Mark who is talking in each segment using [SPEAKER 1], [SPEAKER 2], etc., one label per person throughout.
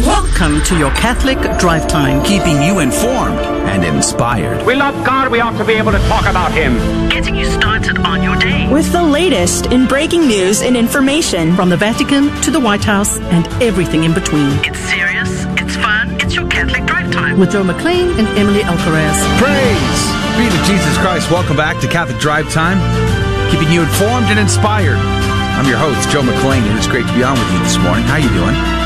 [SPEAKER 1] Welcome to your Catholic Drive Time.
[SPEAKER 2] keeping you informed and inspired.
[SPEAKER 3] We love God, we ought to be able to talk about Him.
[SPEAKER 1] Getting you started on your day.
[SPEAKER 4] With the latest in breaking news and information.
[SPEAKER 1] From the Vatican to the White House and everything in between.
[SPEAKER 5] It's serious, it's fun, it's your Catholic Drive Time.
[SPEAKER 1] With Joe McLean and Emily Alcaraz.
[SPEAKER 2] Praise be to Jesus Christ. Welcome back to Catholic Drive Time, keeping you informed and inspired. I'm your host, Joe McLean, and it's great to be on with you this morning. How are you doing?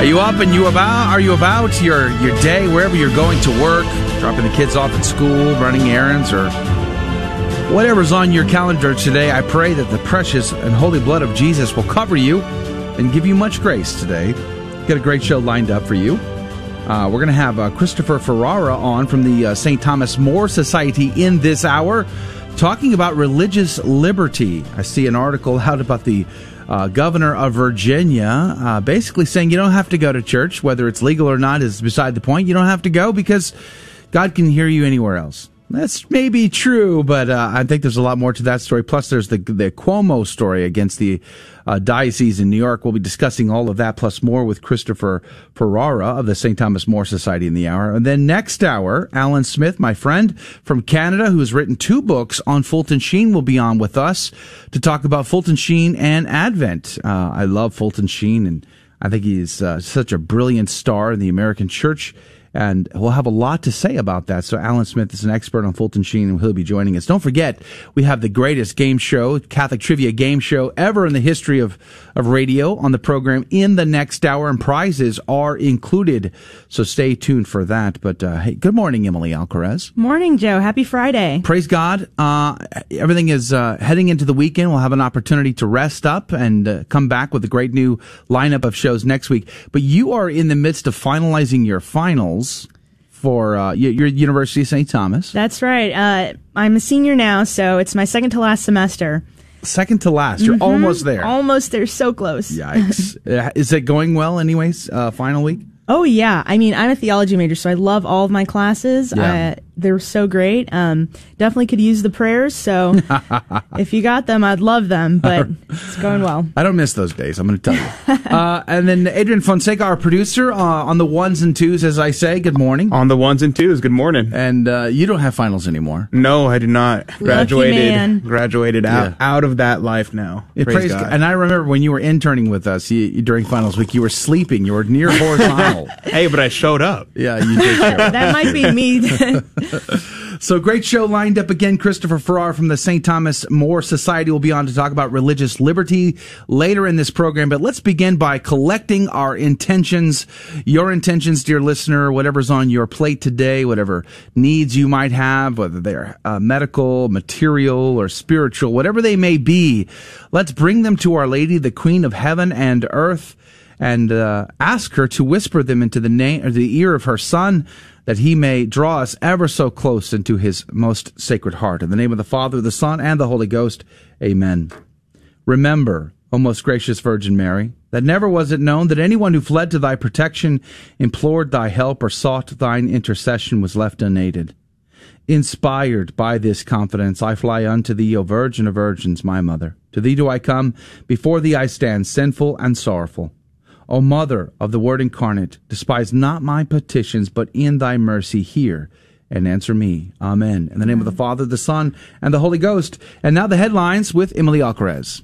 [SPEAKER 2] Are you up and you about? Are you about your your day wherever you're going to work, dropping the kids off at school, running errands, or whatever's on your calendar today? I pray that the precious and holy blood of Jesus will cover you and give you much grace today. Got a great show lined up for you. Uh, we're going to have uh, Christopher Ferrara on from the uh, St. Thomas More Society in this hour, talking about religious liberty. I see an article out about the uh, governor of Virginia, uh, basically saying you don't have to go to church, whether it's legal or not is beside the point. You don't have to go because God can hear you anywhere else. That's maybe true, but uh, I think there's a lot more to that story. Plus, there's the the Cuomo story against the uh, diocese in New York. We'll be discussing all of that plus more with Christopher Ferrara of the St. Thomas More Society in the hour. And then next hour, Alan Smith, my friend from Canada, who has written two books on Fulton Sheen, will be on with us to talk about Fulton Sheen and Advent. Uh, I love Fulton Sheen, and I think he's uh, such a brilliant star in the American church and we'll have a lot to say about that. So Alan Smith is an expert on Fulton Sheen, and he'll be joining us. Don't forget, we have the greatest game show, Catholic trivia game show ever in the history of, of radio on the program in the next hour, and prizes are included. So stay tuned for that. But uh, hey, good morning, Emily Alcaraz.
[SPEAKER 4] Morning, Joe. Happy Friday.
[SPEAKER 2] Praise God. Uh, everything is uh, heading into the weekend. We'll have an opportunity to rest up and uh, come back with a great new lineup of shows next week. But you are in the midst of finalizing your finals for uh, your University of St. Thomas.
[SPEAKER 4] That's right. Uh, I'm a senior now, so it's my second to last semester.
[SPEAKER 2] Second to last. You're
[SPEAKER 4] Mhm.
[SPEAKER 2] almost there.
[SPEAKER 4] Almost there. So close.
[SPEAKER 2] Yikes. Uh, Is it going well, anyways? Uh, final week?
[SPEAKER 4] Oh yeah, I mean I'm a theology major, so I love all of my classes.
[SPEAKER 2] Yeah.
[SPEAKER 4] Uh, they were so great. Um, definitely could use the prayers. So if you got them, I'd love them. But it's going well.
[SPEAKER 2] I don't miss those days. I'm going to tell you. uh, and then Adrian Fonseca, our producer, uh, on the ones and twos, as I say. Good morning.
[SPEAKER 6] On the ones and twos. Good morning.
[SPEAKER 2] And uh, you don't have finals anymore.
[SPEAKER 6] No, I do not. Graduated.
[SPEAKER 4] man.
[SPEAKER 6] Graduated out
[SPEAKER 2] Yeah.
[SPEAKER 6] out of that life now.
[SPEAKER 2] Yeah,
[SPEAKER 6] praise,
[SPEAKER 2] praise
[SPEAKER 6] God.
[SPEAKER 2] God. And I remember when you were interning with us you, you- during finals week, you were sleeping. You were near horizontal.
[SPEAKER 6] hey, but I showed up.
[SPEAKER 2] yeah, you did. Show.
[SPEAKER 4] That might be me.
[SPEAKER 2] So great show lined up again. Christopher Ferrara from the St. Thomas More Society will be on to talk about religious liberty later in this program. But let's begin by collecting our intentions, your intentions, dear listener, whatever's on your plate today, whatever needs you might have, whether they're uh, medical, material, or spiritual, whatever they may be. Let's bring them to Our Lady, the Queen of Heaven and Earth and uh, ask her to whisper them into the name or the ear of her son that he may draw us ever so close into his most sacred heart in the name of the father the son and the holy ghost amen remember o most gracious virgin mary that never was it known that anyone who fled to thy protection implored thy help or sought thine intercession was left unaided Inspired by this confidence, I fly unto thee, O Virgin of Virgins, my mother. To thee do I come, before thee I stand, sinful and sorrowful. O Mother of the Word incarnate, despise not my petitions, but in thy mercy hear and answer me. Amen. In the name of the Father, the Son, and the Holy Ghost. And now the headlines with Emily Alcaraz.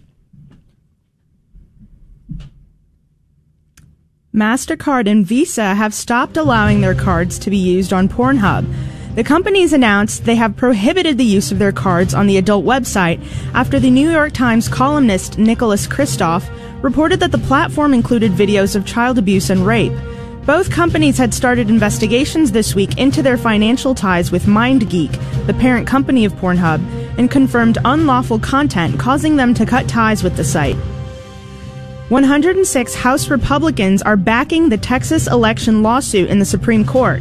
[SPEAKER 4] MasterCard and Visa have stopped allowing their cards to be used on Pornhub. The companies announced they have prohibited the use of their cards on the adult website after the New York Times columnist Nicholas Kristof reported that the platform included videos of child abuse and rape. Both companies had started investigations this week into their financial ties with MindGeek, the parent company of Pornhub, and confirmed unlawful content causing them to cut ties with the site. 106 House Republicans are backing the Texas election lawsuit in the Supreme Court.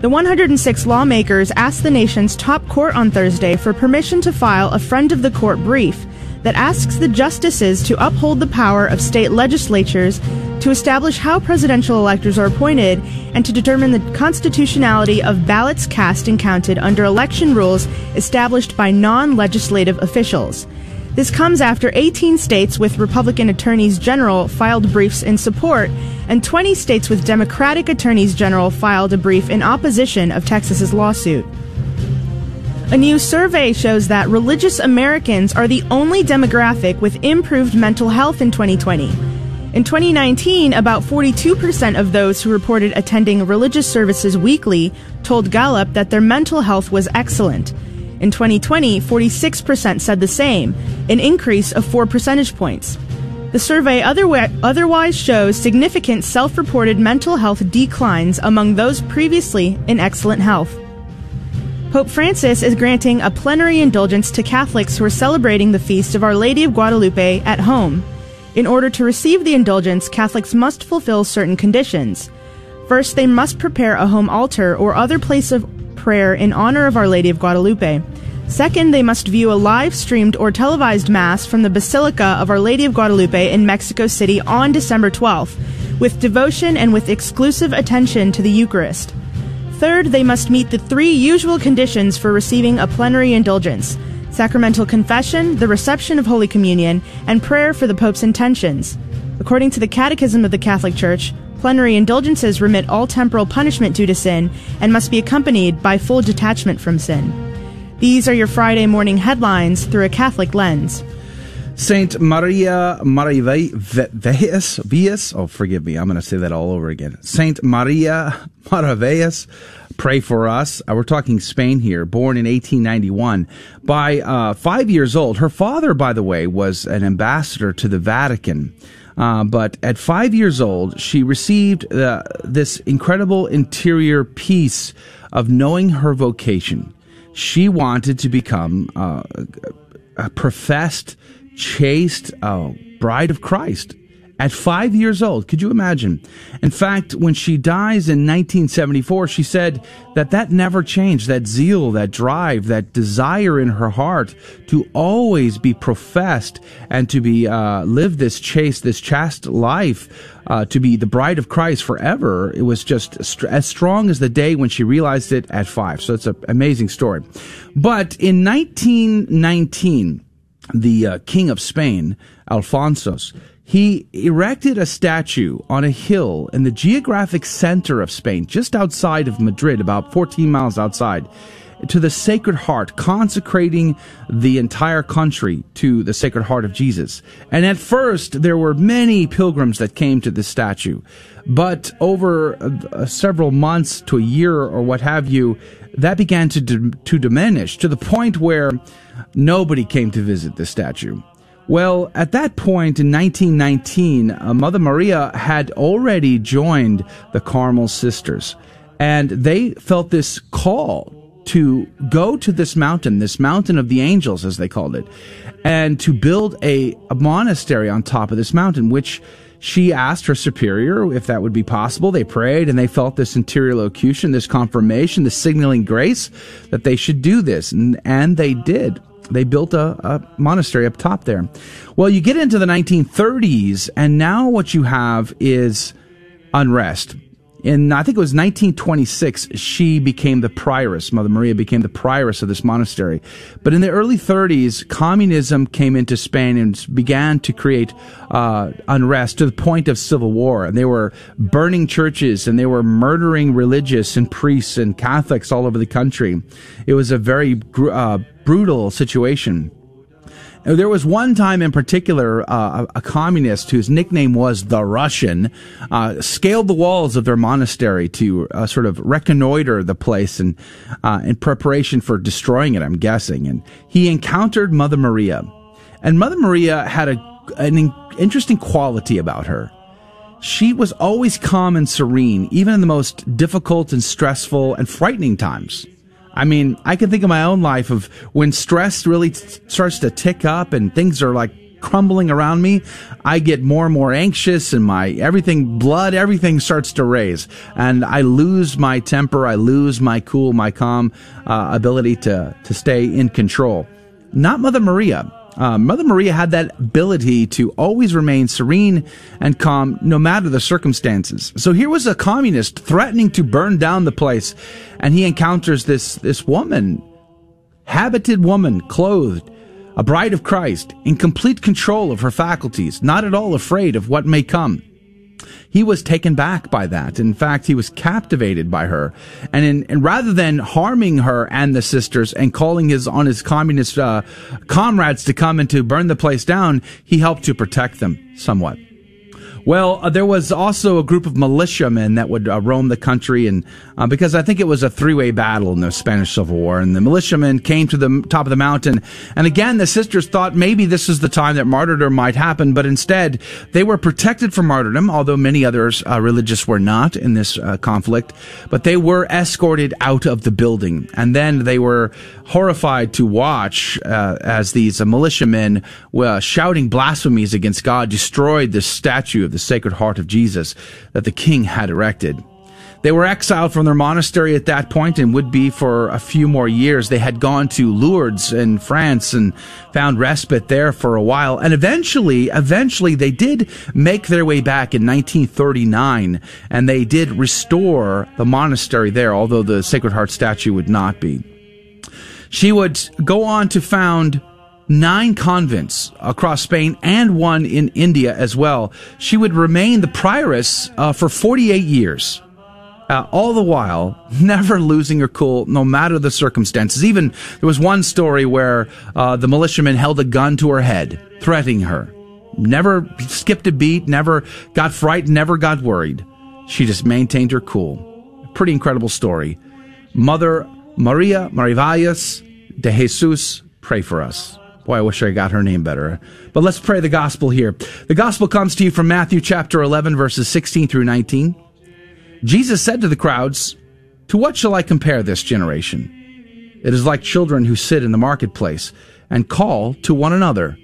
[SPEAKER 4] The 106 lawmakers asked the nation's top court on Thursday for permission to file a friend of the court brief that asks the justices to uphold the power of state legislatures to establish how presidential electors are appointed and to determine the constitutionality of ballots cast and counted under election rules established by non legislative officials. This comes after 18 states with Republican attorneys general filed briefs in support, and 20 states with Democratic attorneys general filed a brief in opposition of Texas's lawsuit. A new survey shows that religious Americans are the only demographic with improved mental health in 2020. In 2019, about 42% of those who reported attending religious services weekly told Gallup that their mental health was excellent. In 2020, 46% said the same, an increase of 4 percentage points. The survey otherwi- otherwise shows significant self reported mental health declines among those previously in excellent health. Pope Francis is granting a plenary indulgence to Catholics who are celebrating the feast of Our Lady of Guadalupe at home. In order to receive the indulgence, Catholics must fulfill certain conditions. First, they must prepare a home altar or other place of prayer in honor of Our Lady of Guadalupe. Second, they must view a live streamed or televised Mass from the Basilica of Our Lady of Guadalupe in Mexico City on December 12th, with devotion and with exclusive attention to the Eucharist. Third, they must meet the three usual conditions for receiving a plenary indulgence sacramental confession, the reception of Holy Communion, and prayer for the Pope's intentions. According to the Catechism of the Catholic Church, plenary indulgences remit all temporal punishment due to sin and must be accompanied by full detachment from sin. These are your Friday morning headlines through a Catholic lens.
[SPEAKER 2] Saint Maria Maravillas, Villas, oh, forgive me, I'm going to say that all over again. Saint Maria Maravillas, pray for us. Uh, we're talking Spain here, born in 1891. By uh, five years old, her father, by the way, was an ambassador to the Vatican. Uh, but at five years old, she received uh, this incredible interior peace of knowing her vocation. She wanted to become uh, a professed, chaste uh, bride of Christ at five years old. Could you imagine? In fact, when she dies in 1974, she said that that never changed. That zeal, that drive, that desire in her heart to always be professed and to be uh, live this chaste, this chaste life. Uh, to be the bride of Christ forever, it was just as strong as the day when she realized it at five. So it's an amazing story. But in 1919, the uh, king of Spain, Alfonsos, he erected a statue on a hill in the geographic center of Spain, just outside of Madrid, about 14 miles outside, to the Sacred Heart, consecrating the entire country to the Sacred Heart of Jesus. And at first, there were many pilgrims that came to this statue. But over uh, several months to a year or what have you, that began to, to diminish to the point where nobody came to visit the statue. Well, at that point in 1919, uh, Mother Maria had already joined the Carmel Sisters, and they felt this call to go to this mountain, this mountain of the angels, as they called it, and to build a, a monastery on top of this mountain, which she asked her superior if that would be possible. They prayed and they felt this interior locution, this confirmation, this signaling grace that they should do this. And, and they did. They built a, a, monastery up top there. Well, you get into the 1930s, and now what you have is unrest. In, I think it was 1926, she became the prioress. Mother Maria became the prioress of this monastery. But in the early 30s, communism came into Spain and began to create uh, unrest to the point of civil war. And they were burning churches and they were murdering religious and priests and Catholics all over the country. It was a very uh, brutal situation. There was one time in particular, uh, a, communist whose nickname was the Russian uh, scaled the walls of their monastery to uh, sort of reconnoiter the place and uh, in preparation for destroying it. I'm guessing, and he encountered Mother Maria, and Mother Maria had a an in- interesting quality about her. She was always calm and serene, even in the most difficult and stressful and frightening times. I mean, I can think of my own life of when stress really t- starts to tick up and things are like crumbling around me, I get more and more anxious and my everything, blood, everything starts to raise and I lose my temper. I lose my cool, my calm, uh, ability to, to stay in control. Not Mother Maria. Uh, Mother Maria had that ability to always remain serene and calm no matter the circumstances. So here was a communist threatening to burn down the place, and he encounters this, this woman, habited woman, clothed, a bride of Christ, in complete control of her faculties, not at all afraid of what may come. He was taken back by that. In fact, he was captivated by her. And, in, and rather than harming her and the sisters and calling his on his communist uh, comrades to come and to burn the place down, he helped to protect them somewhat. Well, uh, there was also a group of militiamen that would uh, roam the country, and uh, because I think it was a three-way battle in the Spanish Civil War, and the militiamen came to the top of the mountain, and again the sisters thought maybe this is the time that martyrdom might happen, but instead they were protected from martyrdom, although many others uh, religious were not in this uh, conflict, but they were escorted out of the building, and then they were horrified to watch uh, as these militiamen were shouting blasphemies against God destroyed the statue of the Sacred Heart of Jesus that the king had erected. They were exiled from their monastery at that point and would be for a few more years. They had gone to Lourdes in France and found respite there for a while. And eventually, eventually they did make their way back in 1939 and they did restore the monastery there, although the Sacred Heart statue would not be. She would go on to found nine convents across Spain and one in India as well. She would remain the prioress uh, for 48 years. Uh, all the while, never losing her cool, no matter the circumstances. Even there was one story where uh, the militiaman held a gun to her head, threatening her. Never skipped a beat, never got frightened, never got worried. She just maintained her cool. Pretty incredible story. Mother Maria Marivalles de Jesus, pray for us. Boy, I wish I got her name better. But let's pray the gospel here. The gospel comes to you from Matthew chapter 11, verses 16 through 19. Jesus said to the crowds, To what shall I compare this generation? It is like children who sit in the marketplace and call to one another.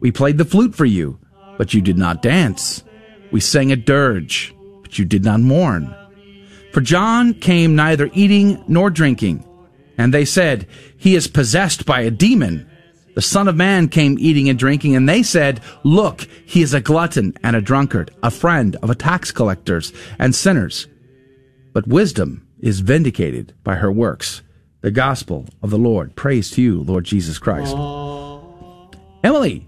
[SPEAKER 2] We played the flute for you, but you did not dance. We sang a dirge, but you did not mourn. For John came neither eating nor drinking, and they said, He is possessed by a demon. The Son of Man came eating and drinking, and they said, Look, he is a glutton and a drunkard, a friend of a tax collectors and sinners. But wisdom is vindicated by her works. The gospel of the Lord. Praise to you, Lord Jesus Christ. Emily,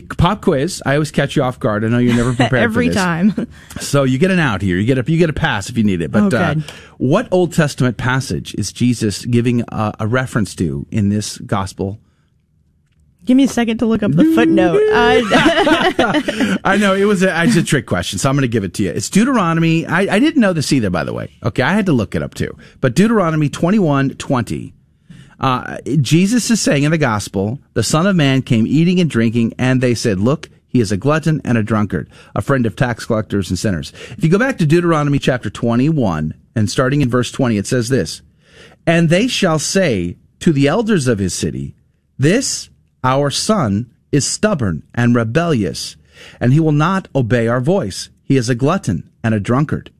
[SPEAKER 2] pop quiz. I always catch you off guard. I know you're never prepared for
[SPEAKER 4] Every time.
[SPEAKER 2] So you get an out here. You get a you get a pass if you need it. But
[SPEAKER 4] Oh,
[SPEAKER 2] uh, what Old Testament passage is Jesus giving a, a reference to in this gospel?
[SPEAKER 4] Give me a second to look up the footnote. Uh,
[SPEAKER 2] I know it was a, it's a trick question, so I'm going to give it to you. It's Deuteronomy. I, I didn't know this either, by the way. Okay, I had to look it up too. But Deuteronomy 21 20. Uh, Jesus is saying in the gospel, the Son of Man came eating and drinking, and they said, Look, he is a glutton and a drunkard, a friend of tax collectors and sinners. If you go back to Deuteronomy chapter 21, and starting in verse 20, it says this And they shall say to the elders of his city, This our son is stubborn and rebellious, and he will not obey our voice. He is a glutton and a drunkard.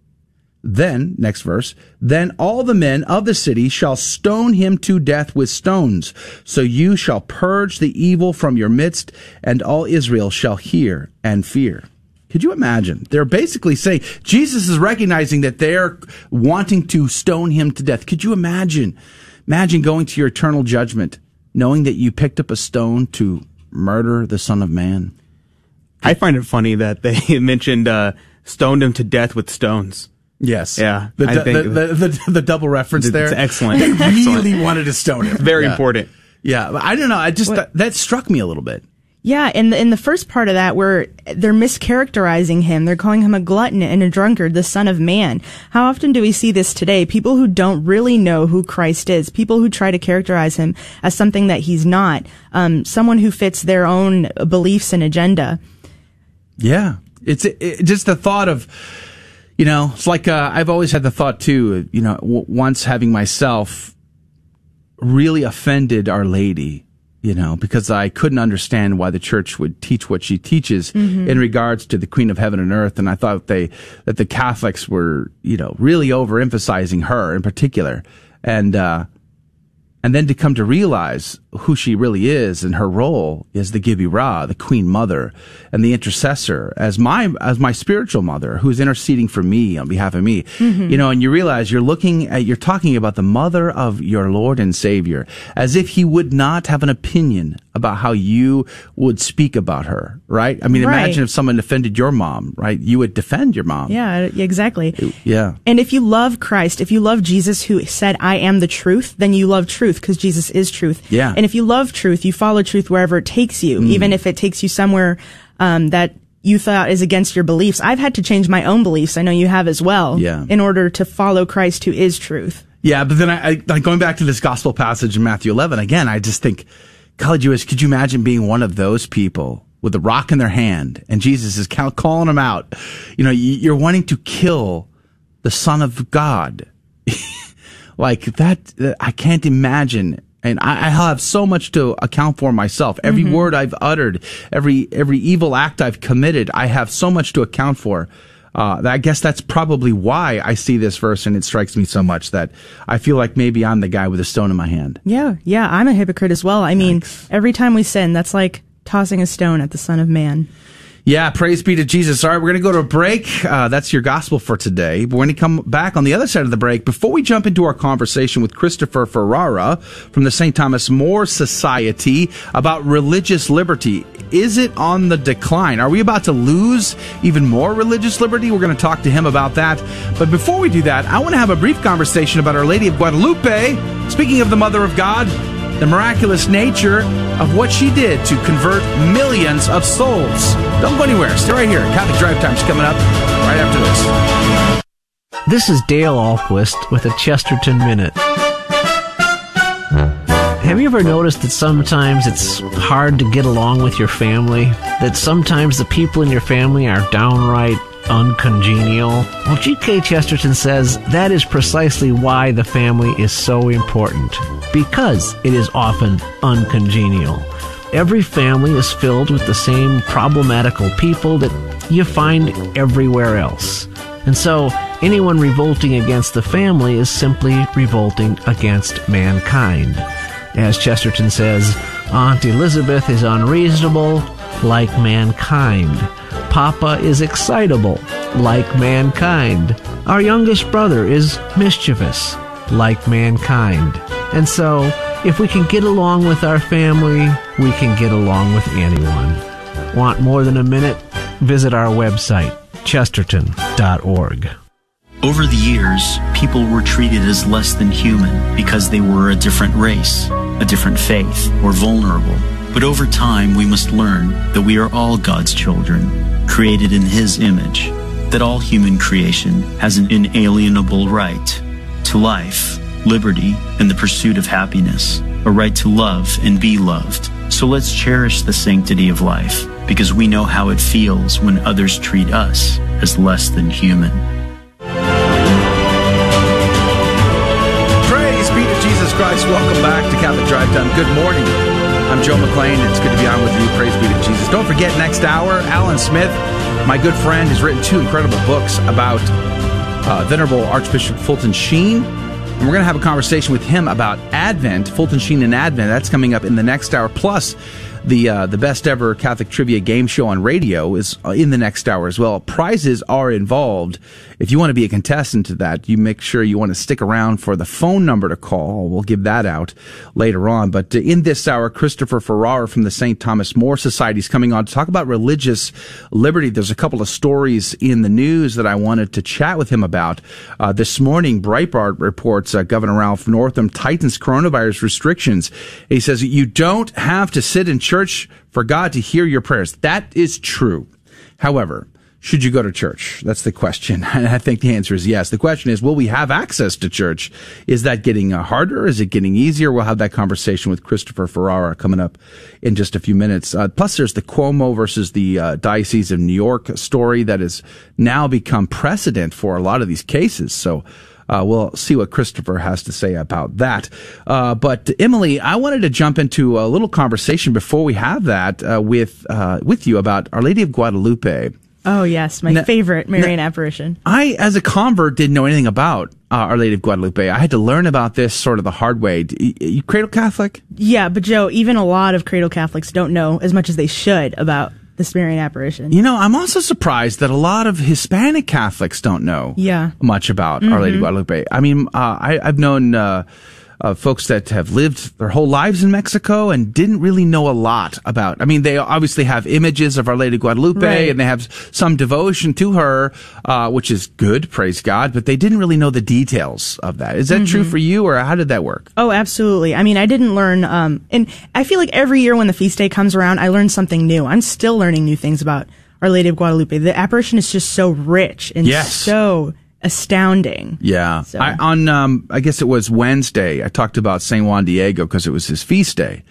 [SPEAKER 2] Then, next verse, then all the men of the city shall stone him to death with stones. So you shall purge the evil from your midst, and all Israel shall hear and fear. Could you imagine? They're basically saying Jesus is recognizing that they're wanting to stone him to death. Could you imagine? Imagine going to your eternal judgment, knowing that you picked up a stone to murder the Son of Man.
[SPEAKER 6] I find it funny that they mentioned uh, stoned him to death with stones.
[SPEAKER 2] Yes.
[SPEAKER 6] Yeah,
[SPEAKER 2] The,
[SPEAKER 6] I
[SPEAKER 2] du- the, the, the, the double reference
[SPEAKER 6] It's
[SPEAKER 2] there.
[SPEAKER 6] excellent.
[SPEAKER 2] They
[SPEAKER 6] Excellent.
[SPEAKER 2] really wanted to stone him.
[SPEAKER 6] Very
[SPEAKER 2] Yeah.
[SPEAKER 6] important.
[SPEAKER 2] Yeah. I don't know. I just, that, that struck me a little bit.
[SPEAKER 4] yeah, in the, in the first part of that, where they're mischaracterizing him, they're calling him a glutton and a drunkard, the Son of Man. How often do we see this today? People who don't really know who Christ is, people who try to characterize him as something that he's not, um, someone who fits their own beliefs and agenda.
[SPEAKER 2] Yeah. It's it, it- just the thought of, you know, it's like, uh, I've always had the thought too, you know, w- once having myself really offended Our Lady, you know, because I couldn't understand why the church would teach what she teaches in regards to the Queen of Heaven and Earth. And I thought they, that the Catholics were, you know, really overemphasizing her in particular. And, uh, and then to come to realize who she really is and her role is the Gebirah, the Queen Mother, and the intercessor as my as my spiritual mother who's interceding for me on behalf of me. Mm-hmm. You know, and you realize you're looking at you're talking about the mother of your Lord and Savior as if he would not have an opinion about how you would speak about her, right? I mean,
[SPEAKER 4] Right.
[SPEAKER 2] imagine if someone offended your mom, right? You would defend your mom.
[SPEAKER 4] Yeah, exactly.
[SPEAKER 2] Yeah.
[SPEAKER 4] And if you love Christ, if you love Jesus who said, I am the truth, then you love truth because Jesus is truth.
[SPEAKER 2] Yeah.
[SPEAKER 4] And if you love truth, you follow truth wherever it takes you, even if it takes you somewhere, um, that you thought is against your beliefs. I've had to change my own beliefs. I know you have as well.
[SPEAKER 2] Yeah.
[SPEAKER 4] In order to follow Christ who is truth.
[SPEAKER 2] Yeah, but then I, I like going back to this gospel passage in Matthew 11 again. I just think, college US, could you imagine being one of those people with a rock in their hand and Jesus is calling them out? You know, you- you're wanting to kill the Son of God. like that, I can't imagine. And I, I have so much to account for myself. Every word I've uttered, every every evil act I've committed, I have so much to account for. Uh, I guess that's probably why I see this verse and it strikes me so much that I feel like maybe I'm the guy with a stone in my hand.
[SPEAKER 4] Yeah. Yeah. I'm a hypocrite as well. I mean, every time we sin, that's like tossing a stone at the Son of Man.
[SPEAKER 2] Yeah, praise be to Jesus. All right, we're going to go to a break. Uh, that's your gospel for today. But we're going to come back on the other side of the break. Before we jump into our conversation with Christopher Ferrara from the St. Thomas More Society about religious liberty, is it on the decline? Are we about to lose even more religious liberty? We're going to talk to him about that. But before we do that, I want to have a brief conversation about Our Lady of Guadalupe. Speaking of the Mother of God, the miraculous nature of what she did to convert millions of souls. Don't go anywhere. Stay right here. Catholic Drive Time's coming up right after this.
[SPEAKER 7] This is Dale Ahlquist with a Chesterton Minute. Have you ever noticed that sometimes it's hard to get along with your family? That sometimes the people in your family are downright uncongenial? Well, G.K. Chesterton says that is precisely why the family is so important. Because it is often uncongenial. Every family is filled with the same problematical people that you find everywhere else. And so, anyone revolting against the family is simply revolting against mankind. As Chesterton says, Aunt Elizabeth is unreasonable, like mankind. Papa is excitable, like mankind. Our youngest brother is mischievous, like mankind. And so, if we can get along with our family, we can get along with anyone. Want more than a minute? Visit our website, chesterton.org.
[SPEAKER 8] Over the years, people were treated as less than human because they were a different race, a different faith, or vulnerable. But over time, we must learn that we are all God's children, created in His image, that all human creation has an inalienable right to life, liberty, and the pursuit of happiness, a right to love and be loved. So let's cherish the sanctity of life because we know how it feels when others treat us as less than human.
[SPEAKER 2] Praise be to Jesus Christ. Welcome back to Catholic Drive Time. Good morning. I'm Joe McLean. It's good to be on with you. Praise be to Jesus. Don't forget, next hour, Alan Smith, my good friend, has written two incredible books about uh, Venerable Archbishop Fulton Sheen. And we're going to have a conversation with him about Advent, Fulton Sheen and Advent. That's coming up in the next hour. Plus, the uh, the best ever Catholic trivia game show on radio is uh, in the next hour as well. Prizes are involved. If you want to be a contestant to that, you make sure you want to stick around for the phone number to call. We'll give that out later on. But uh, in this hour, Christopher Ferrara from the St. Thomas More Society is coming on to talk about religious liberty. There's a couple of stories in the news that I wanted to chat with him about. Uh, this morning, Breitbart reports uh, Governor Ralph Northam tightens coronavirus restrictions. He says you don't have to sit in church for God to hear your prayers. That is true. However, should you go to church? That's the question. And I think the answer is yes. The question is, will we have access to church? Is that getting uh, harder? Is it getting easier? We'll have that conversation with Christopher Ferrara coming up in just a few minutes. Uh, plus, there's the Cuomo versus the uh, Diocese of New York story that has now become precedent for a lot of these cases. So, uh, we'll see what Christopher has to say about that. Uh, but Emily, I wanted to jump into a little conversation before we have that uh, with uh, with you about Our Lady of Guadalupe.
[SPEAKER 4] Oh, yes. My
[SPEAKER 2] No-
[SPEAKER 4] favorite Marian
[SPEAKER 2] no-
[SPEAKER 4] apparition.
[SPEAKER 2] I, as a convert, didn't know anything about uh, Our Lady of Guadalupe. I had to learn about this sort of the hard way. You cradle Catholic?
[SPEAKER 4] Yeah, but Joe, even a lot of cradle Catholics don't know as much as they should about the Marian apparition.
[SPEAKER 2] You know, I'm also surprised that a lot of Hispanic Catholics don't know
[SPEAKER 4] Yeah.
[SPEAKER 2] much about Our Lady of Guadalupe. I mean, uh, I, I've known uh, uh, folks that have lived their whole lives in Mexico and didn't really know a lot about. I mean, they obviously have images of Our Lady of Guadalupe
[SPEAKER 4] Right.
[SPEAKER 2] and they have some devotion to her, uh, which is good, praise God. But they didn't really know the details of that. Is that true for you, or how did that work?
[SPEAKER 4] Oh, absolutely. I mean, I didn't learn, um, and I feel like every year when the feast day comes around, I learn something new. I'm still learning new things about Our Lady of Guadalupe. The apparition is just so rich and
[SPEAKER 2] Yes.
[SPEAKER 4] so astounding.
[SPEAKER 2] Yeah.
[SPEAKER 4] So-
[SPEAKER 2] I, on, um, I guess it was Wednesday, I talked about St. Juan Diego because it was his feast day.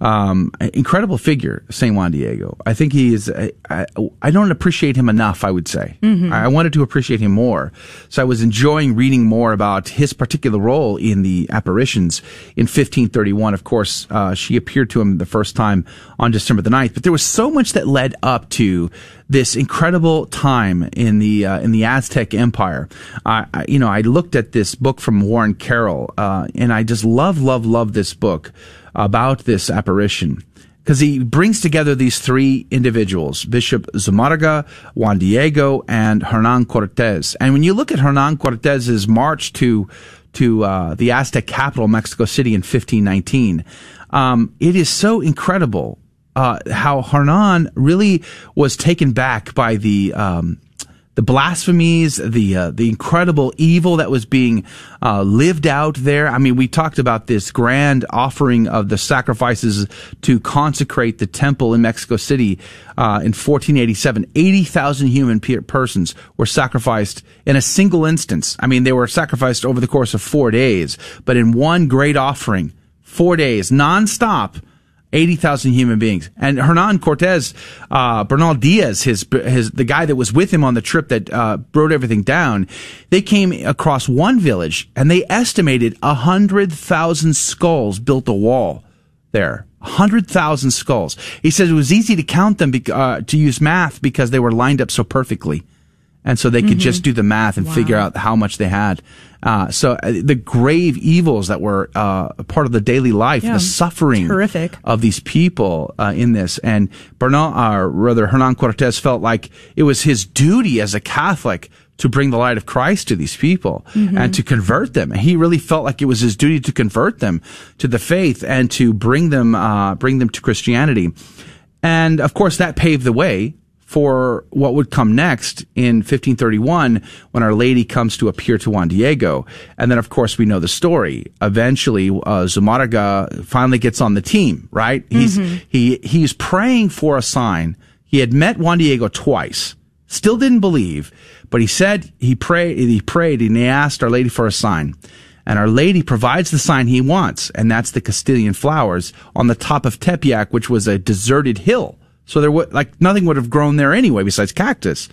[SPEAKER 2] Um, incredible figure, St. Juan Diego. I think he is, I, I, I don't appreciate him enough, I would say. I, I wanted to appreciate him more. So I was enjoying reading more about his particular role in the apparitions in 1531. Of course, uh, she appeared to him the first time on December the 9th, but there was so much that led up to this incredible time in the uh, in the Aztec Empire. I, I, you know, I looked at this book from Warren Carroll, uh, and I just love, love, love this book about this apparition because he brings together these three individuals: Bishop Zumarraga, Juan Diego, and Hernan Cortez. And when you look at Hernan Cortez's march to to uh, the Aztec capital, Mexico City, in 1519, um, it is so incredible uh, how Hernan really was taken back by the um, the blasphemies, the uh, the incredible evil that was being uh, lived out there. I mean, we talked about this grand offering of the sacrifices to consecrate the temple in Mexico City uh, in 1487. Eighty thousand human pe- persons were sacrificed in a single instance. I mean, they were sacrificed over the course of four days, but in one great offering, four days nonstop. 80,000 human beings. And Hernan Cortez, uh, Bernal Diaz, his, his, the guy that was with him on the trip that, uh, wrote everything down, they came across one village and they estimated a hundred thousand skulls built a wall there. A hundred thousand skulls. He said it was easy to count them, bec- uh, to use math because they were lined up so perfectly and so they could just do the math and figure out how much they had. Uh, so uh, the grave evils that were uh, a part of the daily life,
[SPEAKER 4] Yeah,
[SPEAKER 2] the suffering
[SPEAKER 4] horrific.
[SPEAKER 2] of these people uh, in this, and Bernal, or rather Hernan Cortez, felt like it was his duty as a Catholic to bring the light of Christ to these people and to convert them. He really felt like it was his duty to convert them to the faith and to bring them uh, bring them to Christianity. And of course, that paved the way for what would come next in 1531 when Our Lady comes to appear to Juan Diego. And then, of course, we know the story. Eventually, uh, Zumarraga finally gets on the team, right? He's, he, he's praying for a sign. He had met Juan Diego twice, still didn't believe, but he said he prayed, he prayed and he asked Our Lady for a sign. And Our Lady provides the sign he wants, and that's the Castilian flowers on the top of Tepeyac, which was a deserted hill. So there would, like, nothing would have grown there anyway besides cactus.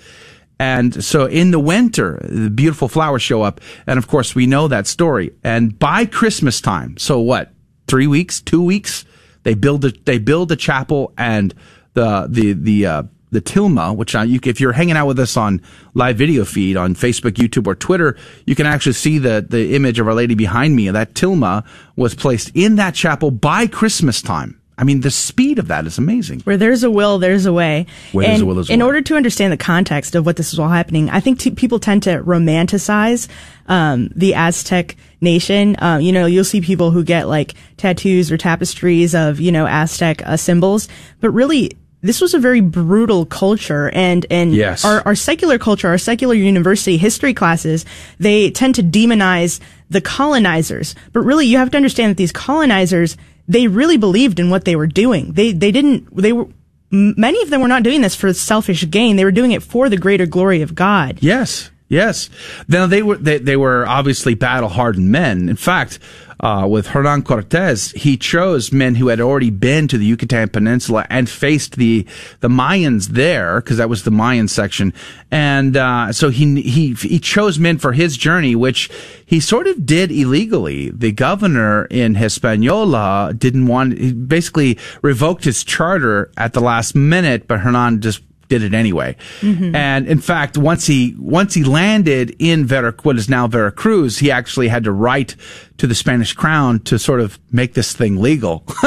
[SPEAKER 2] And so in the winter, the beautiful flowers show up. And of course, we know that story. And by Christmas time, so what, three weeks, two weeks, they build a, they build a chapel and the, the, the, uh, the tilma, which you, if you're hanging out with us on live video feed on Facebook, YouTube, or Twitter, you can actually see the, the image of Our Lady behind me. That tilma was placed in that chapel by Christmas time. I mean, the speed of that is amazing.
[SPEAKER 4] Where there's a will, there's a way.
[SPEAKER 2] Where there's a will, there's a
[SPEAKER 4] in
[SPEAKER 2] way.
[SPEAKER 4] order to understand the context of what this is all happening, I think t- people tend to romanticize um, the Aztec nation. Uh, you know, you'll see people who get like tattoos or tapestries of you know Aztec uh, symbols, but really. This was a very brutal culture, and and
[SPEAKER 2] Yes.
[SPEAKER 4] our, our secular culture, our secular university history classes, they tend to demonize the colonizers. But really, you have to understand that these colonizers, they really believed in what they were doing. They they didn't they were many of them were not doing this for selfish gain. They were doing it for the greater glory of God.
[SPEAKER 2] Yes, yes. Now they were they, they were obviously battle hardened men. In fact, uh, with Hernan Cortez, he chose men who had already been to the Yucatan Peninsula and faced the the Mayans there because that was the Mayan section, and uh, so he he he chose men for his journey, which he sort of did illegally. The governor in Hispaniola didn't want he basically revoked his charter at the last minute, but Hernan just did it anyway. Mm-hmm. And in fact, once he once he landed in Vera, what is now Veracruz, he actually had to write to the Spanish crown to sort of make this thing legal.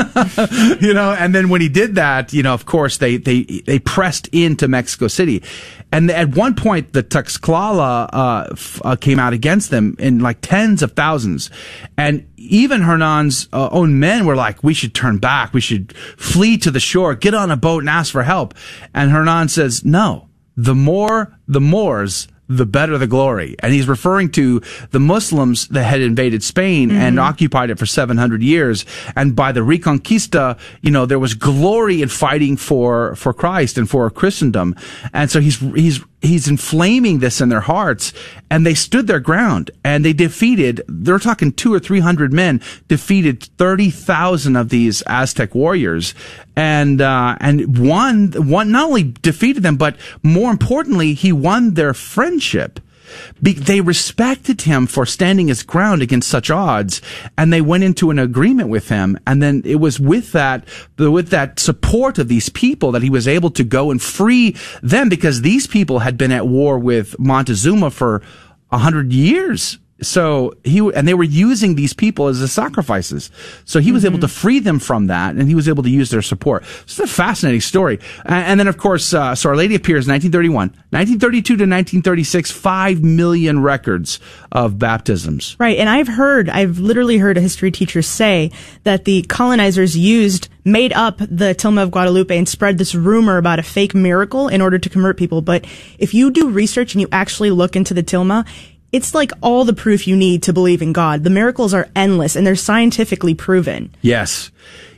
[SPEAKER 2] you know, and then when he did that, you know, of course they they they pressed into Mexico City. And at one point, the Tlaxcala uh, f- uh, came out against them in like tens of thousands, and even Hernan's uh, own men were like, "We should turn back. We should flee to the shore, get on a boat, and ask for help." And Hernan says, "No. The more the Moors." The better the glory. And he's referring to the Muslims that had invaded Spain and mm-hmm. occupied it for 700 years. And by the Reconquista, you know, there was glory in fighting for, for Christ and for Christendom. And so he's, he's, he's inflaming this in their hearts and they stood their ground and they defeated they're talking two or three hundred men defeated 30,000 of these Aztec warriors and uh, and won one not only defeated them but more importantly he won their friendship be- they respected him for standing his ground against such odds, and they went into an agreement with him. And then it was with that, with that support of these people that he was able to go and free them because these people had been at war with Montezuma for a hundred years. So he and they were using these people as the sacrifices. So he was able to free them from that, and he was able to use their support. It's a fascinating story. A- And then, of course, uh, so Our Lady appears 1931, 1932 to 1936, five million records of baptisms.
[SPEAKER 4] Right. And I've heard, I've literally heard a history teacher say that the colonizers used, made up the Tilma of Guadalupe and spread this rumor about a fake miracle in order to convert people. But if you do research and you actually look into the Tilma, it's like all the proof you need to believe in God. The miracles are endless and they're scientifically proven.
[SPEAKER 2] Yes.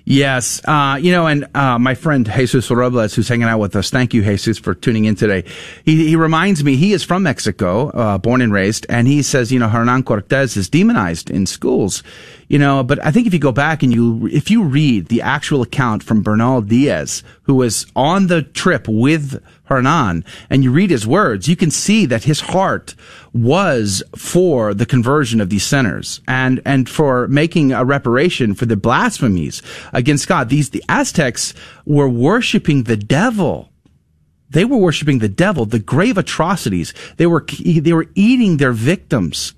[SPEAKER 2] Yes. Uh, you know, and uh, my friend Jesus Robles, who's hanging out with us, thank you, Jesus, for tuning in today. He, he reminds me, he is from Mexico, uh, born and raised, and he says, you know, Hernan Cortez is demonized in schools. You know, but I think if you go back and you, if you read the actual account from Bernal Diaz, who was on the trip with Hernan, and you read his words, you can see that his heart was for the conversion of these sinners and, and for making a reparation for the blasphemies against God. These, the Aztecs were worshiping the devil. They were worshiping the devil, the grave atrocities. They were, they were eating their victims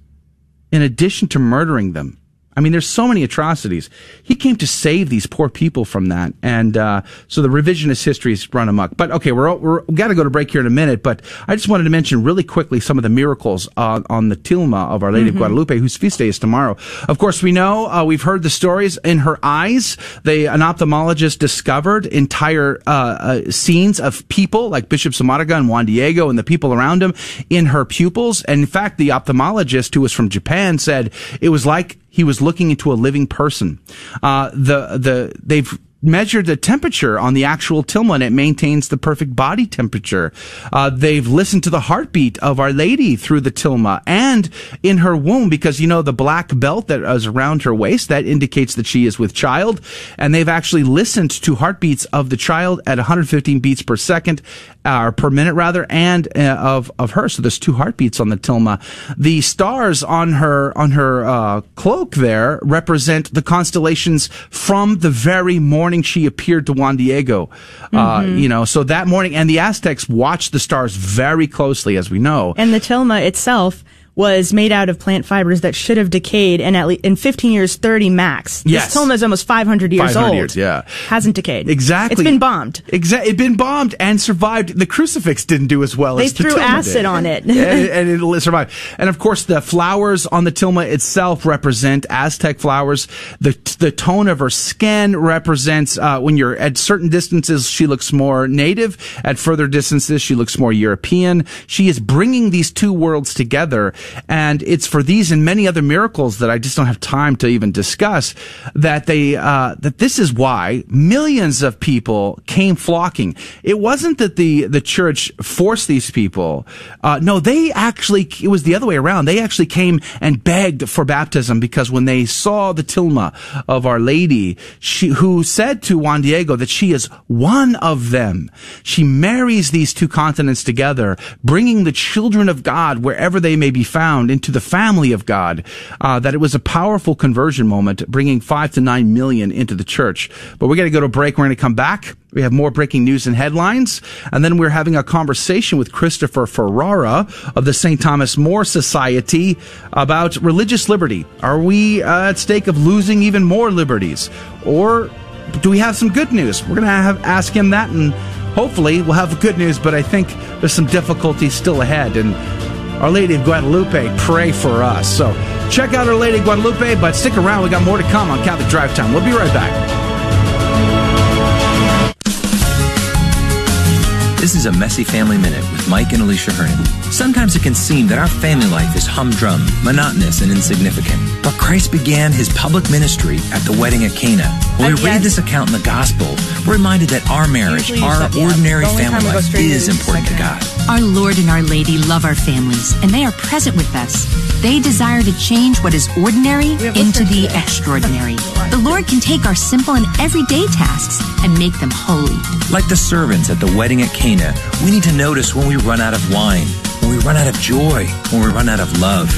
[SPEAKER 2] in addition to murdering them. I mean, there's so many atrocities. He came to save these poor people from that, and uh, so the revisionist history has run amok. But okay, we're, we're we got to go to break here in a minute. But I just wanted to mention really quickly some of the miracles uh, on the Tilma of Our Lady of Guadalupe, whose feast day is tomorrow. Of course, we know uh, we've heard the stories in her eyes. They an ophthalmologist discovered entire uh, uh, scenes of people like Bishop Zumarraga and Juan Diego and the people around him in her pupils. And in fact, the ophthalmologist who was from Japan said it was like he was looking into a living person. Uh, the the they've measured the temperature on the actual Tilma and it maintains the perfect body temperature. Uh, they've listened to the heartbeat of Our Lady through the Tilma and in her womb because you know the black belt that is around her waist that indicates that she is with child and they've actually listened to heartbeats of the child at 115 beats per second uh, or per minute rather and uh, of of her. So there's two heartbeats on the Tilma. The stars on her on her uh, cloak there represent the constellations from the very morning she appeared to Juan Diego. Uh, you know so that morning and the Aztecs watched the stars very closely as we know.
[SPEAKER 4] And the tilma itself was made out of plant fibers that should have decayed in at least in 15 years 30 max.
[SPEAKER 2] Yes.
[SPEAKER 4] This tilma is almost 500 years
[SPEAKER 2] 500
[SPEAKER 4] old.
[SPEAKER 2] years, yeah.
[SPEAKER 4] Hasn't decayed.
[SPEAKER 2] Exactly.
[SPEAKER 4] It's been bombed.
[SPEAKER 2] Exactly. It's been bombed and survived. The crucifix didn't do as well
[SPEAKER 4] They
[SPEAKER 2] as the
[SPEAKER 4] threw acid
[SPEAKER 2] did.
[SPEAKER 4] on it.
[SPEAKER 2] and, and it survived. And of course, the flowers on the tilma itself represent Aztec flowers. The the tone of her skin represents uh, when you're at certain distances, she looks more native. At further distances, she looks more European. She is bringing these two worlds together, and it's for these and many other miracles that I just don't have time to even discuss. That they uh, that this is why millions of people came flocking. It wasn't that the the church forced these people. Uh, no, they actually it was the other way around. They actually came and begged for baptism because when they saw the tilma of Our Lady, she who said to Juan Diego that she is one of them. She marries these two continents together, bringing the children of God wherever they may be found into the family of God. Uh, that it was a powerful conversion moment, bringing five to nine million into the church. But we're going to go to break. We're going to come back. We have more breaking news and headlines. And then we're having a conversation with Christopher Ferrara of the St. Thomas More Society about religious liberty. Are we uh, at stake of losing even more liberties? Or do we have some good news? We're going to have ask him that and hopefully we'll have good news, but I think there's some difficulties still ahead. And Our Lady of Guadalupe, pray for us. So check out Our Lady of Guadalupe, but stick around. We got more to come on Catholic Drive Time. We'll be right back.
[SPEAKER 9] This is a Messy Family Minute with Mike and Alicia Hernon. Sometimes it can seem that our family life is humdrum, monotonous, and insignificant. But Christ began his public ministry at the wedding at Cana. When we
[SPEAKER 4] Uh,
[SPEAKER 9] read this account in the gospel, we're reminded that our marriage, our
[SPEAKER 4] shut
[SPEAKER 9] ordinary
[SPEAKER 4] The
[SPEAKER 9] family life is
[SPEAKER 4] is
[SPEAKER 9] important to. God.
[SPEAKER 10] Our Lord and Our Lady love our families, and they are present with us. They desire to change what is ordinary into the
[SPEAKER 4] today.
[SPEAKER 10] extraordinary. the Lord can take our simple and everyday tasks and make them holy.
[SPEAKER 9] Like the servants at the wedding at Cana, we need to notice when we run out of wine, when we run out of joy, when we run out of love.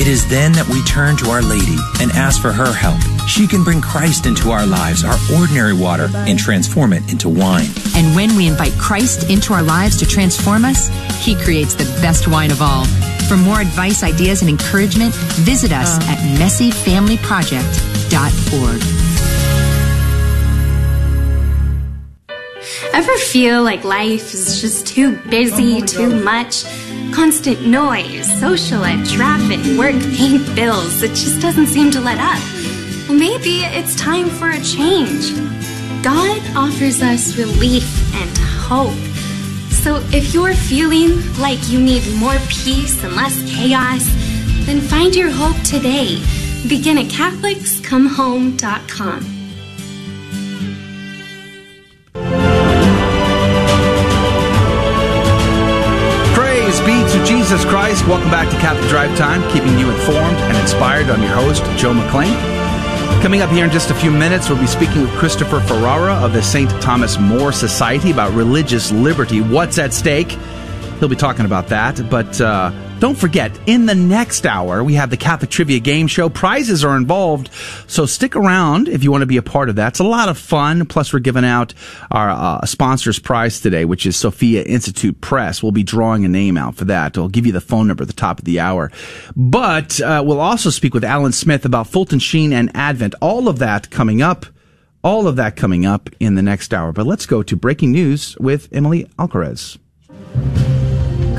[SPEAKER 9] It is then that we turn to Our Lady and ask for her help. She can bring Christ into our lives, our ordinary water, and transform it into wine.
[SPEAKER 10] And when we invite Christ into our lives to transform us, He creates the best wine of all. For more advice, ideas, and encouragement, visit us uh. at messyfamilyproject.org.
[SPEAKER 11] Ever feel like life is just too busy, oh too much? Constant noise, social ed, traffic, work, paying bills. It just doesn't seem to let up. Well, maybe it's time for a change. God offers us relief and hope. So if you're feeling like you need more peace and less chaos, then find your hope today. Begin at CatholicsComeHome.com.
[SPEAKER 2] Praise be to Jesus Christ. Welcome back to Catholic Drive Time, keeping you informed and inspired. I'm your host, Joe McClain. Coming up here in just a few minutes, we'll be speaking with Christopher Ferrara of the St. Thomas More Society about religious liberty. What's at stake? He'll be talking about that. But uh, don't forget, in the next hour, we have the Catholic Trivia Game Show. Prizes are involved, so stick around if you want to be a part of that. It's a lot of fun. Plus, we're giving out our uh, sponsor's prize today, which is Sophia Institute Press. We'll be drawing a name out for that. I'll give you the phone number at the top of the hour. But uh, we'll also speak with Alan Smith about Fulton Sheen and Advent. All of that coming up. All of that coming up in the next hour. But let's go to breaking news with Emily Alcaraz.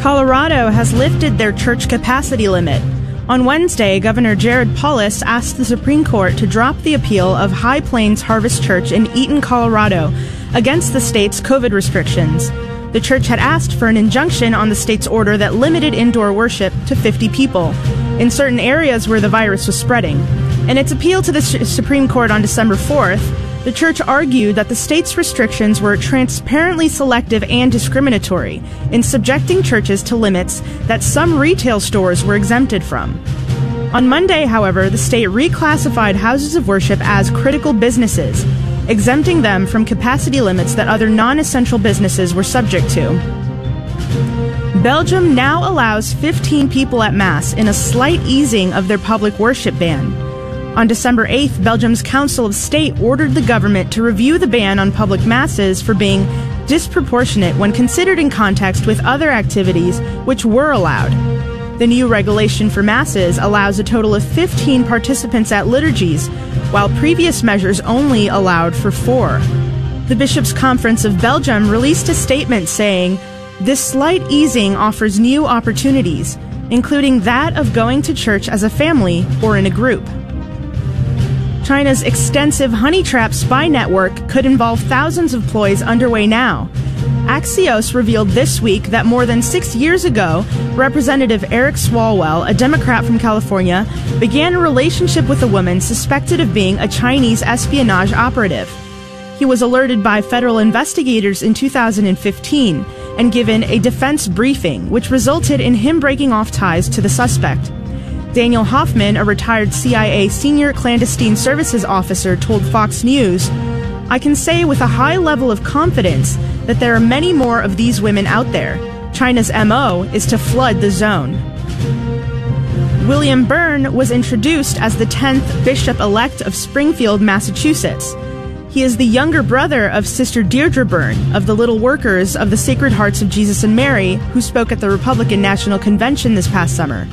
[SPEAKER 4] Colorado has lifted their church capacity limit. On Wednesday, Governor Jared Polis asked the Supreme Court to drop the appeal of High Plains Harvest Church in Eaton, Colorado, against the state's COVID restrictions. The church had asked for an injunction on the state's order that limited indoor worship to 50 people in certain areas where the virus was spreading. In its appeal to the Supreme Court on December 4th, the church argued that the state's restrictions were transparently selective and discriminatory in subjecting churches to limits that some retail stores were exempted from. On Monday, however, the state reclassified houses of worship as critical businesses, exempting them from capacity limits that other non essential businesses were subject to. Belgium now allows 15 people at Mass in a slight easing of their public worship ban. On December 8th, Belgium's Council of State ordered the government to review the ban on public masses for being disproportionate when considered in context with other activities which were allowed. The new regulation for masses allows a total of 15 participants at liturgies, while previous measures only allowed for four. The Bishops' Conference of Belgium released a statement saying, This slight easing offers new opportunities, including that of going to church as a family or in a group. China's extensive honey trap spy network could involve thousands of ploys underway now. Axios revealed this week that more than six years ago, Representative Eric Swalwell, a Democrat from California, began a relationship with a woman suspected of being a Chinese espionage operative. He was alerted by federal investigators in 2015 and given a defense briefing, which resulted in him breaking off ties to the suspect. Daniel Hoffman, a retired CIA senior clandestine services officer, told Fox News, I can say with a high level of confidence that there are many more of these women out there. China's MO is to flood the zone. William Byrne was introduced as the 10th Bishop elect of Springfield, Massachusetts. He is the younger brother of Sister Deirdre Byrne of the Little Workers of the Sacred Hearts of Jesus and Mary, who spoke at the Republican National Convention this past summer.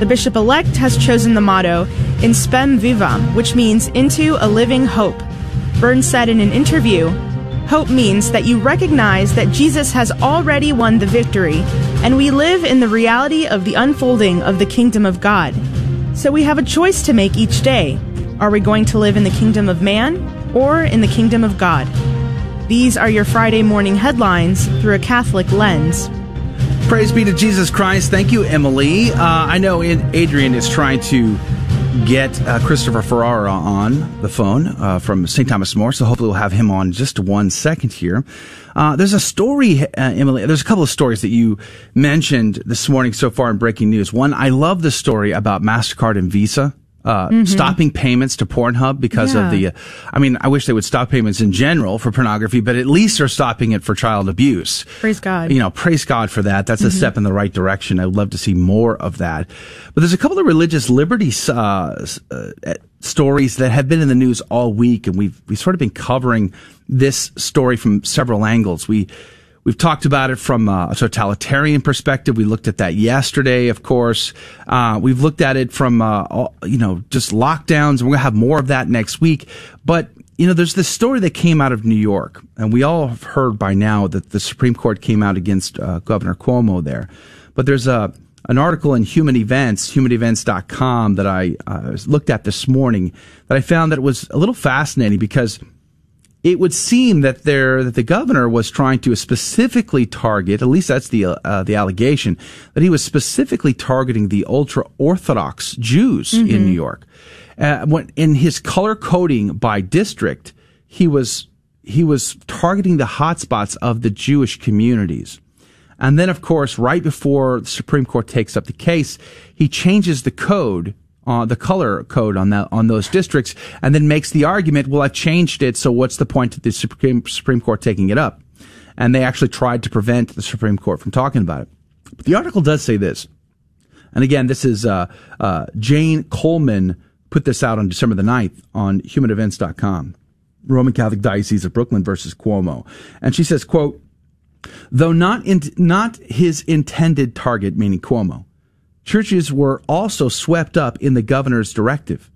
[SPEAKER 4] The bishop elect has chosen the motto In Spem Vivam, which means into a living hope. Byrne said in an interview, Hope means that you recognize that Jesus has already won the victory, and we live in the reality of the unfolding of the kingdom of God. So we have a choice to make each day. Are we going to live in the kingdom of man or in the kingdom of God? These are your Friday morning headlines through a Catholic lens.
[SPEAKER 2] Praise be to Jesus Christ. Thank you, Emily. Uh, I know Adrian is trying to get uh, Christopher Ferrara on the phone uh, from St. Thomas More, so hopefully we'll have him on just one second here. Uh, there's a story, uh, Emily. There's a couple of stories that you mentioned this morning so far in breaking news. One, I love the story about Mastercard and Visa uh, mm-hmm. stopping payments to Pornhub because yeah. of the. Uh, I mean, I wish they would stop payments in general for pornography, but at least they're stopping it for child abuse.
[SPEAKER 4] Praise God.
[SPEAKER 2] You know, praise God for that. That's mm-hmm. a step in the right direction. I'd love to see more of that. But there's a couple of religious liberty uh, uh, stories that have been in the news all week, and we've we've sort of been covering this story from several angles. We We've talked about it from a totalitarian perspective. We looked at that yesterday, of course. Uh, we've looked at it from, uh, all, you know, just lockdowns. We're going to have more of that next week. But, you know, there's this story that came out of New York, and we all have heard by now that the Supreme Court came out against uh, Governor Cuomo there. But there's a, an article in Human Events, humanevents.com, that I uh, looked at this morning that I found that it was a little fascinating because – it would seem that there that the governor was trying to specifically target, at least that's the uh, the allegation, that he was specifically targeting the ultra orthodox Jews mm-hmm. in New York. Uh, when, in his color coding by district, he was he was targeting the hotspots of the Jewish communities. And then, of course, right before the Supreme Court takes up the case, he changes the code uh, the color code on that on those districts, and then makes the argument, "Well, I've changed it, so what's the point of the Supreme Supreme Court taking it up?" And they actually tried to prevent the Supreme Court from talking about it. But the article does say this, and again, this is uh, uh, Jane Coleman put this out on December the 9th on HumanEvents.com. Roman Catholic Diocese of Brooklyn versus Cuomo, and she says, "quote." Though not in, not his intended target, meaning Cuomo, churches were also swept up in the governor's directive.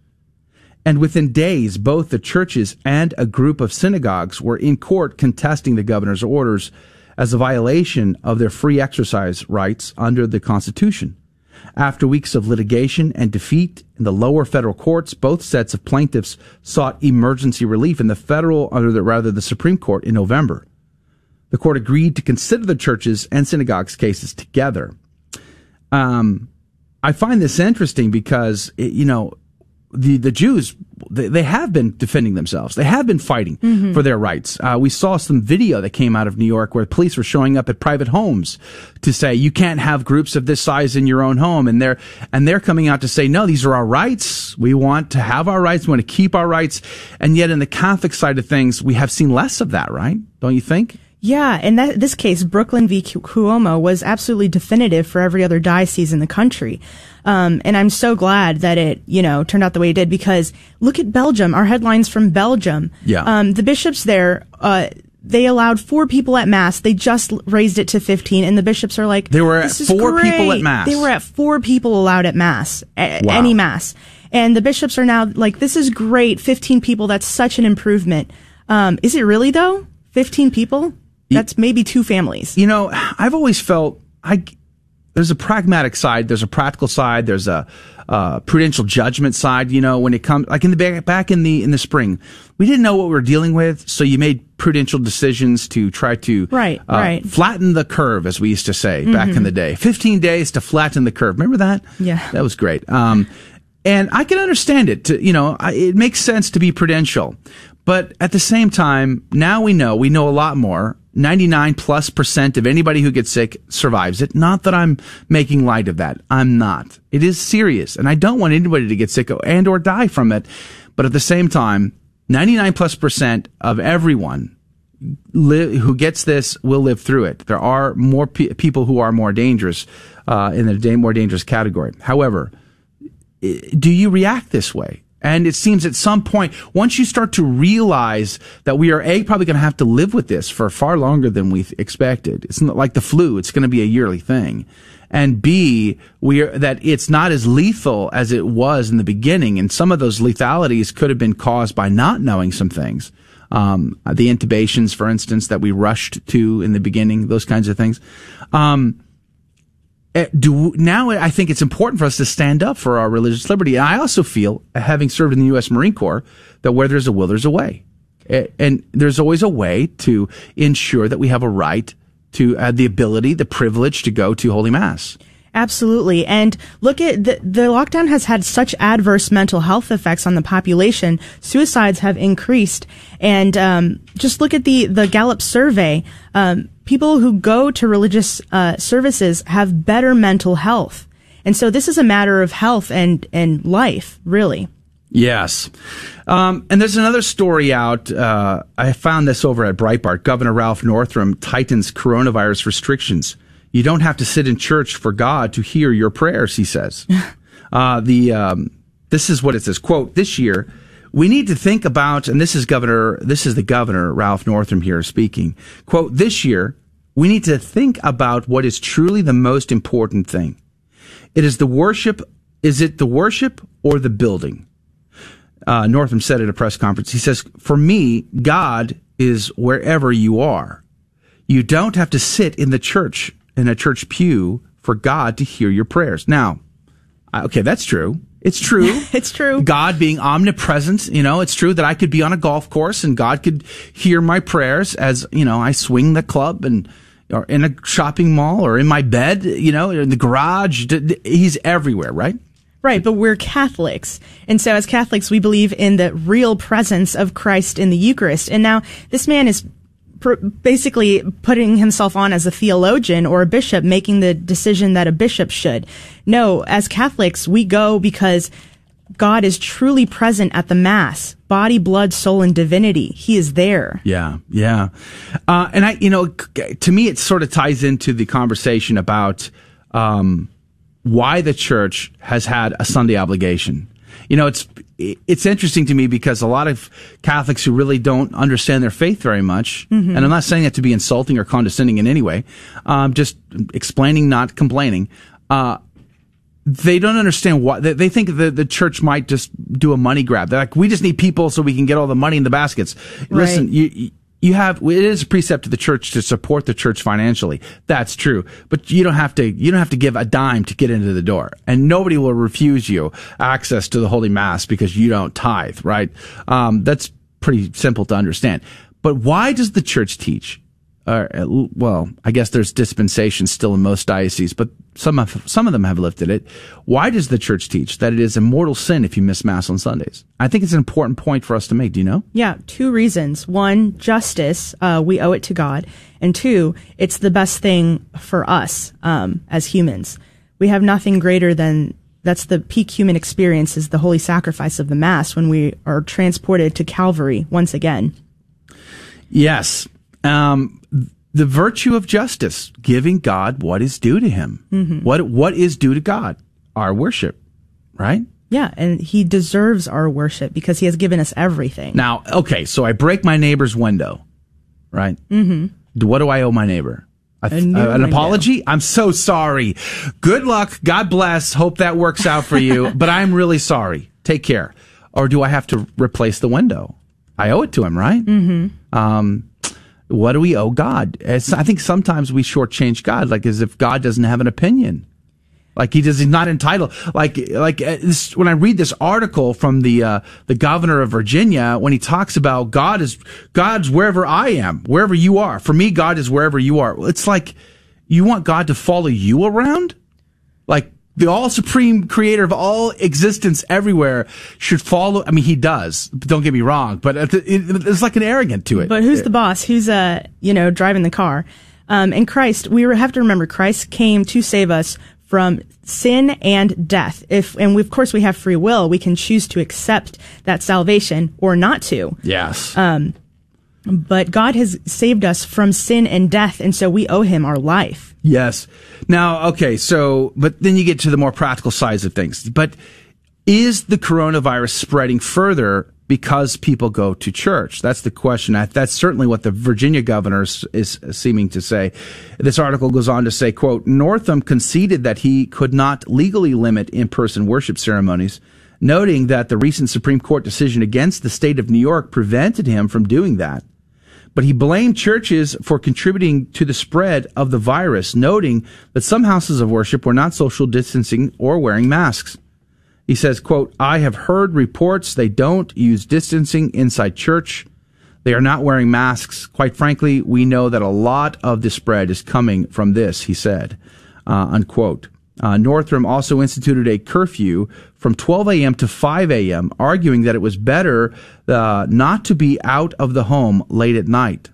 [SPEAKER 2] And within days, both the churches and a group of synagogues were in court contesting the governor's orders as a violation of their free exercise rights under the Constitution. After weeks of litigation and defeat in the lower federal courts, both sets of plaintiffs sought emergency relief in the federal, or the, rather the Supreme Court in November. The court agreed to consider the churches and synagogues cases together. Um, I find this interesting because, you know, the, the Jews, they, they have been defending themselves. They have been fighting mm-hmm. for their rights. Uh, we saw some video that came out of New York where police were showing up at private homes to say, you can't have groups of this size in your own home. And they're, and they're coming out to say, no, these are our rights. We want to have our rights. We want to keep our rights. And yet in the Catholic side of things, we have seen less of that, right? Don't you think?
[SPEAKER 4] Yeah, in that, this case, Brooklyn v. Cuomo was absolutely definitive for every other diocese in the country. Um, and I'm so glad that it, you know, turned out the way it did because look at Belgium, our headlines from Belgium.
[SPEAKER 2] Yeah.
[SPEAKER 4] Um, the bishops there, uh, they allowed four people at mass. They just raised it to 15 and the bishops are like,
[SPEAKER 2] they were at four
[SPEAKER 4] great.
[SPEAKER 2] people at mass.
[SPEAKER 4] They were at four people allowed at mass,
[SPEAKER 2] wow.
[SPEAKER 4] any mass. And the bishops are now like, this is great. 15 people. That's such an improvement. Um, is it really though? 15 people? That's maybe two families.
[SPEAKER 2] You know, I've always felt I there's a pragmatic side, there's a practical side, there's a uh, prudential judgment side. You know, when it comes like in the back, back in the in the spring, we didn't know what we were dealing with, so you made prudential decisions to try to
[SPEAKER 4] right, uh, right.
[SPEAKER 2] flatten the curve, as we used to say mm-hmm. back in the day. Fifteen days to flatten the curve. Remember that?
[SPEAKER 4] Yeah,
[SPEAKER 2] that was great. Um, and I can understand it. To, you know, I, it makes sense to be prudential, but at the same time, now we know we know a lot more 99 plus percent of anybody who gets sick survives it. Not that I'm making light of that. I'm not. It is serious and I don't want anybody to get sick and or die from it. But at the same time, 99 plus percent of everyone li- who gets this will live through it. There are more pe- people who are more dangerous, uh, in the more dangerous category. However, do you react this way? And it seems at some point, once you start to realize that we are A, probably going to have to live with this for far longer than we expected. It's not like the flu. It's going to be a yearly thing. And B, we are, that it's not as lethal as it was in the beginning. And some of those lethalities could have been caused by not knowing some things. Um, the intubations, for instance, that we rushed to in the beginning, those kinds of things. Um, do now I think it's important for us to stand up for our religious liberty. And I also feel, having served in the U.S. Marine Corps, that where there's a will, there's a way, Uh, and there's always a way to ensure that we have a right to uh, the ability, the privilege to go to Holy Mass.
[SPEAKER 4] Absolutely. And look at the, the lockdown has had such adverse mental health effects on the population. Suicides have increased. And, um, just look at the, the Gallup survey. Um, people who go to religious, uh, services have better mental health. And so this is a matter of health and, and life, really.
[SPEAKER 2] Yes. Um, and there's another story out. Uh, I found this over at Breitbart. Governor Ralph Northam tightens coronavirus restrictions. You don't have to sit in church for God to hear your prayers, he says. uh, the, um, this is what it says. Quote, this year, we need to think about, and this is Governor, this is the Governor, Ralph Northam here speaking. Quote, this year, we need to think about what is truly the most important thing. It is the worship, is it the worship or the building? uh, Northam said at a press conference. He says, For me, God is wherever you are. You don't have to sit in the church, in a church pew, for God to hear your prayers. Now, okay, that's true. It's true.
[SPEAKER 4] it's true.
[SPEAKER 2] God being omnipresent, you know, it's true that I could be on a golf course and God could hear my prayers as, you know, I swing the club and, or in a shopping mall or in my bed, you know, in the garage. He's everywhere, right?
[SPEAKER 4] Right, but we're Catholics. And so as Catholics, we believe in the real presence of Christ in the Eucharist. And now this man is pr- basically putting himself on as a theologian or a bishop, making the decision that a bishop should. No, as Catholics, we go because God is truly present at the Mass, body, blood, soul, and divinity. He is there.
[SPEAKER 2] Yeah, yeah. Uh, and I, you know, to me, it sort of ties into the conversation about um, why the church has had a Sunday obligation. You know, it's it's interesting to me because a lot of Catholics who really don't understand their faith very much,
[SPEAKER 12] Mhm.
[SPEAKER 2] and I'm not saying that to be insulting or condescending in any way, um, just explaining, not complaining. Uh, they don't understand why they, they think the, the church might just do a money grab. They're like, we just need people so we can get all the money in the baskets. Listen, you, you- have, it is a precept of the church to support the church financially. That's true. But you don't have to, you don't have to give a dime to get into the door. And nobody will refuse you access to the Holy Mass because you don't tithe, right? Um, that's pretty simple to understand. But why does the church teach? Uh, well, I guess there's dispensation still in most dioceses, but some of, some of them have lifted it. Why does the church teach that it is a mortal sin if you miss mass on Sundays? I think it's an important point for us to make. Do you know?
[SPEAKER 4] Yeah, two reasons. One, justice. Uh, we owe it to God. And two, it's the best thing for us um, as humans. We have nothing greater than that's the peak human experience is the holy sacrifice of the Mass when we are transported to Calvary once again.
[SPEAKER 2] Yes. Um, the virtue of justice, giving God what is due to him.
[SPEAKER 4] Mhm.
[SPEAKER 2] What, what is due to God? Our worship, right?
[SPEAKER 4] Yeah, and He deserves our worship because He has given us everything.
[SPEAKER 2] Now, okay, so I break my neighbor's window, right?
[SPEAKER 4] Mm-hmm.
[SPEAKER 2] What do I owe my neighbor? A
[SPEAKER 4] A
[SPEAKER 2] uh, an apology? I'm so sorry. Good luck. God bless. Hope that works out for you. but I'm really sorry. Take care. Or do I have to replace the window? I owe it to him, right?
[SPEAKER 4] Mm-hmm.
[SPEAKER 2] Um, what do we owe God? It's, I think sometimes we shortchange God, like as if God doesn't have an opinion. Like he does, he's not entitled. Like, like uh, this, when I read this article from the uh, the governor of Virginia, when he talks about God is God's wherever I am, wherever you are. For me, God is wherever you are. It's like you want God to follow you around, like the all supreme creator of all existence everywhere should follow. I mean, he does. Don't get me wrong, but it, it, it's like an arrogant to it.
[SPEAKER 4] But who's the boss? Who's uh you know driving the car? Um, and Christ, we have to remember, Christ came to save us from sin and death. If and we, of course we have free will, we can choose to accept that salvation or not to.
[SPEAKER 2] Yes.
[SPEAKER 4] Um, but God has saved us from sin and death, and so we owe Him our life.
[SPEAKER 2] Yes. Now, okay, so, but then you get to the more practical sides of things. But Is the coronavirus spreading further because people go to church? That's the question. That's certainly what the Virginia governor is seeming to say. This article goes on to say, quote, Northam conceded that he could not legally limit in-person worship ceremonies, noting that the recent Supreme Court decision against the state of New York prevented him from doing that. But he blamed churches for contributing to the spread of the virus, noting that some houses of worship were not social distancing or wearing masks. He says, quote, I have heard reports they don't use distancing inside church. They are not wearing masks. Quite frankly, we know that a lot of the spread is coming from this, he said, uh, unquote. Uh, Northam also instituted a curfew from 12 a.m. to 5 a.m., arguing that it was better uh, not to be out of the home late at night.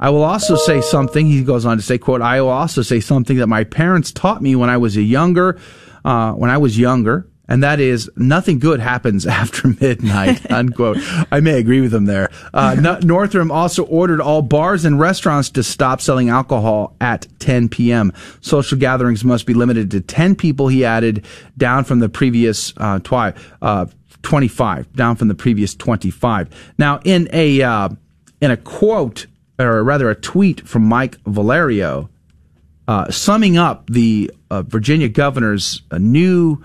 [SPEAKER 2] I will also say something, he goes on to say, quote, I will also say something that my parents taught me when I was a younger, uh, when I was younger and that is nothing good happens after midnight, unquote. I may agree with him there. Uh, Northam also ordered all bars and restaurants to stop selling alcohol at 10 p.m. Social gatherings must be limited to 10 people, he added, down from the previous uh, twi- uh, 25, down from the previous 25. Now, in a, uh, in a quote, or rather a tweet from Mike Valerio, uh, summing up the uh, Virginia governor's new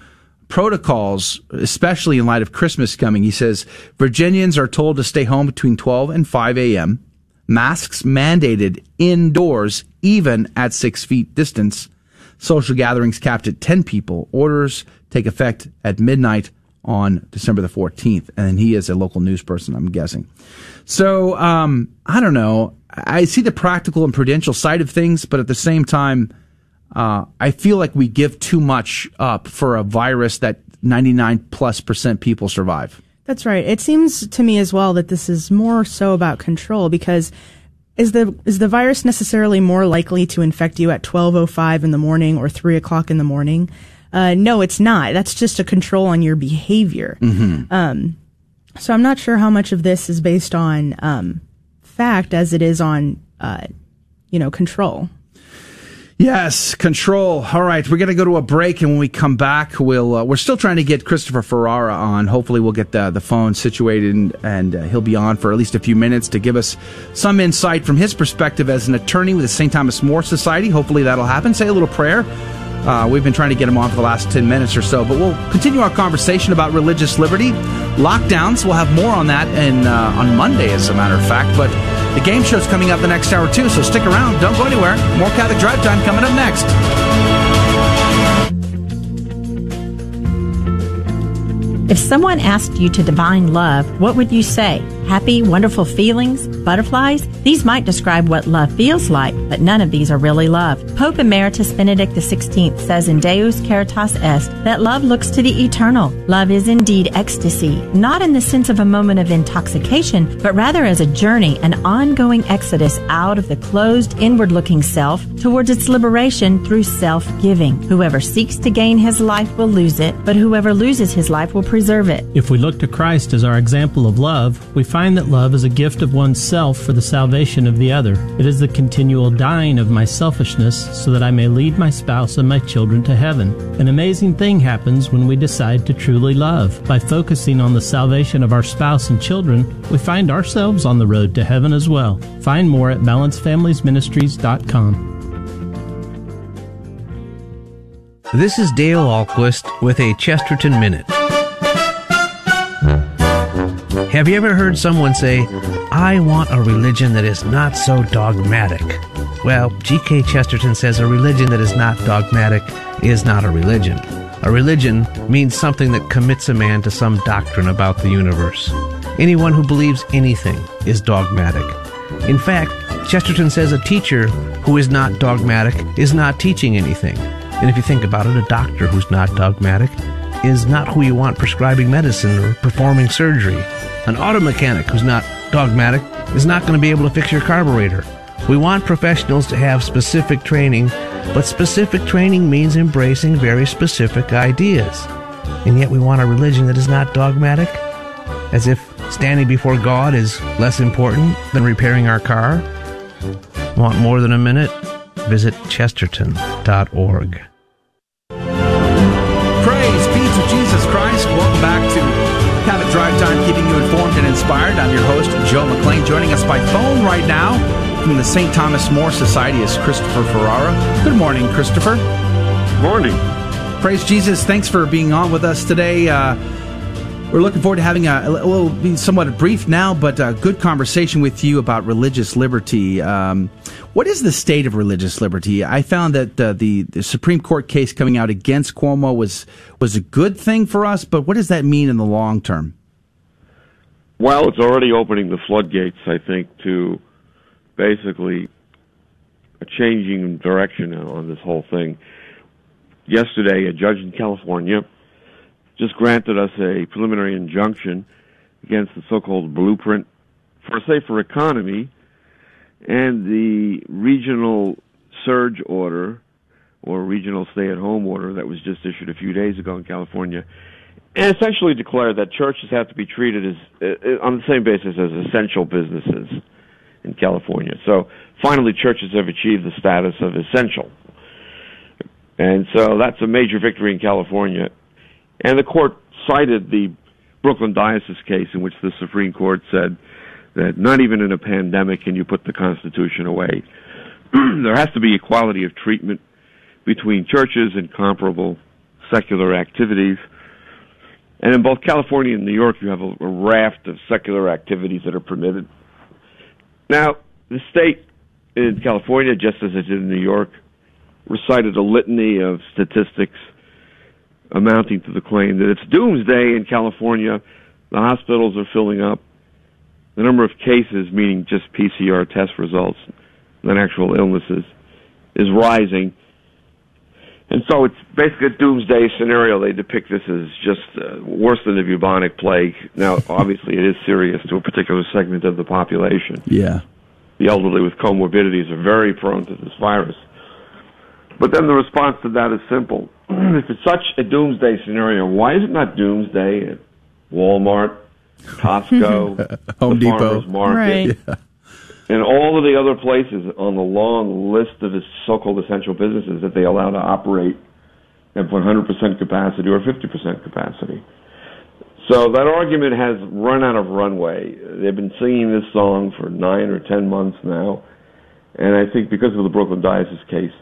[SPEAKER 2] protocols, especially in light of Christmas coming. He says Virginians are told to stay home between 12 and 5 a.m. Masks mandated indoors, even at six feet distance. Social gatherings capped at 10 people. Orders take effect at midnight on December the 14th. And he is a local news person, I'm guessing. So, um, I don't know. I see the practical and prudential side of things, but at the same time, uh, I feel like we give too much up for a virus that 99 plus percent people survive.
[SPEAKER 4] That's right. It seems to me as well that this is more so about control because is the is the virus necessarily more likely to infect you at 12:05 in the morning or 3 o'clock in the morning? Uh, no, it's not. That's just a control on your behavior.
[SPEAKER 2] Mm-hmm.
[SPEAKER 4] Um, so I'm not sure how much of this is based on um, fact as it is on, uh, you know, control.
[SPEAKER 2] Yes, control. All right, we're going to go to a break, and when we come back, we'll uh, we're still trying to get Christopher Ferrara on. Hopefully, we'll get the the phone situated, and, and uh, he'll be on for at least a few minutes to give us some insight from his perspective as an attorney with the St. Thomas More Society. Hopefully, that'll happen. Say a little prayer. Uh, we've been trying to get him on for the last 10 minutes or so, but we'll continue our conversation about religious liberty, lockdowns. We'll have more on that in, uh, on Monday, as a matter of fact. But the game show's coming up the next hour, too, so stick around. Don't go anywhere. More Catholic Drive Time coming up next.
[SPEAKER 12] If someone asked you to divine love, what would you say? Happy, wonderful feelings? Butterflies? These might describe what love feels like, but none of these are really love. Pope Emeritus Benedict XVI says in Deus Caritas Est that love looks to the eternal. Love is indeed ecstasy, not in the sense of a moment of intoxication, but rather as a journey, an ongoing exodus out of the closed, inward looking self towards its liberation through self giving. Whoever seeks to gain his life will lose it, but whoever loses his life will preserve it.
[SPEAKER 13] If we look to Christ as our example of love, we find that love is a gift of oneself for the salvation of the other. It is the continual dying of my selfishness so that I may lead my spouse and my children to heaven. An amazing thing happens when we decide to truly love. By focusing on the salvation of our spouse and children, we find ourselves on the road to heaven as well. Find more at balancefamiliesministries.com.
[SPEAKER 7] This is Dale Ahlquist with a Chesterton Minute. Have you ever heard someone say, I want a religion that is not so dogmatic? Well, G.K. Chesterton says a religion that is not dogmatic is not a religion. A religion means something that commits a man to some doctrine about the universe. Anyone who believes anything is dogmatic. In fact, Chesterton says a teacher who is not dogmatic is not teaching anything. And if you think about it, a doctor who's not dogmatic is not who you want prescribing medicine or performing surgery. An auto mechanic who's not dogmatic is not going to be able to fix your carburetor. We want professionals to have specific training, but specific training means embracing very specific ideas. And yet we want a religion that is not dogmatic, as if standing before God is less important than repairing our car. Want more than a minute? Visit chesterton.org.
[SPEAKER 2] Praise be to Jesus Christ. Welcome back to Catholic Drive Time, keeping you informed and inspired. I'm your host, Joe McClain. Joining us by phone right now from the St. Thomas More Society is Christopher Ferrara. Good morning, Christopher.
[SPEAKER 14] Morning.
[SPEAKER 2] Praise Jesus. Thanks for being on with us today. Uh, we're looking forward to having a, a little, be somewhat brief now, but a good conversation with you about religious liberty. Um, what is the state of religious liberty? I found that uh, the, the Supreme Court case coming out against Cuomo was was a good thing for us, but what does that mean in the long term?
[SPEAKER 14] Well, it's already opening the floodgates, I think, to basically a changing direction on this whole thing. Yesterday, a judge in California just granted us a preliminary injunction against the so-called blueprint for a safer economy and the regional surge order or regional stay-at-home order that was just issued a few days ago in California and essentially declared that churches have to be treated as uh, on the same basis as essential businesses in California. So finally churches have achieved the status of essential. And so that's a major victory in California and the court cited the Brooklyn Diocese case in which the Supreme Court said that not even in a pandemic can you put the Constitution away. there has to be equality of treatment between churches and comparable secular activities. And in both California and New York, you have a, a raft of secular activities that are permitted. Now, the state in California, just as it did in New York, recited a litany of statistics amounting to the claim that it's doomsday in California. The hospitals are filling up. The number of cases, meaning just PCR test results, than actual illnesses, is rising. And so it's basically a doomsday scenario. They depict this as just uh, worse than the bubonic plague. Now, obviously, it is serious to a particular segment of the population.
[SPEAKER 2] Yeah.
[SPEAKER 14] The elderly with comorbidities are very prone to this virus. But then the response to that is simple. if it's such a doomsday scenario, why is it not doomsday at Walmart, Costco,
[SPEAKER 2] Home
[SPEAKER 14] the
[SPEAKER 2] Depot.
[SPEAKER 14] market,
[SPEAKER 2] Right.
[SPEAKER 14] And all of the other places on the long list of so-called essential businesses that they allow to operate at 100% capacity or 50% capacity? So that argument has run out of runway. They've been singing this song for nine or ten months now, and I think because of the Brooklyn Diocese case,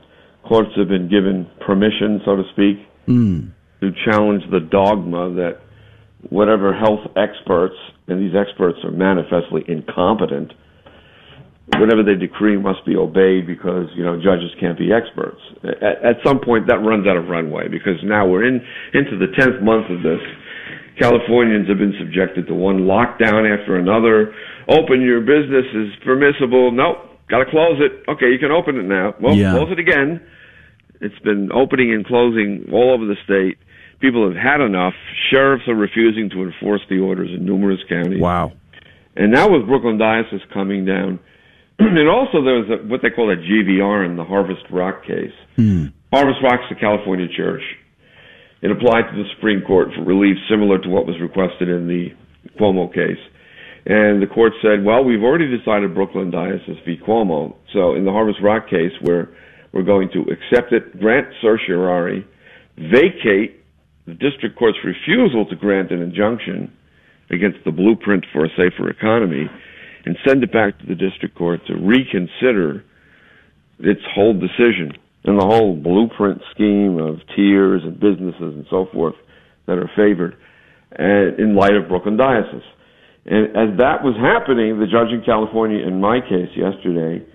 [SPEAKER 14] courts have been given permission, so to speak,
[SPEAKER 2] Mm.
[SPEAKER 14] to challenge the dogma that whatever health experts, and these experts are manifestly incompetent, whatever they decree must be obeyed because, you know, judges can't be experts. At, at some point that runs out of runway because now we're in, into the 10th month of this. Californians have been subjected to one lockdown after another. Open your business is permissible. Nope. Gotta close it. Okay, you can open it now. Well,
[SPEAKER 2] Yeah.
[SPEAKER 14] close it again. It's been opening and closing all over the state. People have had enough. Sheriffs are refusing to enforce the orders in numerous counties.
[SPEAKER 2] Wow.
[SPEAKER 14] And now with Brooklyn Diocese coming down, and also there's a, what they call a GVR in the Harvest Rock case.
[SPEAKER 2] Hmm.
[SPEAKER 14] Harvest Rock's the California church. It applied to the Supreme Court for relief similar to what was requested in the Cuomo case. And the court said, well, we've already decided Brooklyn Diocese v. Cuomo. So in the Harvest Rock case, where we're going to accept it, grant certiorari, vacate the district court's refusal to grant an injunction against the blueprint for a safer economy, and send it back to the district court to reconsider its whole decision and the whole blueprint scheme of tiers and businesses and so forth that are favored uh, in light of Brooklyn Diocese. And as that was happening, the judge in California, in my case yesterday,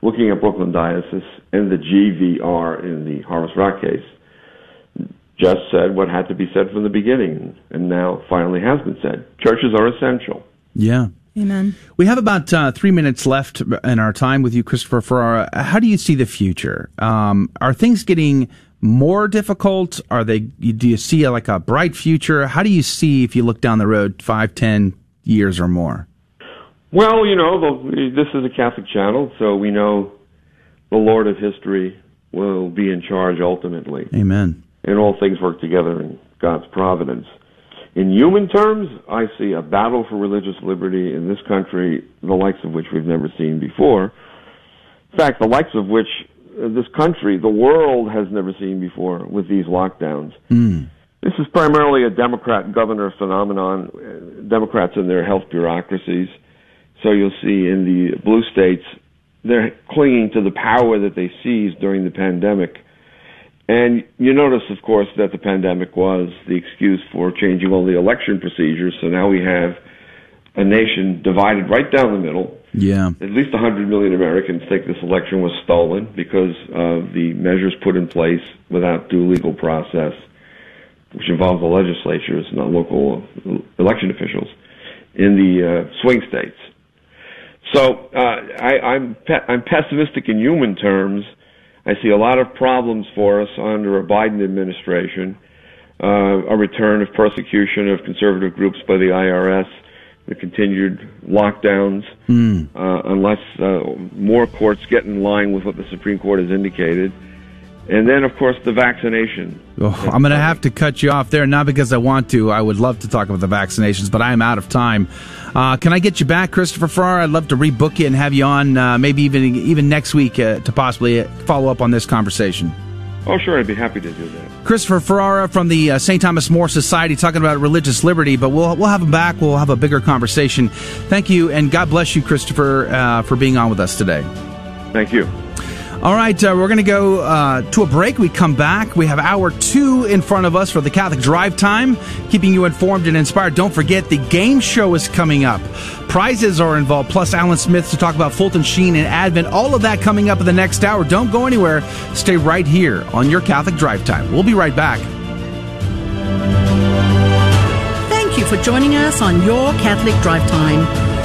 [SPEAKER 14] looking at Brooklyn Diocese and the GVR in the Harvest Rock case, just said what had to be said from the beginning, and now finally has been said. Churches are essential.
[SPEAKER 2] Yeah.
[SPEAKER 4] Amen.
[SPEAKER 2] We have about uh, three minutes left in our time with you, Christopher Ferrara. How do you see the future? Um, are things getting more difficult? Are they? Do you see like a bright future? How do you see if you look down the road five, ten years or more?
[SPEAKER 14] Well, you know, the, this is a Catholic channel, so we know the Lord of history will be in charge ultimately.
[SPEAKER 2] Amen.
[SPEAKER 14] And all things work together in God's providence. In human terms, I see a battle for religious liberty in this country, the likes of which we've never seen before. In fact, the likes of which uh, this country, the world has never seen before with these lockdowns.
[SPEAKER 2] Mm.
[SPEAKER 14] This is primarily a Democrat governor phenomenon. uh, Democrats and their health bureaucracies. So you'll see in the blue states, they're clinging to the power that they seized during the pandemic. And you notice, of course, that the pandemic was the excuse for changing all the election procedures. So now we have a nation divided right down the middle.
[SPEAKER 2] Yeah.
[SPEAKER 14] At least 100 million Americans think this election was stolen because of the measures put in place without due legal process, which involves the legislatures, and not local election officials, in the uh, swing states. So uh, I, I'm pe- I'm pessimistic in human terms. I see a lot of problems for us under a Biden administration, uh, a return of persecution of conservative groups by the IRS, the continued lockdowns,
[SPEAKER 2] Mm.
[SPEAKER 14] uh, unless uh, more courts get in line with what the Supreme Court has indicated. And then, of course, the vaccination.
[SPEAKER 2] Oh, I'm going to have to cut you off there, not because I want to. I would love to talk about the vaccinations, but I am out of time. Uh, can I get you back, Christopher Ferrara? I'd love to rebook you and have you on, uh, maybe even even next week uh, to possibly uh, follow up on this conversation.
[SPEAKER 14] Oh, sure, I'd be happy to do that.
[SPEAKER 2] Christopher Ferrara from the uh, St. Thomas More Society talking about religious liberty, but we'll we'll have him back. We'll have a bigger conversation. Thank you, and God bless you, Christopher, uh, for being on with us today.
[SPEAKER 14] Thank you.
[SPEAKER 2] All right, uh, we're going to go uh, to a break. We come back. We have hour two in front of us for the Catholic Drive Time, keeping you informed and inspired. Don't forget, the game show is coming up. Prizes are involved, plus Alan Smith to talk about Fulton Sheen and Advent. All of that coming up in the next hour. Don't go anywhere. Stay right here on your Catholic Drive Time. We'll be right back.
[SPEAKER 1] Thank you for joining us on Your Catholic Drive Time,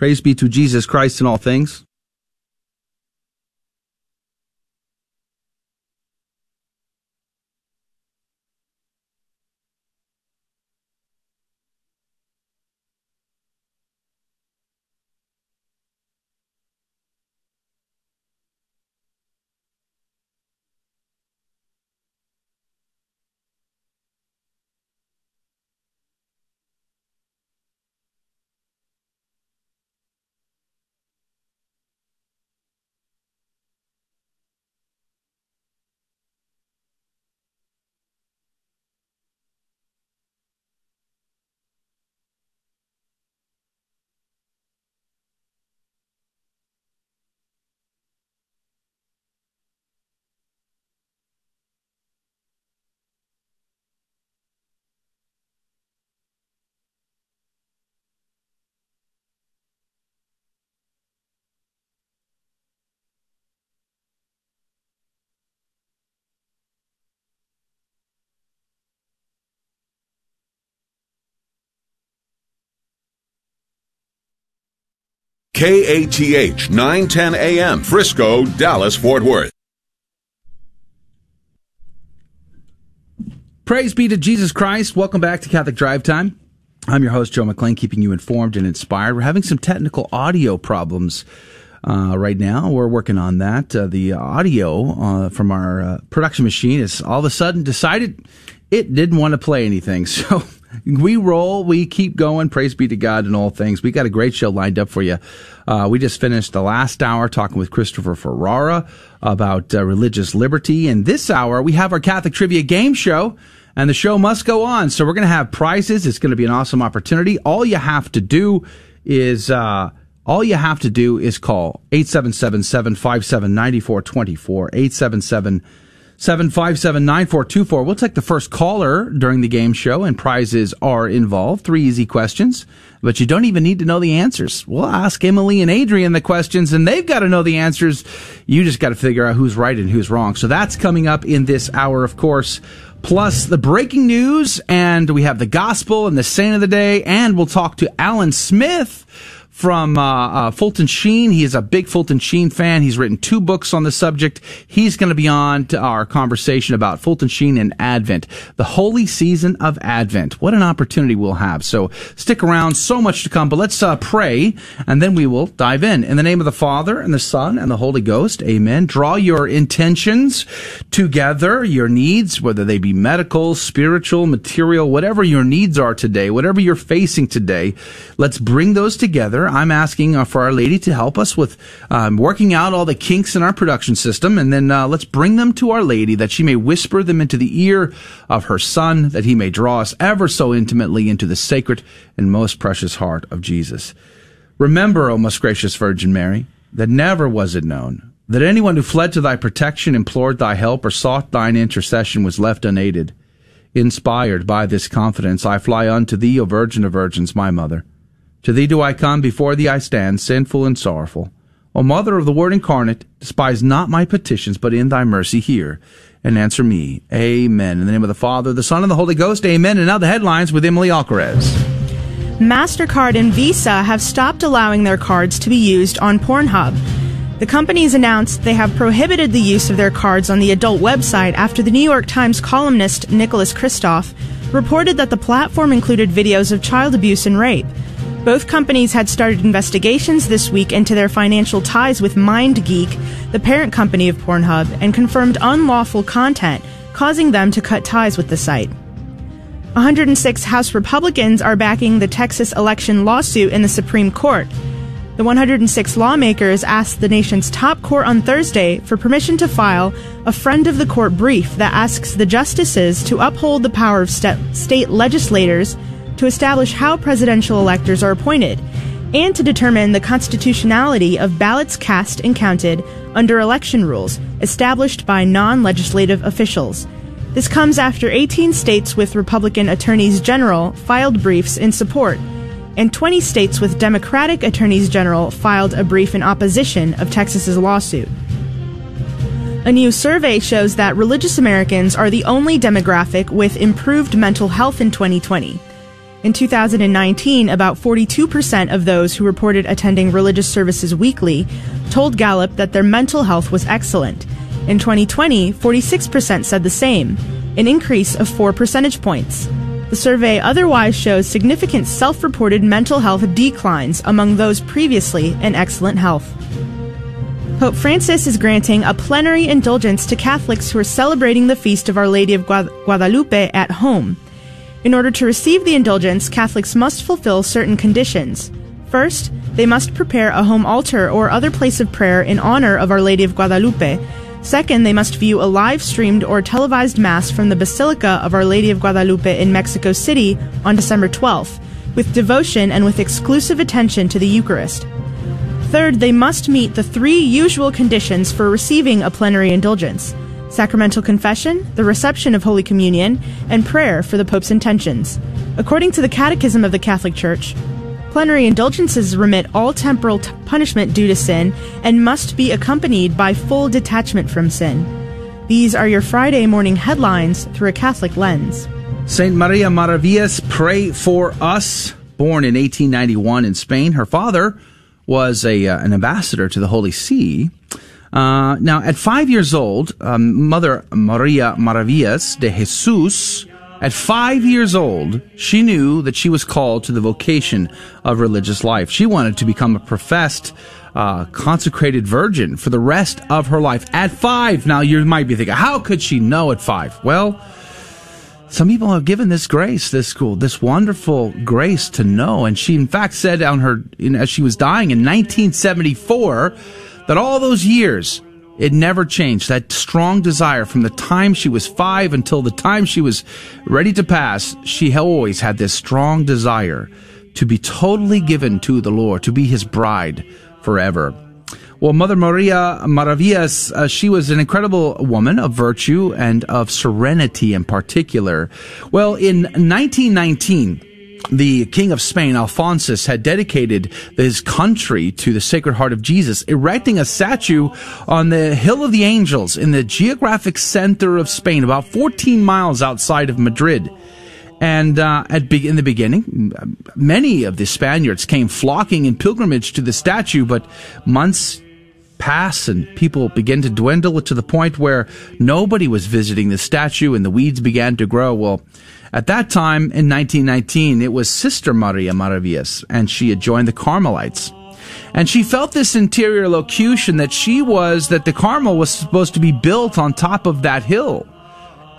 [SPEAKER 2] Praise be to Jesus Christ in all things.
[SPEAKER 15] KATH 910 AM, Frisco, Dallas, Fort Worth.
[SPEAKER 2] Praise be to Jesus Christ. Welcome back to Catholic Drive Time. I'm your host, Joe McClain, keeping you informed and inspired. We're having some technical audio problems uh, right now. We're working on that. Uh, the audio uh, from our uh, production machine has all of a sudden decided it didn't want to play anything. So we roll, we keep going. Praise be to God in all things. We got a great show lined up for you. Uh, we just finished the last hour talking with Christopher Ferrara about uh, religious liberty. And this hour, we have our Catholic Trivia Game Show and the show must go on. So we're going to have prizes. It's going to be an awesome opportunity. All you have to do is, uh, all you have to do is call 877-757-9424, 877 757 9424. We'll take the first caller during the game show, and prizes are involved. Three easy questions, but you don't even need to know the answers. We'll ask Emily and Adrian the questions, and they've got to know the answers. You just got to figure out who's right and who's wrong. So that's coming up in this hour, of course plus the breaking news, and we have the gospel and the saint of the day, and we'll talk to Alan Smith from uh, uh, Fulton Sheen. He is a big Fulton Sheen fan. He's written two books on the subject. He's going to be on to our conversation about Fulton Sheen and Advent, the holy season of Advent. What an opportunity we'll have. So stick around. So much to come. But let's uh, pray, and then we will dive in. In the name of the Father and the Son and the Holy Ghost. Amen. Draw your intentions together, your needs, whether they be medical, spiritual, material, whatever your needs are today, whatever you're facing today. Let's bring those together I'm asking uh, for Our Lady to help us with um, working out all the kinks in our production system, and then uh, let's bring them to Our Lady that she may whisper them into the ear of her Son, that he may draw us ever so intimately into the sacred and most precious heart of Jesus. Remember, O most gracious Virgin Mary, that never was it known that anyone who fled to thy protection, implored thy help, or sought thine intercession was left unaided. Inspired by this confidence, I fly unto thee, O Virgin of Virgins, my mother. To thee do I come, before thee I stand, sinful and sorrowful. O Mother of the Word incarnate, despise not my petitions, but in thy mercy hear and answer me. Amen. In the name of the Father, the Son, and the Holy Ghost, amen. And now the headlines with Emily Alcaraz.
[SPEAKER 4] MasterCard and Visa have stopped allowing their cards to be used on Pornhub. The companies announced they have prohibited the use of their cards on the adult website after the New York Times columnist Nicholas Kristof reported that the platform included videos of child abuse and rape. Both companies had started investigations this week into their financial ties with MindGeek, the parent company of Pornhub, and confirmed unlawful content, causing them to cut ties with the site. 106 House Republicans are backing the Texas election lawsuit in the Supreme Court. The 106 lawmakers asked the nation's top court on Thursday for permission to file a friend of the court brief that asks the justices to uphold the power of st- state legislators to establish how presidential electors are appointed and to determine the constitutionality of ballots cast and counted under election rules established by non legislative officials. This comes after 18 states with Republican attorneys general filed briefs in support, and 20 states with Democratic attorneys general filed a brief in opposition of Texas's lawsuit. A new survey shows that religious Americans are the only demographic with improved mental health in 2020. In 2019, about 42% of those who reported attending religious services weekly told Gallup that their mental health was excellent. In 2020, 46% said the same, an increase of 4 percentage points. The survey otherwise shows significant self reported mental health declines among those previously in excellent health. Pope Francis is granting a plenary indulgence to Catholics who are celebrating the feast of Our Lady of Guadalupe at home. In order to receive the indulgence, Catholics must fulfill certain conditions. First, they must prepare a home altar or other place of prayer in honor of Our Lady of Guadalupe. Second, they must view a live streamed or televised Mass from the Basilica of Our Lady of Guadalupe in Mexico City on December 12th, with devotion and with exclusive attention to the Eucharist. Third, they must meet the three usual conditions for receiving a plenary indulgence sacramental confession, the reception of Holy Communion, and prayer for the Pope's intentions. According to the Catechism of the Catholic Church, plenary indulgences remit all temporal t- punishment due to sin and must be accompanied by full detachment from sin. These are your Friday morning headlines through a Catholic lens.
[SPEAKER 2] Saint Maria Maravillas, pray for us. Born in 1891 in Spain, her father was a uh, an ambassador to the Holy See. Uh, now, at five years old, um, Mother Maria Maravillas de Jesus, at five years old, she knew that she was called to the vocation of religious life. She wanted to become a professed, uh, consecrated virgin for the rest of her life. At five, now you might be thinking, how could she know at five? Well, some people have given this grace, this school, this wonderful grace to know. And she, in fact, said on her, as she was dying in 1974, that all those years, it never changed. That strong desire from the time she was five until the time she was ready to pass, she always had this strong desire to be totally given to the Lord, to be his bride forever. Well, Mother Maria Maravillas, uh, she was an incredible woman of virtue and of serenity in particular. Well, in 1919, the King of Spain, Alphonsus, had dedicated his country to the Sacred Heart of Jesus, erecting a statue on the Hill of the Angels in the geographic center of Spain, about 14 miles outside of Madrid. And uh, at in the beginning, many of the Spaniards came flocking in pilgrimage to the statue, but months pass and people begin to dwindle to the point where nobody was visiting the statue and the weeds began to grow. Well, at that time in 1919, it was Sister Maria Maravillas, and she had joined the Carmelites. And she felt this interior locution that she was, that the Carmel was supposed to be built on top of that hill.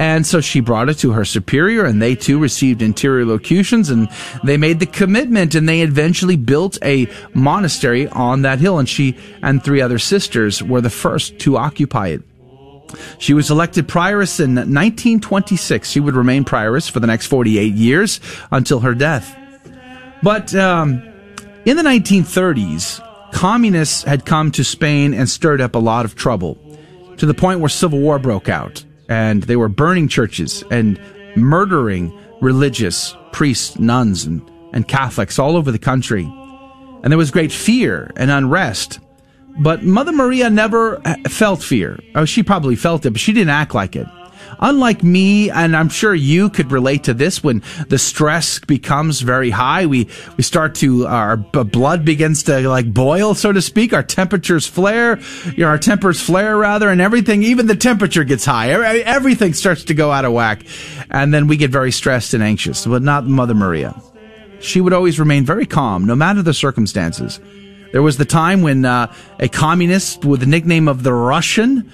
[SPEAKER 2] And so she brought it to her superior, and they too received interior locutions, and they made the commitment, and they eventually built a monastery on that hill. And she and three other sisters were the first to occupy it. She was elected prioress in 1926. She would remain prioress for the next 48 years until her death. But um, in the 1930s, communists had come to Spain and stirred up a lot of trouble to the point where civil war broke out and they were burning churches and murdering religious priests, nuns, and, and Catholics all over the country. And there was great fear and unrest. But Mother Maria never felt fear. Oh, she probably felt it, but she didn't act like it. Unlike me, and I'm sure you could relate to this when the stress becomes very high, we, we start to, our blood begins to like boil, so to speak. Our temperatures flare, you know, our tempers flare rather, and everything, even the temperature gets high. Everything starts to go out of whack. And then we get very stressed and anxious, but not Mother Maria. She would always remain very calm, no matter the circumstances. There was the time when uh, a communist with the nickname of the Russian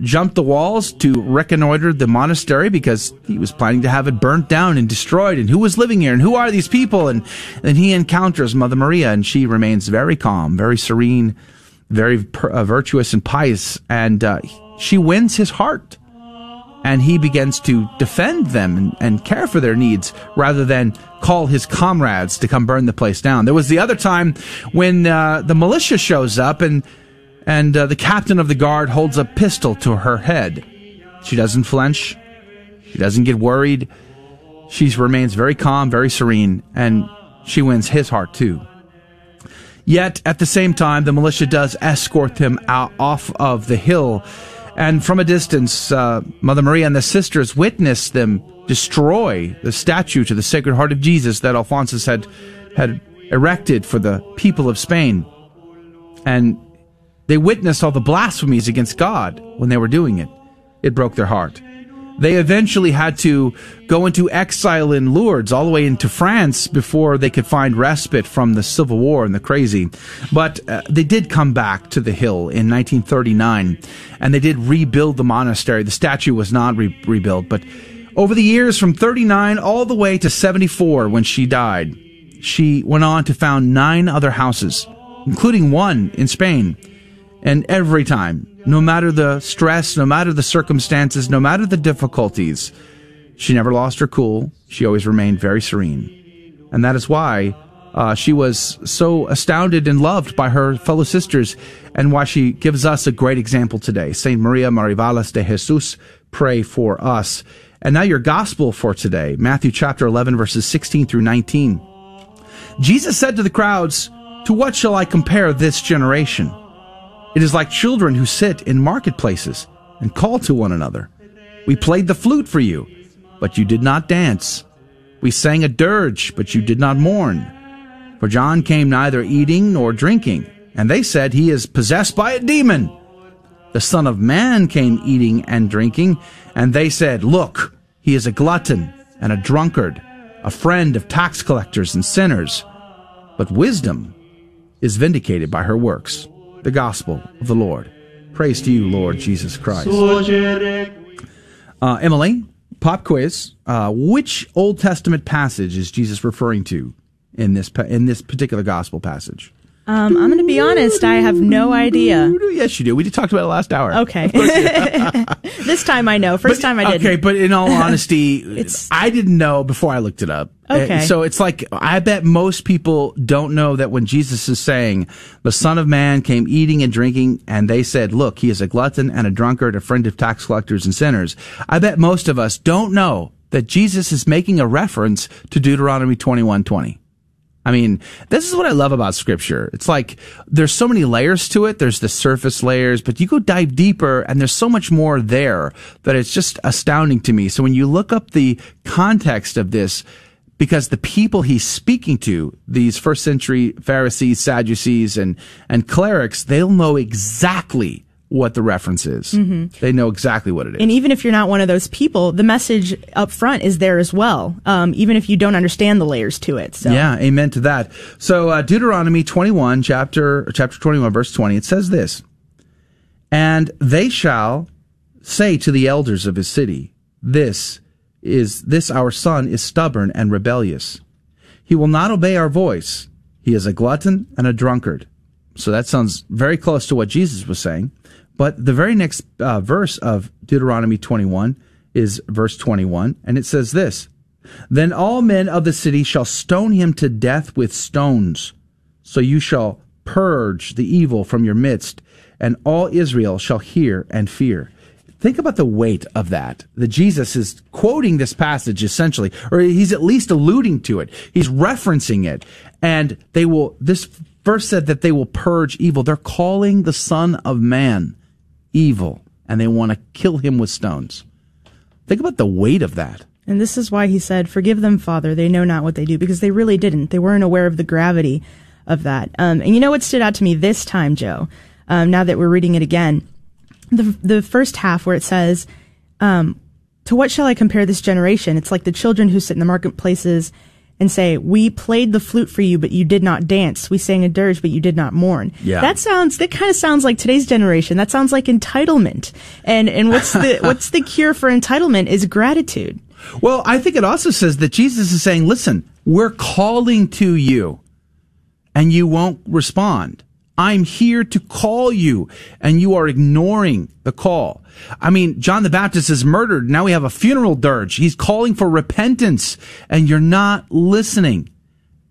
[SPEAKER 2] jumped the walls to reconnoiter the monastery because he was planning to have it burnt down and destroyed. And who was living here? And who are these people? And then he encounters Mother Maria, and she remains very calm, very serene, very per, uh, virtuous and pious. And uh, she wins his heart. And he begins to defend them and, and care for their needs rather than call his comrades to come burn the place down. There was the other time when uh, the militia shows up and and uh, the captain of the guard holds a pistol to her head. She doesn't flinch. She doesn't get worried. She remains very calm, very serene, and she wins his heart too. Yet, at the same time, the militia does escort him out off of the hill. And from a distance, uh, Mother Maria and the sisters witness them destroy the statue to the Sacred Heart of Jesus that Alphonsus had, had erected for the people of Spain. And they witnessed all the blasphemies against God when they were doing it. It broke their heart. They eventually had to go into exile in Lourdes all the way into France before they could find respite from the civil war and the crazy. But uh, they did come back to the hill in 1939 and they did rebuild the monastery. The statue was not re- rebuilt, but over the years from 39 all the way to 74 when she died, she went on to found nine other houses, including one in Spain and every time, no matter the stress, no matter the circumstances, no matter the difficulties, she never lost her cool. She always remained very serene. And that is why uh, she was so astounded and loved by her fellow sisters and why she gives us a great example today. Saint Maria Maravillas de Jesus, pray for us. And now your gospel for today, Matthew chapter 11 verses 16 through 19. Jesus said to the crowds, To what shall I compare this generation? It is like children who sit in marketplaces and call to one another. We played the flute for you, but you did not dance. We sang a dirge, but you did not mourn. For John came neither eating nor drinking, and they said he is possessed by a demon. The Son of Man came eating and drinking, and they said, Look, he is a glutton and a drunkard, a friend of tax collectors and sinners. But wisdom is vindicated by her works. The gospel of the Lord. Praise to you, Lord Jesus Christ. Uh, Emily, pop quiz. Uh, which Old Testament passage is Jesus referring to in this in this particular gospel passage?
[SPEAKER 4] Um, I'm going to be honest. I have no idea.
[SPEAKER 2] Yes, you do. We just talked about it last hour.
[SPEAKER 4] Okay. this time I know. First time I didn't.
[SPEAKER 2] Okay, but in all honesty, I didn't know before I looked it up.
[SPEAKER 4] Okay.
[SPEAKER 2] Uh, So it's like, I bet most people don't know that when Jesus is saying, the Son of Man came eating and drinking, and they said, look, he is a glutton and a drunkard, a friend of tax collectors and sinners. I bet most of us don't know that Jesus is making a reference to Deuteronomy 2120. 20. I mean, this is what I love about scripture. It's like there's so many layers to it. There's the surface layers, but you go dive deeper and there's so much more there that it's just astounding to me. So when you look up the context of this, because the people he's speaking to, these first century Pharisees, Sadducees, and, and clerics, they'll know exactly what the reference is.
[SPEAKER 4] Mhm.
[SPEAKER 2] They know exactly what it is.
[SPEAKER 4] And even if you're not one of those people, the message up front is there as well. Um, even if you don't understand the layers to it. So.
[SPEAKER 2] Yeah, amen to that. So uh, Deuteronomy 21, chapter chapter 21, verse 20, it says this: "And they shall say to the elders of his city, This is this our son is stubborn and rebellious. He will not obey our voice. He is a glutton and a drunkard." So that sounds very close to what Jesus was saying. But the very next uh, verse of Deuteronomy 21 is verse 21, and it says this Then all men of the city shall stone him to death with stones. So you shall purge the evil from your midst, and all Israel shall hear and fear. Think about the weight of that. That Jesus is quoting this passage essentially, or he's at least alluding to it. He's referencing it. And they will, this verse said that they will purge evil. They're calling the Son of Man evil, and they want to kill him with stones. Think about the weight of that.
[SPEAKER 4] And this is why he said, Forgive them, Father, they know not what they do, because they really didn't. They weren't aware of the gravity of that. Um, and you know what stood out to me this time, Joe, um, now that we're reading it again? The, the first half where it says, um, To what shall I compare this generation? It's like the children who sit in the marketplaces and say, We played the flute for you, but you did not dance. We sang a dirge, but you did not mourn.
[SPEAKER 2] Yeah.
[SPEAKER 4] That sounds, that kind of sounds like today's generation. That sounds like entitlement. And, and what's the, what's the cure for entitlement is gratitude.
[SPEAKER 2] Well, I think it also says that Jesus is saying, listen, we're calling to you and you won't respond. I'm here to call you and you are ignoring the call. I mean, John the Baptist is murdered. Now we have a funeral dirge. He's calling for repentance and you're not listening.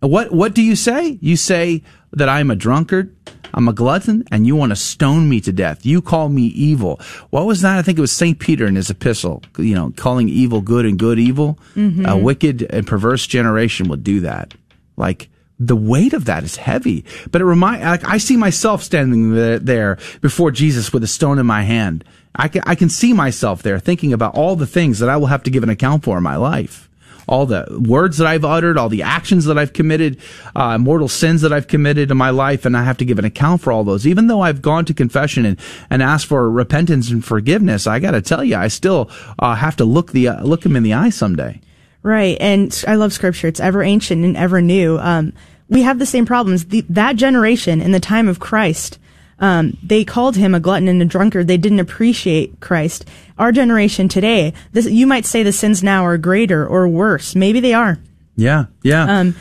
[SPEAKER 2] What, what do you say? You say that I'm a drunkard. I'm a glutton and you want to stone me to death. You call me evil. What was that? I think it was St. Peter in his epistle, you know, calling evil good and good evil.
[SPEAKER 4] Mhm.
[SPEAKER 2] A wicked and perverse generation would do that. Like, the weight of that is heavy. But it remind, like, I see myself standing there, before Jesus with a stone in my hand. I can, I can see myself there thinking about all the things that I will have to give an account for in my life. All the words that I've uttered, all the actions that I've committed, uh, mortal sins that I've committed in my life, and I have to give an account for all those. Even though I've gone to confession and, and asked for repentance and forgiveness, I gotta tell you, I still, uh, have to look the, uh, look him in the eye someday.
[SPEAKER 4] Right. And I love scripture. It's ever ancient and ever new. Um, we have the same problems. The, that generation in the time of Christ, um, they called him a glutton and a drunkard. They didn't appreciate Christ. Our generation today, this, you might say the sins now are greater or worse. Maybe they are.
[SPEAKER 2] Yeah, yeah.
[SPEAKER 4] Um,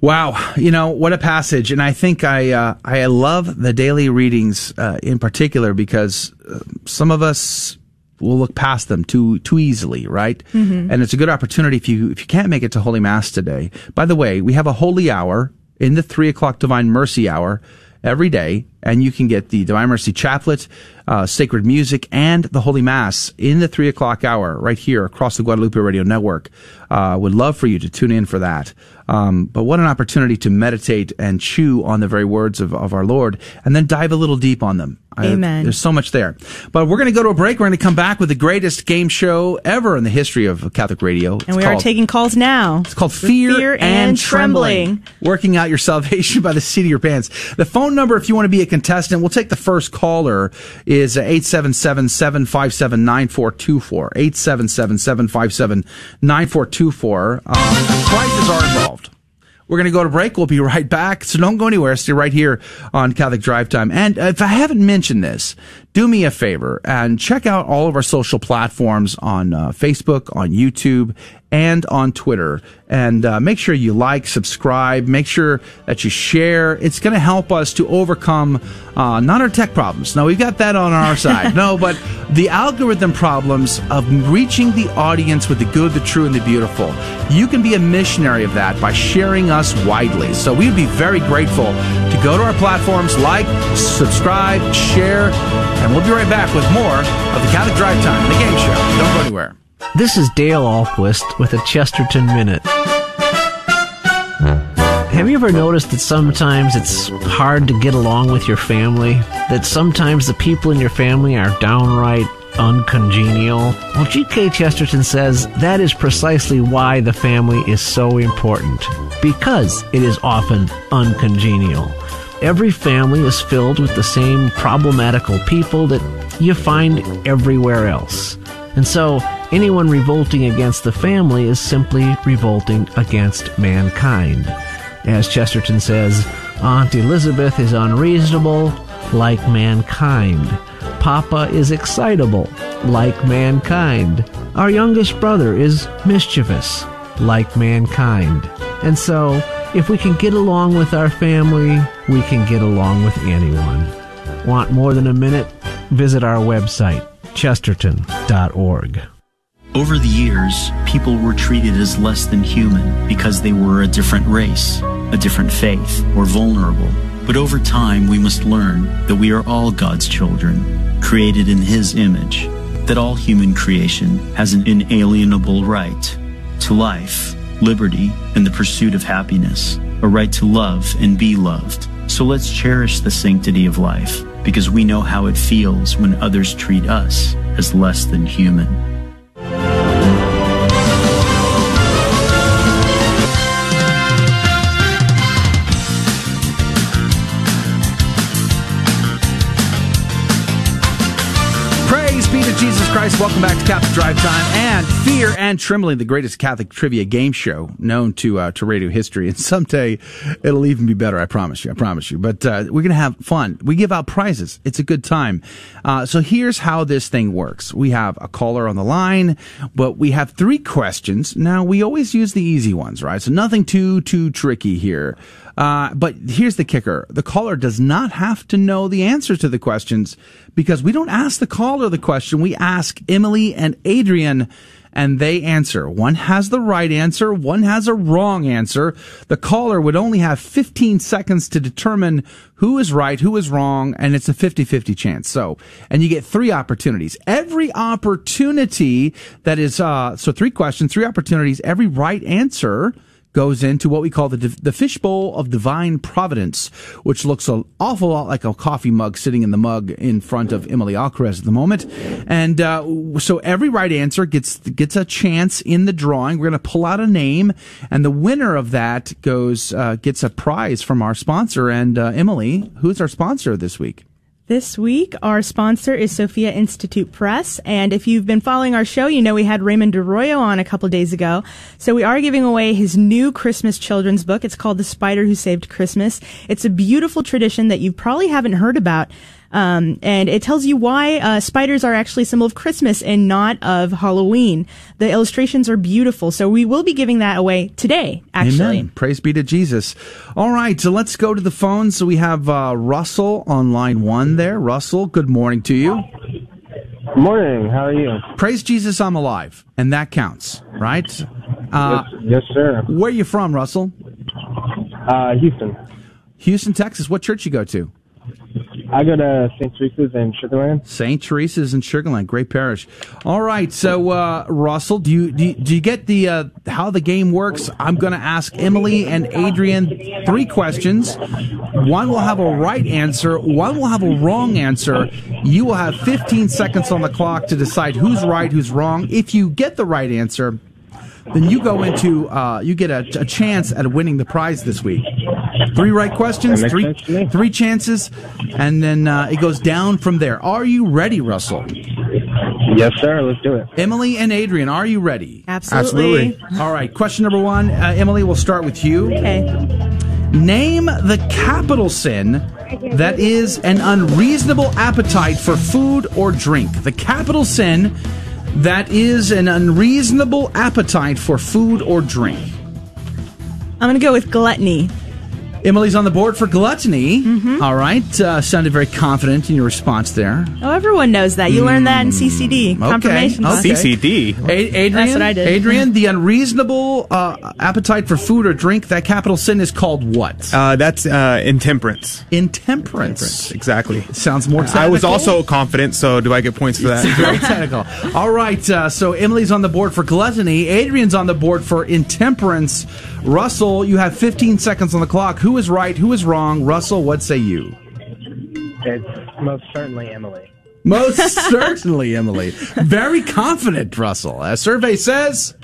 [SPEAKER 2] Wow, you know what a passage, and I think I uh, I love the daily readings uh, in particular because uh, some of us will look past them too too easily, right?
[SPEAKER 16] Mhm.
[SPEAKER 2] And it's a good opportunity if you if you can't make it to Holy Mass today. By the way, we have a Holy Hour in the three o'clock Divine Mercy Hour every day, and you can get the Divine Mercy Chaplet, uh, sacred music, and the Holy Mass in the three o'clock hour right here across the Guadalupe Radio Network. Uh, would love for you to tune in for that. Um, but what an opportunity to meditate and chew on the very words of, of our Lord and then dive a little deep on them. I-
[SPEAKER 4] Amen.
[SPEAKER 2] there's so much there. But we're going to go to a break. We're going to come back with the greatest game show ever in the history of Catholic radio. It's
[SPEAKER 4] And we are taking calls now.
[SPEAKER 2] It's called Fear,
[SPEAKER 4] Fear
[SPEAKER 2] and,
[SPEAKER 4] and
[SPEAKER 2] trembling.
[SPEAKER 4] Trembling.
[SPEAKER 2] Working out your salvation by the seat of your pants. The phone number, if you want to be a contestant, we'll take the first caller, is 877-757-9424. 877-757-9424. Um, prizes are involved. We're going to go to break. We'll be right back. So don't go anywhere. Stay right here on Catholic Drive Time. And if I haven't mentioned this, do me a favor and check out all of our social platforms on uh, Facebook, on YouTube, and on Twitter. And uh, make sure you like, subscribe, make sure that you share. It's going to help us to overcome uh, not our tech problems. No, we've got that on our side. No, but the algorithm problems of reaching the audience with the good, the true, and the beautiful. You can be a missionary of that by sharing us widely. So we'd be very grateful to go to our platforms, like, subscribe, share, and we'll be right back with more of the Catholic Drive Time, the game show. Don't go anywhere.
[SPEAKER 7] This is Dale Ahlquist with a Chesterton Minute. Have you ever noticed that sometimes it's hard to get along with your family? That sometimes the people in your family are downright uncongenial? Well, G.K. Chesterton says that is precisely why the family is so important. Because it is often uncongenial. Every family is filled with the same problematical people that you find everywhere else. And so, anyone revolting against the family is simply revolting against mankind. As Chesterton says, Aunt Elizabeth is unreasonable, like mankind. Papa is excitable, like mankind. Our youngest brother is mischievous, like mankind. And so, if we can get along with our family, we can get along with anyone. Want more than a minute? Visit our website, chesterton.org.
[SPEAKER 8] Over the years, people were treated as less than human because they were a different race, a different faith, or vulnerable. But over time, we must learn that we are all God's children, created in His image, that all human creation has an inalienable right to life, liberty, and the pursuit of happiness, a right to love and be loved. So let's cherish the sanctity of life because we know how it feels when others treat us as less than human.
[SPEAKER 2] Christ. Welcome back to Catholic Drive Time and Fear and Trembling, the greatest Catholic trivia game show known to uh, to radio history. And someday it'll even be better. I promise you. I promise you. But uh, we're gonna have fun. We give out prizes. It's a good time. Uh, so here's how this thing works. We have a caller on the line, but we have three questions. Now we always use the easy ones, right? So nothing too too tricky here. Uh, but here's the kicker. The caller does not have to know the answers to the questions because we don't ask the caller the question. We ask Emily and Adrian and they answer. One has the right answer. One has a wrong answer. The caller would only have 15 seconds to determine who is right, who is wrong, and it's a 50-50 chance. So, and you get three opportunities. Every opportunity that is, uh, so three questions, three opportunities, every right answer goes into what we call the the fishbowl of divine providence, which looks an awful lot like a coffee mug sitting in the mug in front of Emily Alcaraz at the moment. And uh, so every right answer gets gets a chance in the drawing. We're going to pull out a name, and the winner of that goes uh, gets a prize from our sponsor. And uh, Emily, who's our sponsor this week?
[SPEAKER 4] This week, our sponsor is Sophia Institute Press. And if you've been following our show, you know we had Raymond Arroyo on a couple days ago. So we are giving away his new Christmas children's book. It's called The Spider Who Saved Christmas. It's a beautiful tradition that you probably haven't heard about. Um, and it tells you why uh, spiders are actually a symbol of Christmas and not of Halloween. The illustrations are beautiful, so we will be giving that away today. Actually,
[SPEAKER 2] Amen. Praise be to Jesus. All right, so let's go to the phone. So we have uh, Russell on line one there. Russell, good morning to you.
[SPEAKER 16] Good morning. How are you?
[SPEAKER 2] Praise Jesus, I'm alive, and that counts, right? Uh,
[SPEAKER 16] yes, yes, sir.
[SPEAKER 2] Where are you from, Russell?
[SPEAKER 16] Uh, Houston.
[SPEAKER 2] Houston, Texas. What church you go to?
[SPEAKER 16] I go to St. Teresa's in Sugarland.
[SPEAKER 2] St. Teresa's in Sugarland, great parish. All right, so uh, Russell, do you, do you do you get the uh, how the game works? I'm going to ask Emily and Adrian three questions. One will have a right answer, one will have a wrong answer. You will have 15 seconds on the clock to decide who's right, who's wrong. If you get the right answer, then you go into uh, you get a, a chance at winning the prize this week. Three right questions, three three chances, and then uh, it goes down from there. Are you ready, Russell?
[SPEAKER 16] Yes, sir. Let's do it.
[SPEAKER 2] Emily and Adrian, are you ready?
[SPEAKER 4] Absolutely. Absolutely.
[SPEAKER 2] All right. Question number one, uh, Emily. We'll start with you.
[SPEAKER 4] Okay.
[SPEAKER 2] Name the capital sin that is an unreasonable appetite for food or drink. The capital sin that is an unreasonable appetite for food or drink.
[SPEAKER 4] I'm going to go with gluttony.
[SPEAKER 2] Emily's on the board for gluttony. All right. Uh, sounded very confident in your response there.
[SPEAKER 4] Oh, everyone knows that. You learned that in CCD. Confirmation. class.
[SPEAKER 2] A- Adrian,
[SPEAKER 4] That's what I did.
[SPEAKER 2] Adrian, the unreasonable uh, appetite for food or drink, that capital sin is called what?
[SPEAKER 6] Uh, that's uh, intemperance.
[SPEAKER 2] Intemperance.
[SPEAKER 6] Exactly.
[SPEAKER 2] Sounds more
[SPEAKER 6] I was also confident, so do I get points for that?
[SPEAKER 2] Very technical. All right, uh, so Emily's on the board for gluttony. Adrian's on the board for intemperance. Russell, you have 15 seconds on the clock. Who is right? Who is wrong? Russell, what say you?
[SPEAKER 16] It's most certainly Emily.
[SPEAKER 2] Most certainly, Emily. Very confident, Russell. A survey says,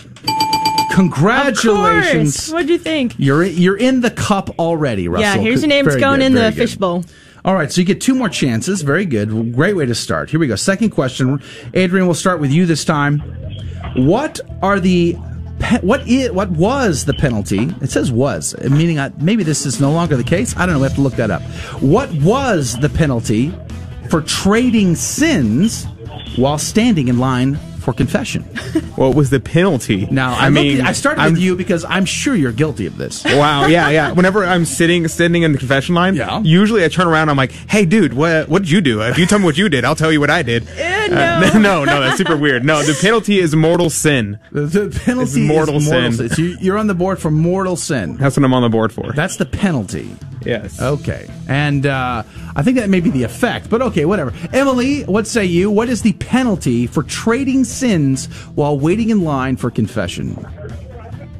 [SPEAKER 2] congratulations.
[SPEAKER 4] What do you think?
[SPEAKER 2] You're you're in the cup already, Russell.
[SPEAKER 4] Yeah, here's your name. It's
[SPEAKER 2] Very
[SPEAKER 4] going
[SPEAKER 2] good,
[SPEAKER 4] in the fishbowl.
[SPEAKER 2] All right, so you get two more chances. Very good. Great way to start. Here we go. Second question. Adrian, we'll start with you this time. What are the what is what was the penalty? It says was, meaning uh, maybe this is no longer the case. I don't know. We have to look that up. What was the penalty for trading sins while standing in line for confession?
[SPEAKER 6] what was the penalty?
[SPEAKER 2] Now, I,
[SPEAKER 6] I mean,
[SPEAKER 2] I started
[SPEAKER 6] I'm-
[SPEAKER 2] with you because I'm sure you're guilty of this.
[SPEAKER 6] Wow, yeah, yeah. Whenever I'm sitting sitting in the confession line,
[SPEAKER 2] Yeah.
[SPEAKER 6] usually I turn around. I'm like, "Hey, dude, what what did you do? If you tell me what you did, I'll tell you what I did." Uh, no, no, that's super weird. No, the penalty is mortal sin.
[SPEAKER 2] The, the penalty
[SPEAKER 6] mortal
[SPEAKER 2] is mortal
[SPEAKER 6] sin.
[SPEAKER 2] sin. So you- you're on the board for mortal sin.
[SPEAKER 6] That's what I'm on the board for.
[SPEAKER 2] That's the penalty.
[SPEAKER 6] Yes.
[SPEAKER 2] Okay. And uh, I think that may be the effect, but okay, whatever. Emily, what say you? What is the penalty for trading sins while waiting in line for confession?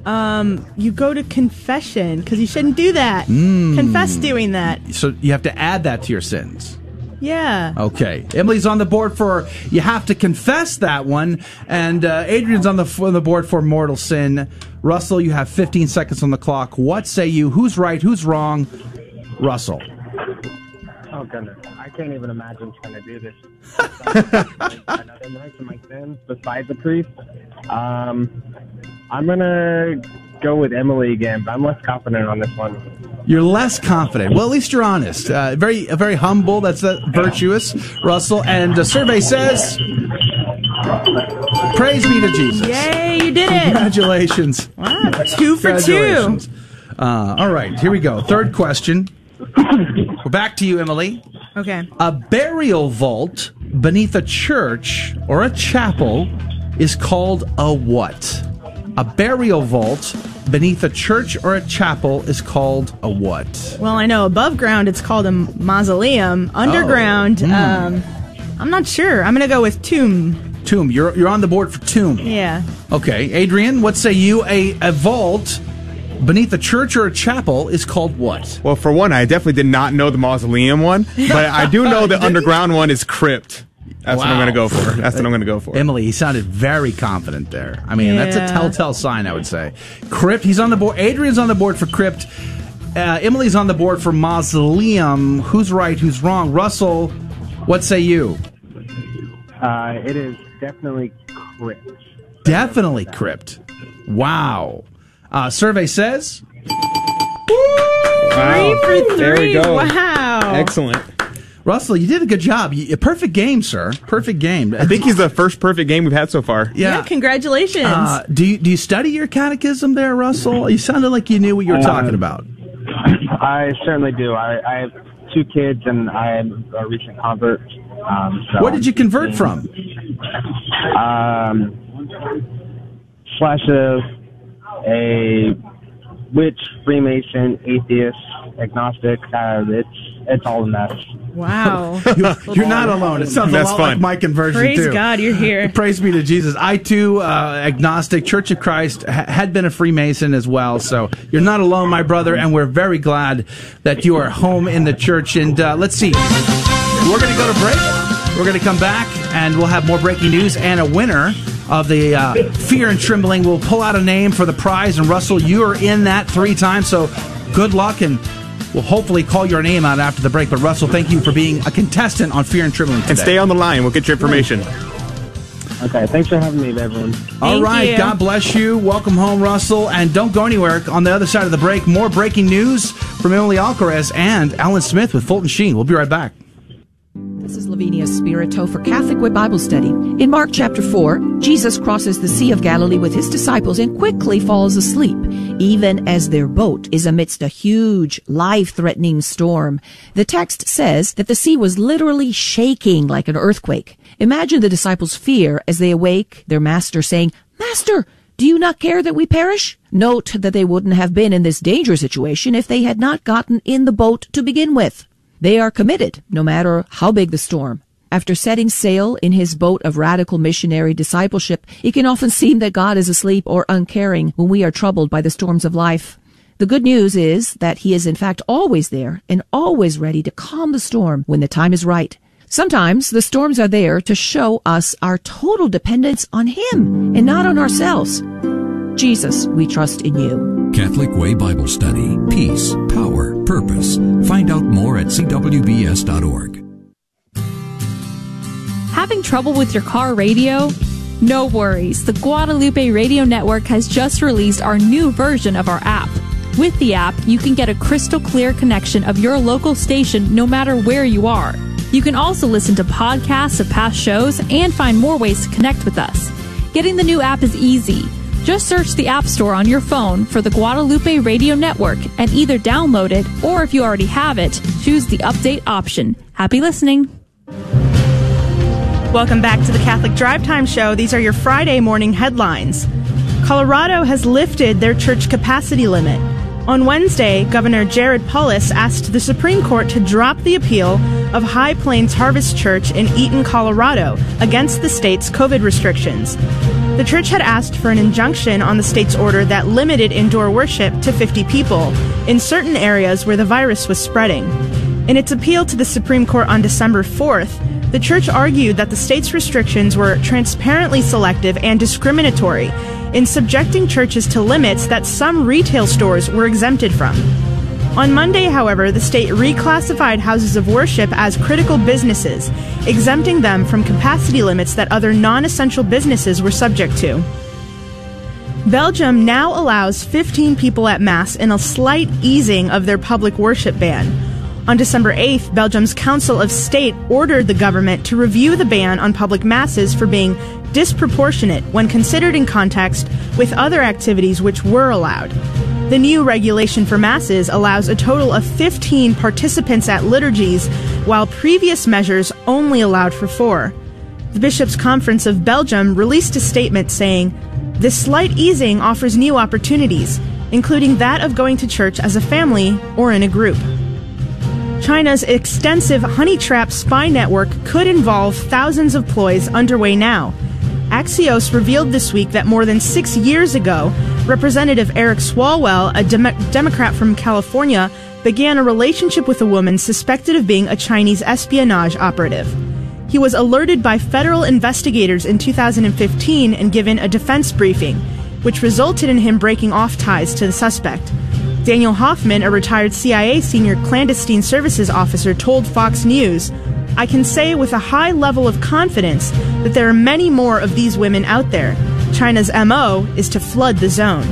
[SPEAKER 4] Um, you go to confession because you shouldn't do that.
[SPEAKER 2] Mm.
[SPEAKER 4] Confess doing that.
[SPEAKER 2] So you have to add that to your sins.
[SPEAKER 4] Yeah.
[SPEAKER 2] Okay. Emily's on the board for you have to confess that one, and uh, Adrian's on the on the board for mortal sin. Russell, you have 15 seconds on the clock. What say you? Who's right? Who's wrong? Russell.
[SPEAKER 16] Oh goodness, I can't even imagine trying to do this. Another night to my sins besides the priest. Um, I'm gonna go with Emily again, but I'm less confident on this one.
[SPEAKER 2] You're less confident. Well, at least you're honest. Uh, very, very humble. That's uh, virtuous, Russell. And the survey says, "Praise be to Jesus."
[SPEAKER 4] Yay, you did it.
[SPEAKER 2] Congratulations.
[SPEAKER 4] Wow, two for two.
[SPEAKER 2] Uh, all right, here we go. Third question. We're back to you, Emily.
[SPEAKER 4] Okay.
[SPEAKER 2] A burial vault beneath a church or a chapel is called a what? A burial vault beneath a church or a chapel is called a what?
[SPEAKER 4] Well, I know above ground it's called a mausoleum. Underground,
[SPEAKER 2] Oh, hmm.
[SPEAKER 4] um, I'm not sure. I'm gonna go with tomb.
[SPEAKER 2] Tomb. You're you're on the board for tomb.
[SPEAKER 4] Yeah.
[SPEAKER 2] Okay, Adrian, what say you? A a vault beneath a church or a chapel is called what?
[SPEAKER 6] Well, for one, I definitely did not know the mausoleum one, but I do know the underground one is crypt. That's what I'm going to go for. That's what I'm going to go for.
[SPEAKER 2] Emily, he sounded very confident there. I mean, that's a telltale sign, I would say. Crypt, he's on the board. Adrian's on the board for crypt. Uh, Emily's on the board for mausoleum. Who's right? Who's wrong? Russell, what say you?
[SPEAKER 16] Uh, it is definitely crypt.
[SPEAKER 2] Definitely crypt. Wow. Uh, survey says.
[SPEAKER 6] Wow.
[SPEAKER 4] Three for
[SPEAKER 6] There we go.
[SPEAKER 4] Wow.
[SPEAKER 6] Excellent.
[SPEAKER 2] Russell, you did a good job. You, a perfect game, sir. Perfect game.
[SPEAKER 6] I think he's the first perfect game we've had so far.
[SPEAKER 4] Yeah. congratulations.
[SPEAKER 2] Uh, do you do you study your catechism there, Russell? You sounded like you knew what you were
[SPEAKER 16] Uh,
[SPEAKER 2] talking about.
[SPEAKER 16] I certainly do. I, I have two kids, and I am a recent convert. Um, so
[SPEAKER 2] What did you convert from?
[SPEAKER 16] Um, slash of a witch, Freemason, atheist, agnostic. Uh, it's it's all a mess.
[SPEAKER 4] Wow.
[SPEAKER 17] You're not alone. It sounds
[SPEAKER 6] That's
[SPEAKER 17] a lot
[SPEAKER 6] fun.
[SPEAKER 17] like my conversion
[SPEAKER 4] Praise
[SPEAKER 17] too.
[SPEAKER 4] God, you're here.
[SPEAKER 17] Praise be to Jesus. I too, uh, agnostic, Church of Christ, ha- had been a Freemason as well. So you're not alone, my brother, and we're very glad that you are home in the church. And uh, let's see, we're going to go to break. We're going to come back, and we'll have more breaking news and a winner of the uh, Fear and Trembling. We'll pull out a name for the prize, and Russell, you are in that three times. So good luck and. We'll hopefully call your name out after the break. But Russell, thank you for being a contestant on Fear and Trembling today.
[SPEAKER 6] And stay on the line. We'll get your information.
[SPEAKER 16] Okay, thanks for having me, everyone.
[SPEAKER 17] All right,
[SPEAKER 4] you.
[SPEAKER 17] God bless you. Welcome home, Russell. And don't go anywhere. On the other side of the break, more breaking news from Emily Alcaraz and Alan Smith with Fulton Sheen. We'll be right back.
[SPEAKER 18] This is Lavinia Spirito for Catholic Way Bible Study. In Mark chapter 4, Jesus crosses the Sea of Galilee with his disciples and quickly falls asleep, even as their boat is amidst a huge, life-threatening storm. The text says that the sea was literally shaking like an earthquake. Imagine the disciples' fear as they awake, their master saying, Master, do you not care that we perish? Note that they wouldn't have been in this dangerous situation if they had not gotten in the boat to begin with. They are committed, no matter how big the storm. After setting sail in his boat of radical missionary discipleship, it can often seem that God is asleep or uncaring when we are troubled by the storms of life. The good news is that he is in fact always there and always ready to calm the storm when the time is right. Sometimes the storms are there to show us our total dependence on him and not on ourselves. Jesus, we trust in you.
[SPEAKER 19] Catholic Way Bible Study. Peace, power, purpose. Find out more at cwbs.org.
[SPEAKER 20] Having trouble with your car radio? No worries. The Guadalupe Radio Network has just released our new version of our app. With the app, you can get a crystal clear connection of your local station no matter where you are. You can also listen to podcasts of past shows and find more ways to connect with us. Getting the new app is easy. Just search the App Store on your phone for the Guadalupe Radio Network and either download it or if you already have it, choose the update option. Happy listening.
[SPEAKER 4] Welcome back to the Catholic Drive Time Show. These are your Friday morning headlines. Colorado has lifted their church capacity limit. On Wednesday, Governor Jared Polis asked the Supreme Court to drop the appeal of High Plains Harvest Church in Eaton, Colorado, against the state's COVID restrictions. The church had asked for an injunction on the state's order that limited indoor worship to 50 people in certain areas where the virus was spreading. In its appeal to the Supreme Court on December 4th, the church argued that the state's restrictions were transparently selective and discriminatory in subjecting churches to limits that some retail stores were exempted from. On Monday, however, the state reclassified houses of worship as critical businesses, exempting them from capacity limits that other non essential businesses were subject to. Belgium now allows 15 people at Mass in a slight easing of their public worship ban. On December 8th, Belgium's Council of State ordered the government to review the ban on public masses for being disproportionate when considered in context with other activities which were allowed. The new regulation for masses allows a total of 15 participants at liturgies, while previous measures only allowed for four. The Bishops' Conference of Belgium released a statement saying, This slight easing offers new opportunities, including that of going to church as a family or in a group. China's extensive honey trap spy network could involve thousands of ploys underway now. Axios revealed this week that more than six years ago, Representative Eric Swalwell, a Dem- Democrat from California, began a relationship with a woman suspected of being a Chinese espionage operative. He was alerted by federal investigators in 2015 and given a defense briefing, which resulted in him breaking off ties to the suspect. Daniel Hoffman, a retired CIA senior clandestine services officer, told Fox News, I can say with a high level of confidence that there are many more of these women out there. China's MO is to flood the zone.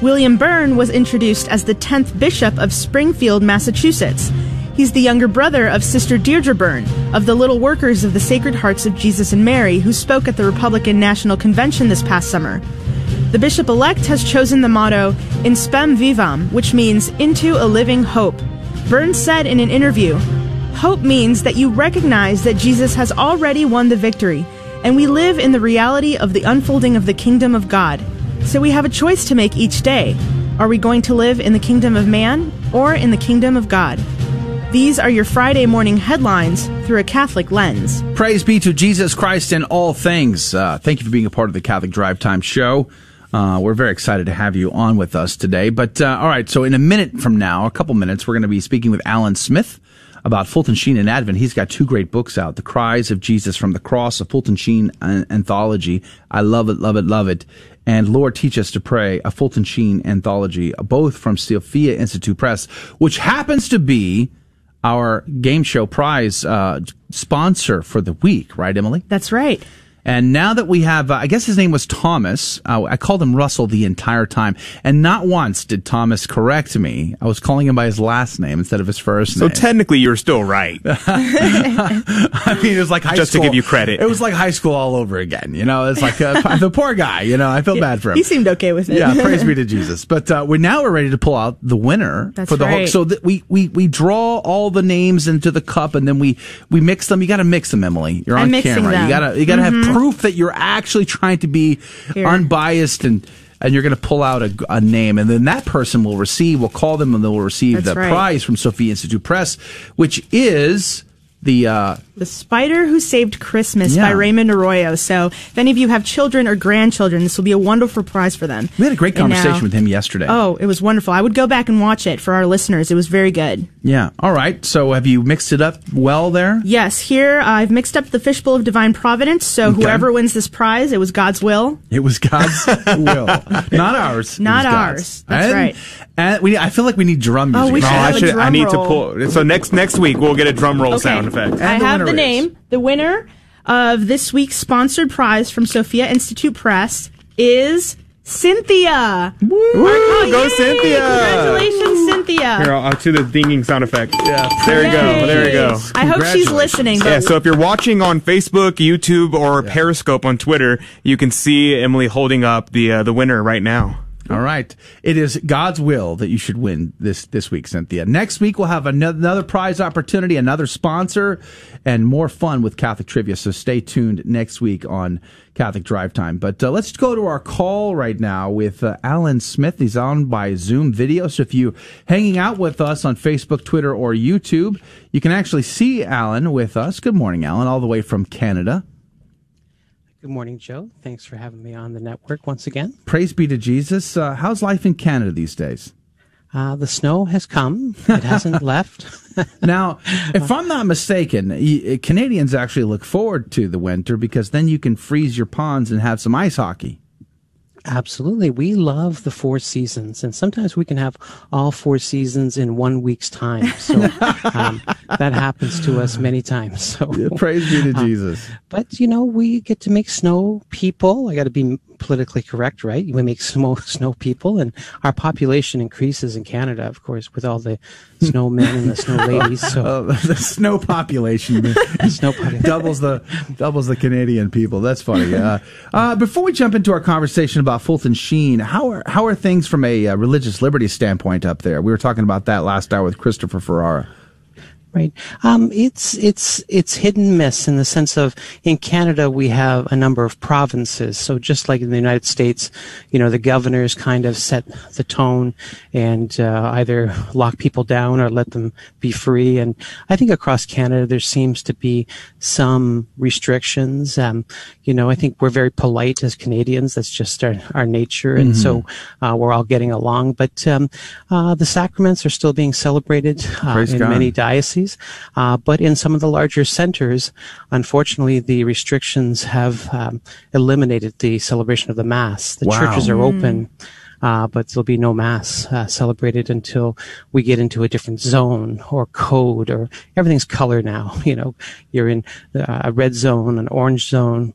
[SPEAKER 4] William Byrne was introduced as the 10th Bishop of Springfield, Massachusetts. He's the younger brother of Sister Deirdre Byrne of the Little Workers of the Sacred Hearts of Jesus and Mary, who spoke at the Republican National Convention this past summer. The bishop elect has chosen the motto In Spem Vivam, which means into a living hope. Burns said in an interview Hope means that you recognize that Jesus has already won the victory, and we live in the reality of the unfolding of the kingdom of God. So we have a choice to make each day. Are we going to live in the kingdom of man or in the kingdom of God? These are your Friday morning headlines through a Catholic lens.
[SPEAKER 2] Praise be to Jesus Christ in all things. Uh, thank you for being a part of the Catholic Drive Time Show. Uh, we're very excited to have you on with us today. But uh, all right, so in a minute from now, a couple minutes, we're going to be speaking with Alan Smith about Fulton Sheen and Advent. He's got two great books out: "The Cries of Jesus from the Cross," a Fulton Sheen anthology. I love it, love it, love it. And Lord, teach us to pray, a Fulton Sheen anthology, both from Sophia Institute Press, which happens to be our game show prize uh, sponsor for the week, right, Emily?
[SPEAKER 4] That's right.
[SPEAKER 2] And now that we have, uh, I guess his name was Thomas. Uh, I called him Russell the entire time, and not once did Thomas correct me. I was calling him by his last name instead of his first
[SPEAKER 6] so
[SPEAKER 2] name.
[SPEAKER 6] So technically, you're still right.
[SPEAKER 2] I mean, it was like high
[SPEAKER 6] just
[SPEAKER 2] school.
[SPEAKER 6] to give you credit.
[SPEAKER 2] It was like high school all over again. You know, it's like uh, the poor guy. You know, I feel bad for him.
[SPEAKER 4] He seemed okay with it.
[SPEAKER 2] Yeah, praise be to Jesus. But uh, we're now we're ready to pull out the winner
[SPEAKER 4] That's
[SPEAKER 2] for the
[SPEAKER 4] right.
[SPEAKER 2] whole. So that we we we draw all the names into the cup, and then we we mix them. You got to mix them, Emily. You're on
[SPEAKER 4] I'm
[SPEAKER 2] camera.
[SPEAKER 4] them.
[SPEAKER 2] You gotta you gotta
[SPEAKER 4] Mhm.
[SPEAKER 2] have proof that you're actually trying to be
[SPEAKER 4] Here.
[SPEAKER 2] unbiased and. And you're going to pull out a, a name, and then that person will receive. We'll call them, and they will receive
[SPEAKER 4] That's
[SPEAKER 2] the
[SPEAKER 4] right.
[SPEAKER 2] prize from Sophia Institute Press, which is the uh,
[SPEAKER 4] The Spider Who Saved Christmas
[SPEAKER 2] Yeah.
[SPEAKER 4] by Raymond Arroyo. So, if any of you have children or grandchildren, this will be a wonderful prize for them.
[SPEAKER 2] We had a great
[SPEAKER 4] And now-
[SPEAKER 2] conversation with him yesterday.
[SPEAKER 4] Oh, it was wonderful. I would go back and watch it for our listeners. It was very good.
[SPEAKER 2] Yeah. All right. So have you mixed it up well there?
[SPEAKER 4] Yes, here I've mixed up the fishbowl of divine providence. So
[SPEAKER 2] Okay.
[SPEAKER 4] whoever wins this prize, it was God's will.
[SPEAKER 2] It was God's will, not ours.
[SPEAKER 4] Not
[SPEAKER 2] was God's.
[SPEAKER 4] ours. That's
[SPEAKER 2] And-
[SPEAKER 4] right.
[SPEAKER 2] And we, I feel like we need drum music.
[SPEAKER 4] Oh,
[SPEAKER 2] music.
[SPEAKER 4] we
[SPEAKER 6] No,
[SPEAKER 4] should
[SPEAKER 6] I
[SPEAKER 4] have a
[SPEAKER 6] should. I
[SPEAKER 4] drum
[SPEAKER 6] need to
[SPEAKER 4] roll.
[SPEAKER 6] pull. So next next week we'll get a drum roll sound effect.
[SPEAKER 4] I have
[SPEAKER 2] winner
[SPEAKER 4] the
[SPEAKER 2] is-
[SPEAKER 4] name. The winner of this week's sponsored prize from Sophia Institute Press is Cynthia.
[SPEAKER 6] Woo!
[SPEAKER 4] Oh,
[SPEAKER 6] Go
[SPEAKER 4] yay!
[SPEAKER 6] Cynthia!
[SPEAKER 4] Congratulations, Cynthia.
[SPEAKER 6] Here, I'll, I'll do the dinging sound effect. Yeah. There we
[SPEAKER 4] Yay.
[SPEAKER 6] go. There we go.
[SPEAKER 4] I hope she's listening.
[SPEAKER 6] Yeah, so if you're watching on Facebook, YouTube, or Periscope on Twitter, you can see Emily holding up the uh, the winner right now.
[SPEAKER 2] All right. It is God's will that you should win this this week, Cynthia. Next week we'll have ano- another prize opportunity, another sponsor, and more fun with Catholic trivia. So stay tuned next week on Catholic Drive Time. But uh, let's go to our call right now with uh, Alan Smith. He's on by Zoom video. So if you hanging out with us on Facebook, Twitter, or YouTube, you can actually see Alan with us. Good morning, Alan, all the way from Canada.
[SPEAKER 21] Good morning, Joe. Thanks for having me on the network once again.
[SPEAKER 2] Praise be to Jesus. Uh, how's life in Canada these days?
[SPEAKER 21] Uh, the snow has come. It hasn't left.
[SPEAKER 2] Now, if I'm not mistaken, Canadians actually look forward to the winter because then you can freeze your ponds and have some ice hockey.
[SPEAKER 21] Absolutely. We love the four seasons, and sometimes we can have all four seasons in one week's time. So um, that happens to us many times. So
[SPEAKER 2] Praise be to
[SPEAKER 21] uh,
[SPEAKER 2] Jesus.
[SPEAKER 21] But you know, we get to make snow people. I got to be politically correct, right? We make snow snow people, and our population increases in Canada, of course, with all the snowmen and the snow ladies. So
[SPEAKER 2] Uh, the snow population
[SPEAKER 21] snow population.
[SPEAKER 2] doubles the doubles the Canadian people. That's funny. Uh, uh, before we jump into our conversation about Fulton Sheen, how are how are things from a uh, religious liberty standpoint up there? We were talking about that last hour with Christopher Ferrara.
[SPEAKER 21] Right. Um, it's it's it's hit and miss in the sense of in Canada we have a number of provinces. So just like in the United States, you know, the governors kind of set the tone and uh, either lock people down or let them be free. And I think across Canada there seems to be some restrictions. Um, you know, I think we're very polite as Canadians. That's just our our nature, and
[SPEAKER 22] Mhm.
[SPEAKER 21] so uh, we're all getting along. But um, uh, the sacraments are still being celebrated uh, in
[SPEAKER 22] God.
[SPEAKER 21] many dioceses. Uh, but in some of the larger centers, unfortunately, the restrictions have um, eliminated the celebration of the Mass. The
[SPEAKER 22] Wow.
[SPEAKER 21] churches are
[SPEAKER 22] Mm.
[SPEAKER 21] open. Uh, but there'll be no mass uh, celebrated until we get into a different zone or code or everything's color now. You know, you're in uh, a red zone, an orange zone,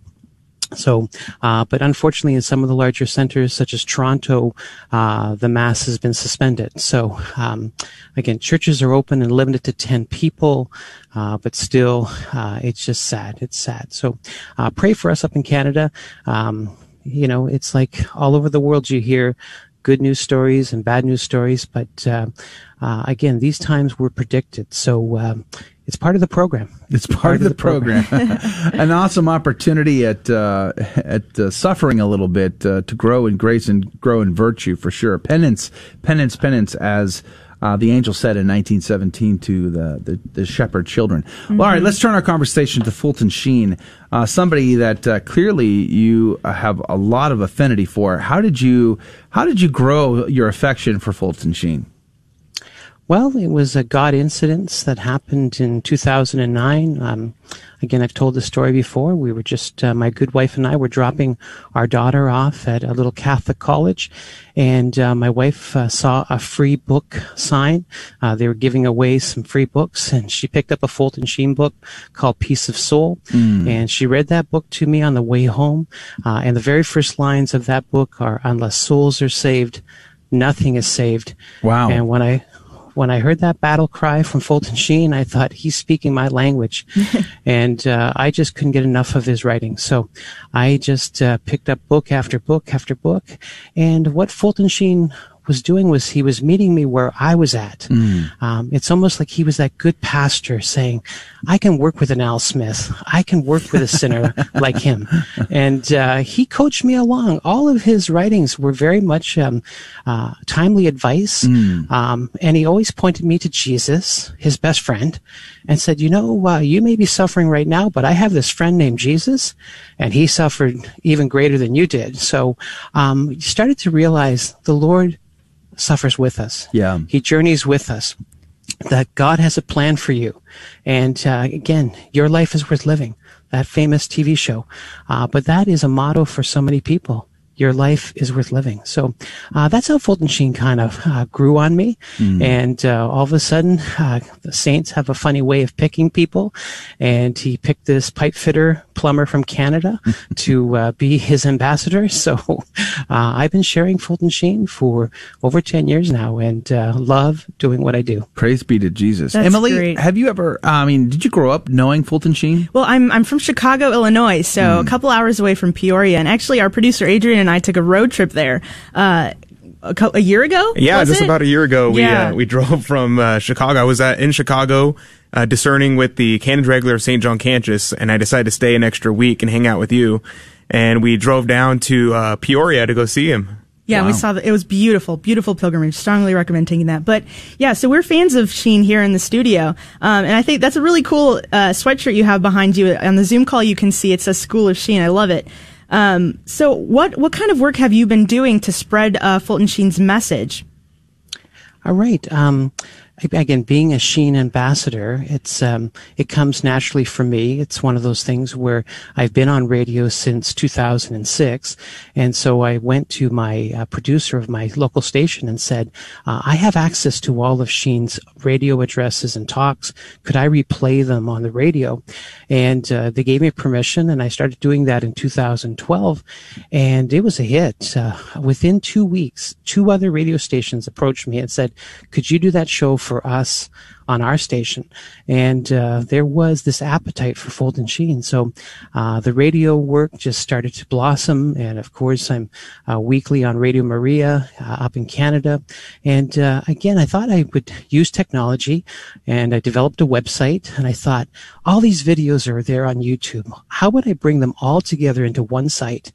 [SPEAKER 21] so, uh, but unfortunately, in some of the larger centers, such as Toronto, uh, the mass has been suspended. So, um, again, churches are open and limited to 10 people, uh, but still, uh, it's just sad. It's sad. So, uh, pray for us up in Canada. Um, you know, it's like all over the world you hear good news stories and bad news stories, but, uh, uh, again, these times were predicted. So, um, it's part of the program.
[SPEAKER 2] It's part, of the, program. An awesome opportunity at uh, at uh, suffering a little bit uh, to grow in grace and grow in virtue for sure. Penance, penance, penance. As uh, the angel said in 1917 to the, the, the shepherd children.
[SPEAKER 4] Mm-hmm.
[SPEAKER 2] Well, all right, let's turn our conversation to Fulton Sheen, uh, somebody that uh, clearly you have a lot of affinity for. How did you how did you grow your affection for Fulton Sheen?
[SPEAKER 21] Well, it was a God incident that happened in 2009. Um, again, I've told the story before. We were just, uh, my good wife and I were dropping our daughter off at a little Catholic college, and uh, my wife uh, saw a free book sign. Uh, they were giving away some free books, and she picked up a Fulton Sheen book called Peace of Soul,
[SPEAKER 2] Mm.
[SPEAKER 21] and she read that book to me on the way home. Uh, and the very first lines of that book are, "Unless souls are saved, nothing is saved."
[SPEAKER 2] Wow.
[SPEAKER 21] And when I when I heard that battle cry from Fulton Sheen, I thought he's speaking my language, and uh, I just couldn't get enough of his writing. So I just uh, picked up book after book after book, and what Fulton Sheen was doing was he was meeting me where I was at.
[SPEAKER 2] Mm.
[SPEAKER 21] Um, it's almost like he was that good pastor saying, I can work with an Al Smith. I can work with a sinner like him. And uh, he coached me along. All of his writings were very much um, uh, timely advice. Um, and he always pointed me to Jesus, his best friend, and said, You know, uh, you may be suffering right now, but I have this friend named Jesus, and he suffered even greater than you did. So um, you started to realize the Lord suffers with us.
[SPEAKER 2] Yeah.
[SPEAKER 21] He journeys with us. That God has a plan for you. And uh, again, your life is worth living. That famous TV show. Uh, but that is a motto for so many people. Your life is worth living. So uh, that's how Fulton Sheen kind of uh, grew on me.
[SPEAKER 2] Mm.
[SPEAKER 21] And uh, all of a sudden, uh, the Saints have a funny way of picking people. And he picked this pipe fitter plumber from Canada to uh, be his ambassador. So uh, I've been sharing Fulton Sheen for over 10 years now and uh, love doing what I do.
[SPEAKER 2] Praise be to Jesus.
[SPEAKER 4] That's
[SPEAKER 2] Emily,
[SPEAKER 4] great.
[SPEAKER 2] have you ever? I mean, did you grow up knowing Fulton Sheen?
[SPEAKER 4] Well, I'm I'm from Chicago, Illinois, so
[SPEAKER 2] Hmm.
[SPEAKER 4] a couple hours away from Peoria, and actually, our producer Adrian and I took a road trip there. Uh, a, cou- a year ago?
[SPEAKER 6] Yeah, just
[SPEAKER 4] it?
[SPEAKER 6] about a year ago, we
[SPEAKER 4] Yeah.
[SPEAKER 6] uh, we drove from uh, Chicago. I was uh, in Chicago, uh, discerning with the Canon Regular of St. John Cantius, and I decided to stay an extra week and hang out with you. And we drove down to uh, Peoria to go see him.
[SPEAKER 4] Yeah, we saw that. It was beautiful, beautiful pilgrimage. Strongly recommend taking that. But yeah, so we're fans of Sheen here in the studio. Um, and I think that's a really cool uh, sweatshirt you have behind you. On the Zoom call, you can see it says School of Sheen. I love it. Um, so what, what kind of work have you been doing to spread uh, Fulton Sheen's message?
[SPEAKER 21] All right. Um, again, being a Sheen ambassador, it's um, it comes naturally for me. It's one of those things where I've been on radio since 2006, and so I went to my uh, producer of my local station and said, uh, "I have access to all of Sheen's radio addresses and talks. Could I replay them on the radio?" And uh, they gave me permission, and I started doing that in 2012, and it was a hit. Uh, within two weeks, two other radio stations approached me and said, "Could you do that show for us on our station?" And uh, there was this appetite for Fulton Sheen, so uh, the radio work just started to blossom. And of course, I'm uh, weekly on Radio Maria uh, up in Canada. And uh, again, I thought I would use technology, and I developed a website. And I thought all these videos are there on YouTube. How would I bring them all together into one site?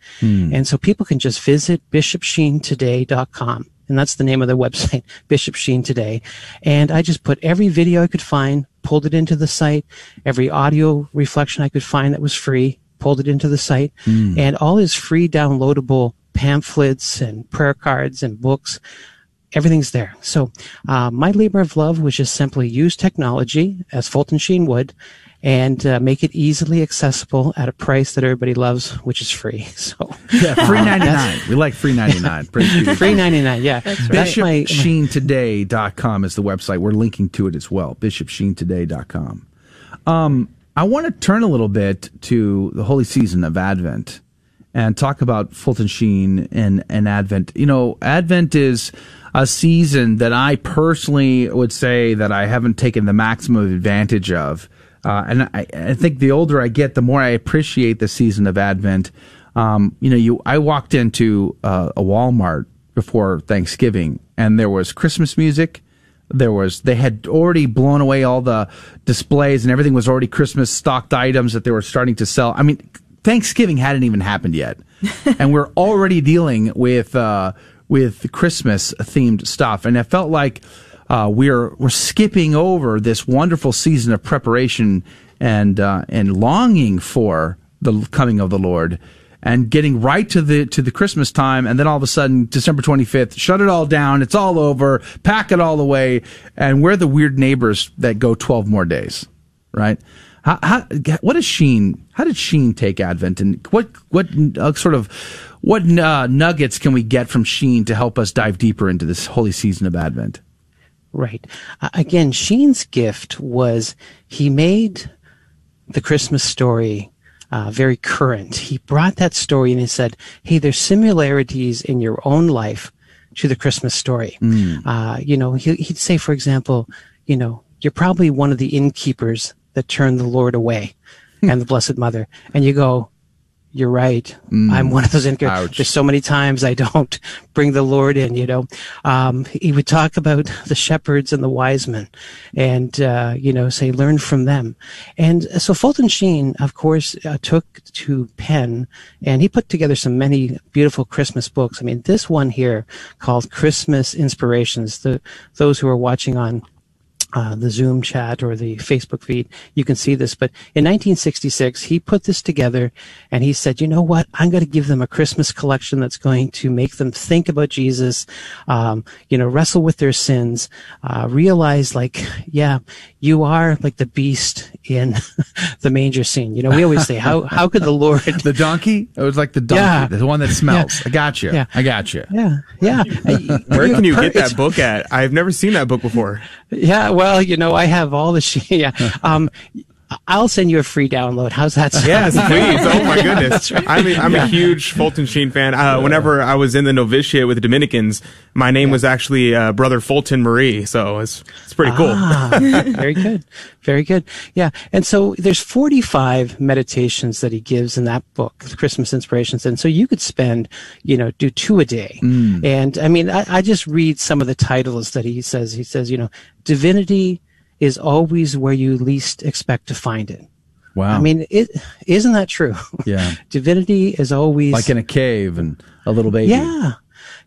[SPEAKER 21] And so people can just visit bishopsheentoday.com. And that's the name of the website, Bishop Sheen Today. And I just put every video I could find, pulled it into the site, every audio reflection I could find that was free, pulled it into the site,
[SPEAKER 2] Hmm.
[SPEAKER 21] and all his free downloadable pamphlets and prayer cards and books. Everything's there. So, uh, my labor of love was just simply use technology as Fulton Sheen would and uh, make it easily accessible at a price that everybody loves, which is free. So,
[SPEAKER 2] Yeah, free
[SPEAKER 21] uh,
[SPEAKER 2] ninety
[SPEAKER 21] that's-
[SPEAKER 2] nine. We like free ninety nine. Praise
[SPEAKER 21] Free 99, yeah. That's right. my-
[SPEAKER 2] BishopSheenToday.com is the website. We're linking to it as well. BishopSheenToday.com. Um, I want to turn a little bit to the holy season of Advent and talk about Fulton Sheen and, and Advent. You know, Advent is a season that I personally would say that I haven't taken the maximum advantage of. Uh, and I, I think the older I get, the more I appreciate the season of Advent. Um, you know, you I walked into uh, a Walmart before Thanksgiving, and there was Christmas music. There was they had already blown away all the displays, and everything was already Christmas stocked items that they were starting to sell. I mean, Thanksgiving hadn't even happened yet, and we're already dealing with uh, with Christmas themed stuff. And it felt like uh, we're we're skipping over this wonderful season of preparation and uh, and longing for the coming of the Lord and getting right to the to the Christmas time, and then all of a sudden, December twenty fifth, shut it all down. It's all over. Pack it all away, and we're the weird neighbors that go twelve more days, right? How, how, Sheen? How did Sheen take Advent, and what what uh, sort of what uh, nuggets can we get from Sheen to help us dive deeper into this holy season of Advent?
[SPEAKER 21] Right. Uh, again, Sheen's gift was he made the Christmas story uh, very current. He brought that story and he said, "Hey, there's similarities in your own life to the Christmas story."
[SPEAKER 2] Mm.
[SPEAKER 21] Uh, you know, he, he'd say, for example, you know, you're probably one of the innkeepers that turned the Lord away and the Blessed Mother, and you go, you're right.
[SPEAKER 2] Mm.
[SPEAKER 21] I'm one of those innkeepers. There's so many times I don't bring the Lord in, you know. Um, he would talk about the shepherds and the wise men and, uh, you know, say, learn from them. And so Fulton Sheen, of course, uh, took to pen and he put together some many beautiful Christmas books. I mean, this one here called Christmas Inspirations, the, those who are watching on uh, the Zoom chat or the Facebook feed, you can see this. But in 1966, he put this together and he said, you know what? I'm going to give them a Christmas collection that's going to make them think about Jesus, um, you know, wrestle with their sins, uh, realize like, yeah, you are like the beast in the manger scene. You know, we always say, how, how could the Lord.
[SPEAKER 2] the donkey? It was like the donkey,
[SPEAKER 21] Yeah.
[SPEAKER 2] the one that smells.
[SPEAKER 21] Yeah.
[SPEAKER 2] I got you.
[SPEAKER 21] Yeah.
[SPEAKER 2] I got you.
[SPEAKER 21] Yeah. Yeah.
[SPEAKER 6] Where can you
[SPEAKER 21] Per-
[SPEAKER 6] get that book at? I've never seen that book before.
[SPEAKER 21] Yeah, well, you know, I have all the yeah. Um, I'll send you a free download. How's that? sound?
[SPEAKER 6] Yes, please. Oh my goodness.
[SPEAKER 21] Right.
[SPEAKER 6] I'm a, I'm
[SPEAKER 21] Yeah.
[SPEAKER 6] a huge Fulton Sheen fan. Uh, whenever I was in the novitiate with the Dominicans, my name was actually uh, Brother Fulton Marie. So it's it's pretty cool.
[SPEAKER 21] Ah, very good. Very good. Yeah. And so there's 45 meditations that he gives in that book, Christmas Inspirations. And so you could spend, you know, do two a day.
[SPEAKER 2] Mm.
[SPEAKER 21] And I mean, I, I just read some of the titles that he says. He says, you know, divinity is always where you least expect to find it.
[SPEAKER 2] Wow.
[SPEAKER 21] I mean, it isn't that true?
[SPEAKER 2] Yeah.
[SPEAKER 21] Divinity is always
[SPEAKER 2] Like in a cave and a little baby.
[SPEAKER 21] Yeah.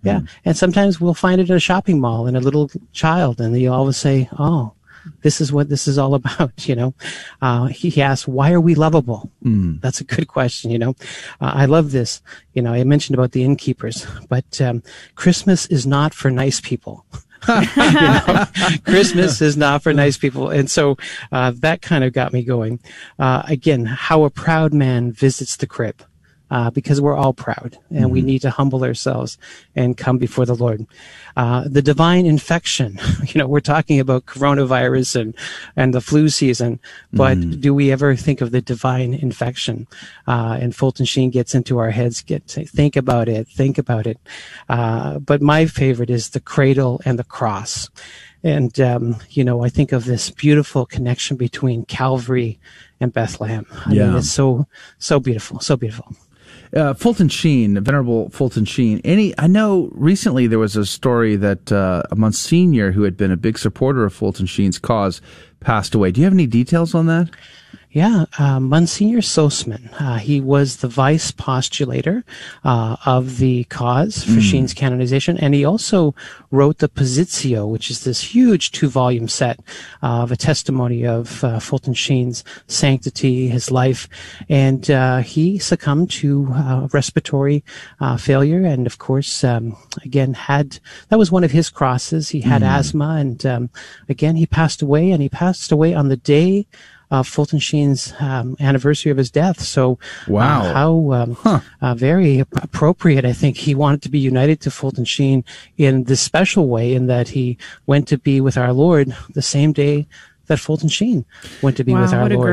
[SPEAKER 21] Yeah. And sometimes we'll find it in a shopping mall and a little child and they'll always say, Oh, this is what this is all about, you know. Uh, he, he asks, why are we lovable?
[SPEAKER 2] Mm.
[SPEAKER 21] That's a good question, you know. Uh, I love this. You know, I mentioned about the innkeepers, but um, Christmas is not for nice people. Christmas is not for nice people. And so uh, that kind of got me going. Uh, again, how a proud man visits the crib. Uh, because we're all proud and we need to humble ourselves and come before the Lord. Uh, the divine infection, you know, we're talking about coronavirus and, and the flu season, but do we ever think of the divine infection? Uh, and Fulton Sheen gets into our heads, get to think about it, think about it. Uh, but my favorite is the cradle and the cross. And, um, you know, I think of this beautiful connection between Calvary and Bethlehem. I mean,
[SPEAKER 2] Yeah.
[SPEAKER 21] it's so, so beautiful, so beautiful.
[SPEAKER 2] Uh, Fulton Sheen, Venerable Fulton Sheen. Any, I know recently there was a story that uh, a Monsignor who had been a big supporter of Fulton Sheen's cause passed away. Do you have any details on that?
[SPEAKER 21] Yeah, uh, Monsignor Soseman. Uh, he was the vice postulator uh, of the cause for
[SPEAKER 2] Mm.
[SPEAKER 21] Sheen's canonization, and he also wrote the Positio, which is this huge two-volume set uh, of a testimony of uh, Fulton Sheen's sanctity, his life, and uh, he succumbed to uh, respiratory uh, failure, and of course, um, again had that was one of his crosses. He had
[SPEAKER 2] Mm.
[SPEAKER 21] asthma, and um, again, he passed away, and he passed away on the day of Fulton Sheen's um, anniversary of his death. So,
[SPEAKER 2] Wow.
[SPEAKER 21] uh, how um, uh, very appropriate. I think he wanted to be united to Fulton Sheen in this special way, in that he went to be with our Lord the same day that Fulton Sheen went to be with our Lord.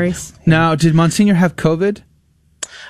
[SPEAKER 2] Now, did Monsignor have COVID?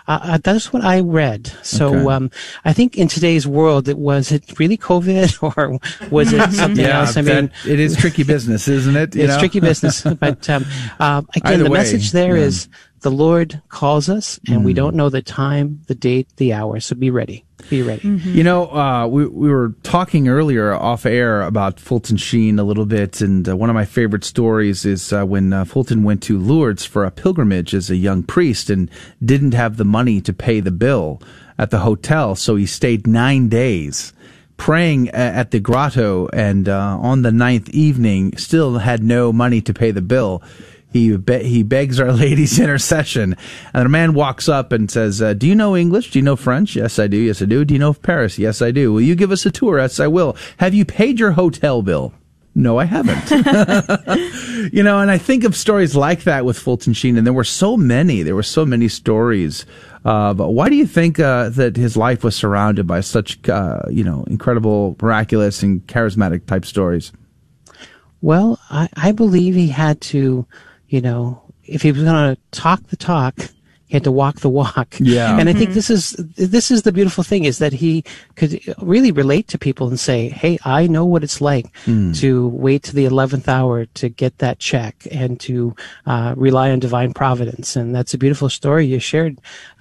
[SPEAKER 21] Uh, uh, that's what I read. So
[SPEAKER 2] Okay.
[SPEAKER 21] um, I think in today's world, it was it really COVID or was it something
[SPEAKER 2] Yeah,
[SPEAKER 21] else? I mean,
[SPEAKER 2] it is tricky business, isn't it? You
[SPEAKER 21] it's
[SPEAKER 2] know?
[SPEAKER 21] tricky business. But um, uh, again,
[SPEAKER 2] Either
[SPEAKER 21] the
[SPEAKER 2] way,
[SPEAKER 21] message there is
[SPEAKER 2] yeah.
[SPEAKER 21] The Lord calls us, and we
[SPEAKER 2] Mm.
[SPEAKER 21] don't know the time, the date, the hour. So be ready. Be ready.
[SPEAKER 2] You know, uh, we we were talking earlier off air about Fulton Sheen a little bit, and uh, one of my favorite stories is uh, when uh, Fulton went to Lourdes for a pilgrimage as a young priest and didn't have the money to pay the bill at the hotel, so he stayed nine days praying at the grotto and uh, on the ninth evening still had no money to pay the bill. He be- he begs Our Lady's intercession, and a man walks up and says, uh, "Do you know English? Do you know French? Yes, I do. Yes, I do. Do you know Paris? Yes, I do. Will you give us a tour? Yes, I will. Have you paid your hotel bill? No, I haven't. you know, and I think of stories like that with Fulton Sheen, and there were so many. There were so many stories. Uh, but why do you think uh, that his life was surrounded by such, uh, you know, incredible, miraculous, and charismatic type stories?
[SPEAKER 21] Well, I, I believe he had to, you know, if he was going to talk the talk, he had to walk the walk.
[SPEAKER 2] Yeah.
[SPEAKER 21] And I think this is this is the beautiful thing is that he could really relate to people and say, "Hey, I know what it's like
[SPEAKER 2] Mm.
[SPEAKER 21] to wait to the eleventh hour to get that check and to uh, rely on divine providence." And that's a beautiful story you shared,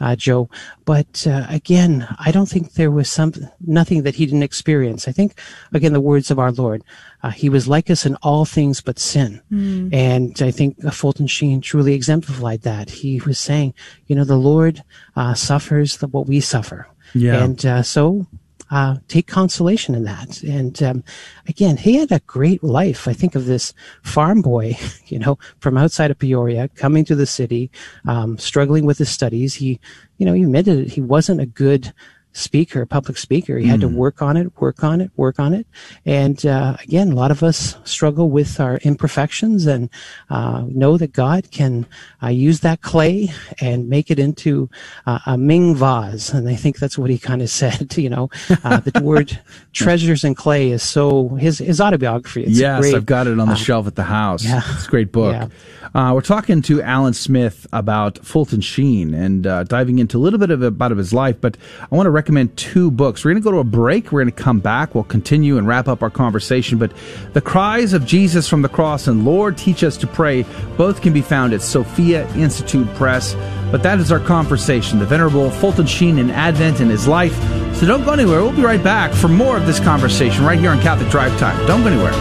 [SPEAKER 21] uh, Joe. But uh, again, I don't think there was some nothing that he didn't experience. I think again the words of our Lord. Uh, he was like us in all things but sin.
[SPEAKER 4] Mm.
[SPEAKER 21] And I think uh, Fulton Sheen truly exemplified that. He was saying, you know, the Lord uh, suffers the, what we suffer.
[SPEAKER 2] Yeah.
[SPEAKER 21] And uh, so uh, take consolation in that. And um, again, he had a great life. I think of this farm boy, you know, from outside of Peoria, coming to the city, um, struggling with his studies. He, you know, he admitted it. He wasn't a good speaker, public speaker. He had to
[SPEAKER 2] Mm.
[SPEAKER 21] work on it, work on it, work on it. And uh, again, a lot of us struggle with our imperfections and uh, know that God can uh, use that clay and make it into uh, a Ming vase. And I think that's what he kind of said. You know, uh, the word treasures in clay is so his his autobiography. It's
[SPEAKER 2] yes,
[SPEAKER 21] great.
[SPEAKER 2] I've got it on the
[SPEAKER 21] uh,
[SPEAKER 2] shelf at the house.
[SPEAKER 21] yeah.
[SPEAKER 2] It's a great book.
[SPEAKER 21] Yeah.
[SPEAKER 2] Uh, we're talking to Alan Smith about Fulton Sheen and uh, diving into a little bit of about of his life, but I want to recommend two books. We're going to go to a break. We're going to come back. We'll continue and wrap up our conversation. But The Cries of Jesus from the Cross and Lord Teach Us to Pray both can be found at Sophia Institute Press. But that is our conversation, the Venerable Fulton Sheen in Advent and his life. So don't go anywhere. We'll be right back for more of this conversation right here on Catholic Drive Time. Don't go anywhere.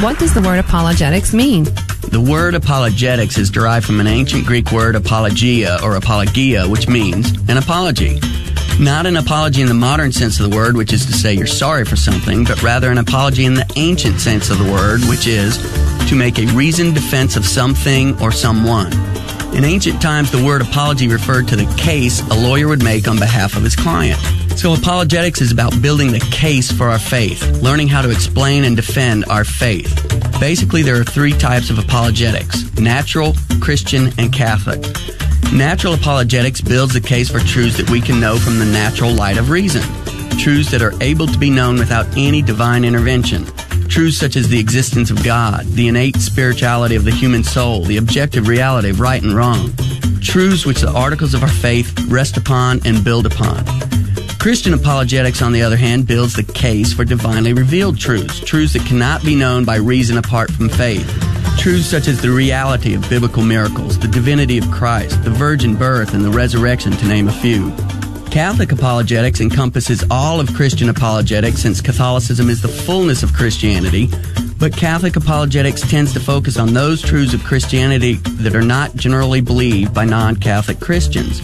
[SPEAKER 23] What does the word apologetics mean?
[SPEAKER 22] The word apologetics is derived from an ancient Greek word apologia or apologia, which means an apology. Not an apology in the modern sense of the word, which is to say you're sorry for something, but rather an apology in the ancient sense of the word, which is to make a reasoned defense of something or someone. In ancient times, the word apology referred to the case a lawyer would make on behalf of his client. So apologetics is about building the case for our faith, learning how to explain and defend our faith. Basically, there are three types of apologetics natural, Christian, and Catholic. Natural apologetics builds the case for truths that we can know from the natural light of reason, truths that are able to be known without any divine intervention. Truths such as the existence of God, the innate spirituality of the human soul, the objective reality of right and wrong. Truths which the articles of our faith rest upon and build upon. Christian apologetics, on the other hand, builds the case for divinely revealed truths, truths that cannot be known by reason apart from faith. Truths such as the reality of biblical miracles, the divinity of Christ, the virgin birth, and the resurrection, to name a few. Catholic apologetics encompasses all of Christian apologetics since Catholicism is the fullness of Christianity, but Catholic apologetics tends to focus on those truths of Christianity that are not generally believed by non Catholic Christians.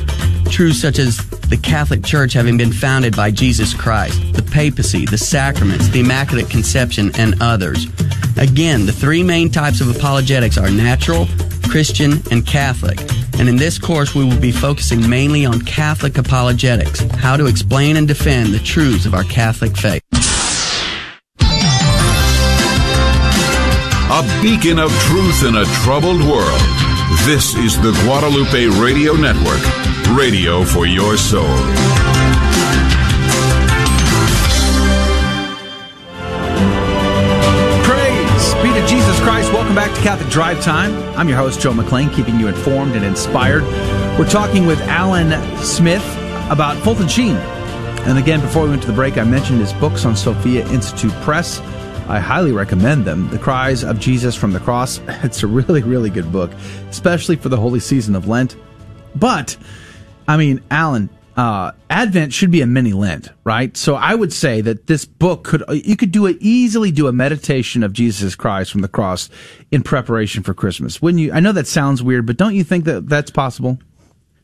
[SPEAKER 22] Truths such as the Catholic Church having been founded by Jesus Christ, the papacy, the sacraments, the Immaculate Conception, and others. Again, the three main types of apologetics are natural, Christian, and Catholic. And in this course, we will be focusing mainly on Catholic apologetics, how to explain and defend the truths of our Catholic faith.
[SPEAKER 15] A beacon of truth in a troubled world. This is the Guadalupe Radio Network, radio for your soul.
[SPEAKER 2] Welcome back to Catholic Drive Time. I'm your host, Joe McClain, keeping you informed and inspired. We're talking with Alan Smith about Fulton Sheen. And again, before we went to the break, I mentioned his books on Sophia Institute Press. I highly recommend them. The Cries of Jesus from the Cross. It's a really, really good book, especially for the holy season of Lent. But, I mean, Alan, uh, Advent should be a mini Lent, right? So I would say that this book could, you could do it easily do a meditation of Jesus Christ from the cross in preparation for Christmas. Wouldn't you? I know that sounds weird, but don't you think that that's possible?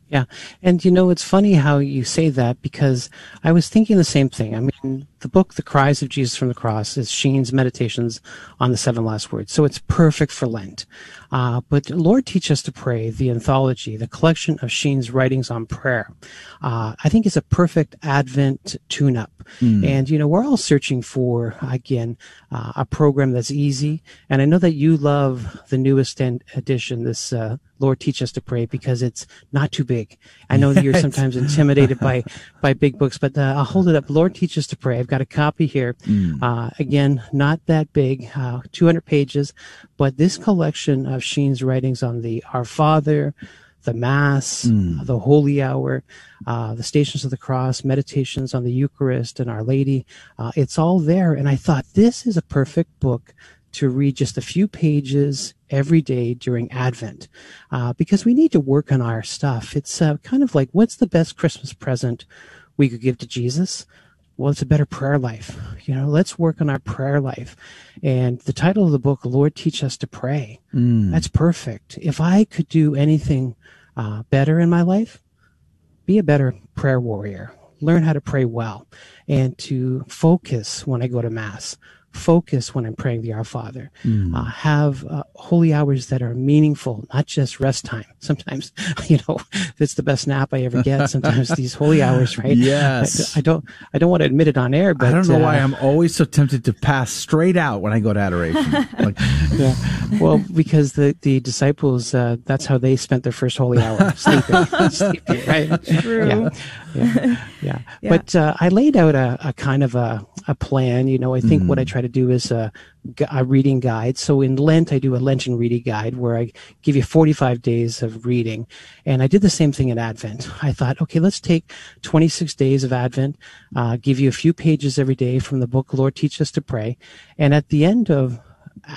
[SPEAKER 21] Yeah. And you know, it's funny how you say that because I was thinking the same thing. I mean, the book, The Cries of Jesus from the Cross, is Sheen's Meditations on the Seven Last Words. So it's perfect for Lent. Uh, but Lord Teach Us to Pray, the anthology, the collection of Sheen's writings on prayer, uh, I think is a perfect Advent tune up.
[SPEAKER 24] Mm.
[SPEAKER 21] And, you know, we're all searching for, again, uh, a program that's easy. And I know that you love the newest edition, this uh, Lord Teach Us to Pray, because it's not too big. I know that you're sometimes intimidated by, by big books, but uh, I'll hold it up. Lord Teach Us to Pray. I've got a copy here.
[SPEAKER 24] Mm.
[SPEAKER 21] Uh, again, not that big, uh, 200 pages, but this collection of Sheen's writings on the Our Father, the Mass,
[SPEAKER 24] Mm.
[SPEAKER 21] the Holy Hour, uh, the Stations of the Cross, meditations on the Eucharist and Our Lady. Uh, it's all there. And I thought this is a perfect book to read just a few pages every day during Advent, uh, because we need to work on our stuff. It's uh, kind of like, what's the best Christmas present we could give to Jesus? Well, it's a better prayer life. You know, let's work on our prayer life. And the title of the book, Lord, Teach Us to Pray.
[SPEAKER 24] Mm.
[SPEAKER 21] That's perfect. If I could do anything uh, better in my life, be a better prayer warrior. Learn how to pray well and to focus when I go to Mass. Focus when I'm praying the Our Father.
[SPEAKER 24] Mm.
[SPEAKER 21] Uh, have uh, holy hours that are meaningful, not just rest time. Sometimes, you know, it's the best nap I ever get. Sometimes these holy hours, right?
[SPEAKER 17] Yes.
[SPEAKER 21] I, I don't, I don't want to admit it on air, but
[SPEAKER 17] I don't know why
[SPEAKER 21] uh,
[SPEAKER 17] I'm always so tempted to pass straight out when I go to adoration. like,
[SPEAKER 21] yeah. Well, because the the disciples, uh, that's how they spent their first holy hour, sleeping, sleeping, right?
[SPEAKER 4] True.
[SPEAKER 21] Yeah. Yeah. yeah.
[SPEAKER 4] Yeah.
[SPEAKER 21] But uh, I laid out a, a kind of a, a plan. You know, I think what I
[SPEAKER 24] Mm.
[SPEAKER 21] try to do is a, a reading guide. So in Lent, I do a Lenten reading guide where I give you 45 days of reading. And I did the same thing in Advent. I thought, okay, let's take 26 days of Advent, uh, give you a few pages every day from the book Lord Teach Us to Pray. And at the end of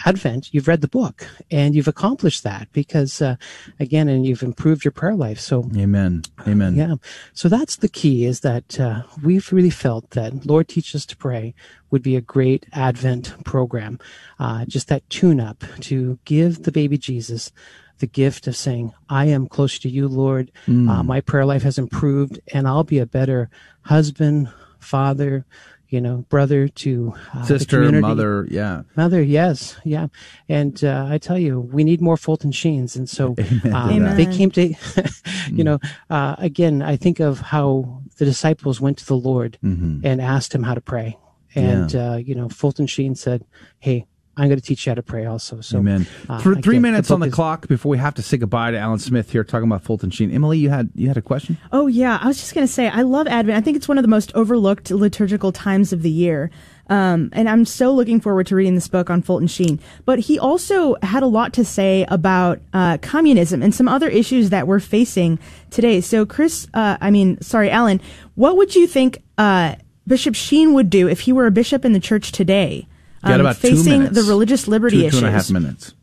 [SPEAKER 21] Advent, you've read the book and you've accomplished that because, uh, again, and you've improved your prayer life. So,
[SPEAKER 17] Amen. Amen.
[SPEAKER 21] yeah. So that's the key is that uh, we've really felt that Lord Teach Us to Pray would be a great Advent program. Uh, just that tune up to give the baby Jesus the gift of saying, I am close to you, Lord.
[SPEAKER 24] Mm.
[SPEAKER 21] Uh, my prayer life has improved and I'll be a better husband, father, you know, brother to uh,
[SPEAKER 17] Sister, mother, yeah.
[SPEAKER 21] Mother, yes, yeah, and uh, I tell you, we need more Fulton Sheens, and so
[SPEAKER 17] to
[SPEAKER 21] they came to, you know, uh, again, I think of how the disciples went to the Lord
[SPEAKER 17] Mhm.
[SPEAKER 21] and asked him how to pray, and uh, you know, Fulton Sheen said, "Hey, I'm going to teach you how to pray, also." So,
[SPEAKER 17] Amen.
[SPEAKER 21] uh,
[SPEAKER 17] For three
[SPEAKER 21] again,
[SPEAKER 17] minutes
[SPEAKER 21] book
[SPEAKER 17] on the
[SPEAKER 21] is-
[SPEAKER 17] clock before we have to say goodbye to Alan Smith here, talking about Fulton Sheen. Emily, you had you had a question?
[SPEAKER 4] Oh yeah, I was just gonna say I love Advent. I think it's one of the most overlooked liturgical times of the year. Um, and I'm so looking forward to reading this book on Fulton Sheen. But he also had a lot to say about uh, communism and some other issues that we're facing today. So, Chris, uh, I mean, sorry, Alan, what would you think uh, Bishop Sheen would do if he were a bishop in the church today,
[SPEAKER 17] You got
[SPEAKER 4] um,
[SPEAKER 17] about
[SPEAKER 4] facing
[SPEAKER 17] minutes.
[SPEAKER 4] the religious liberty
[SPEAKER 17] two,
[SPEAKER 4] issues?
[SPEAKER 17] Two and a half minutes.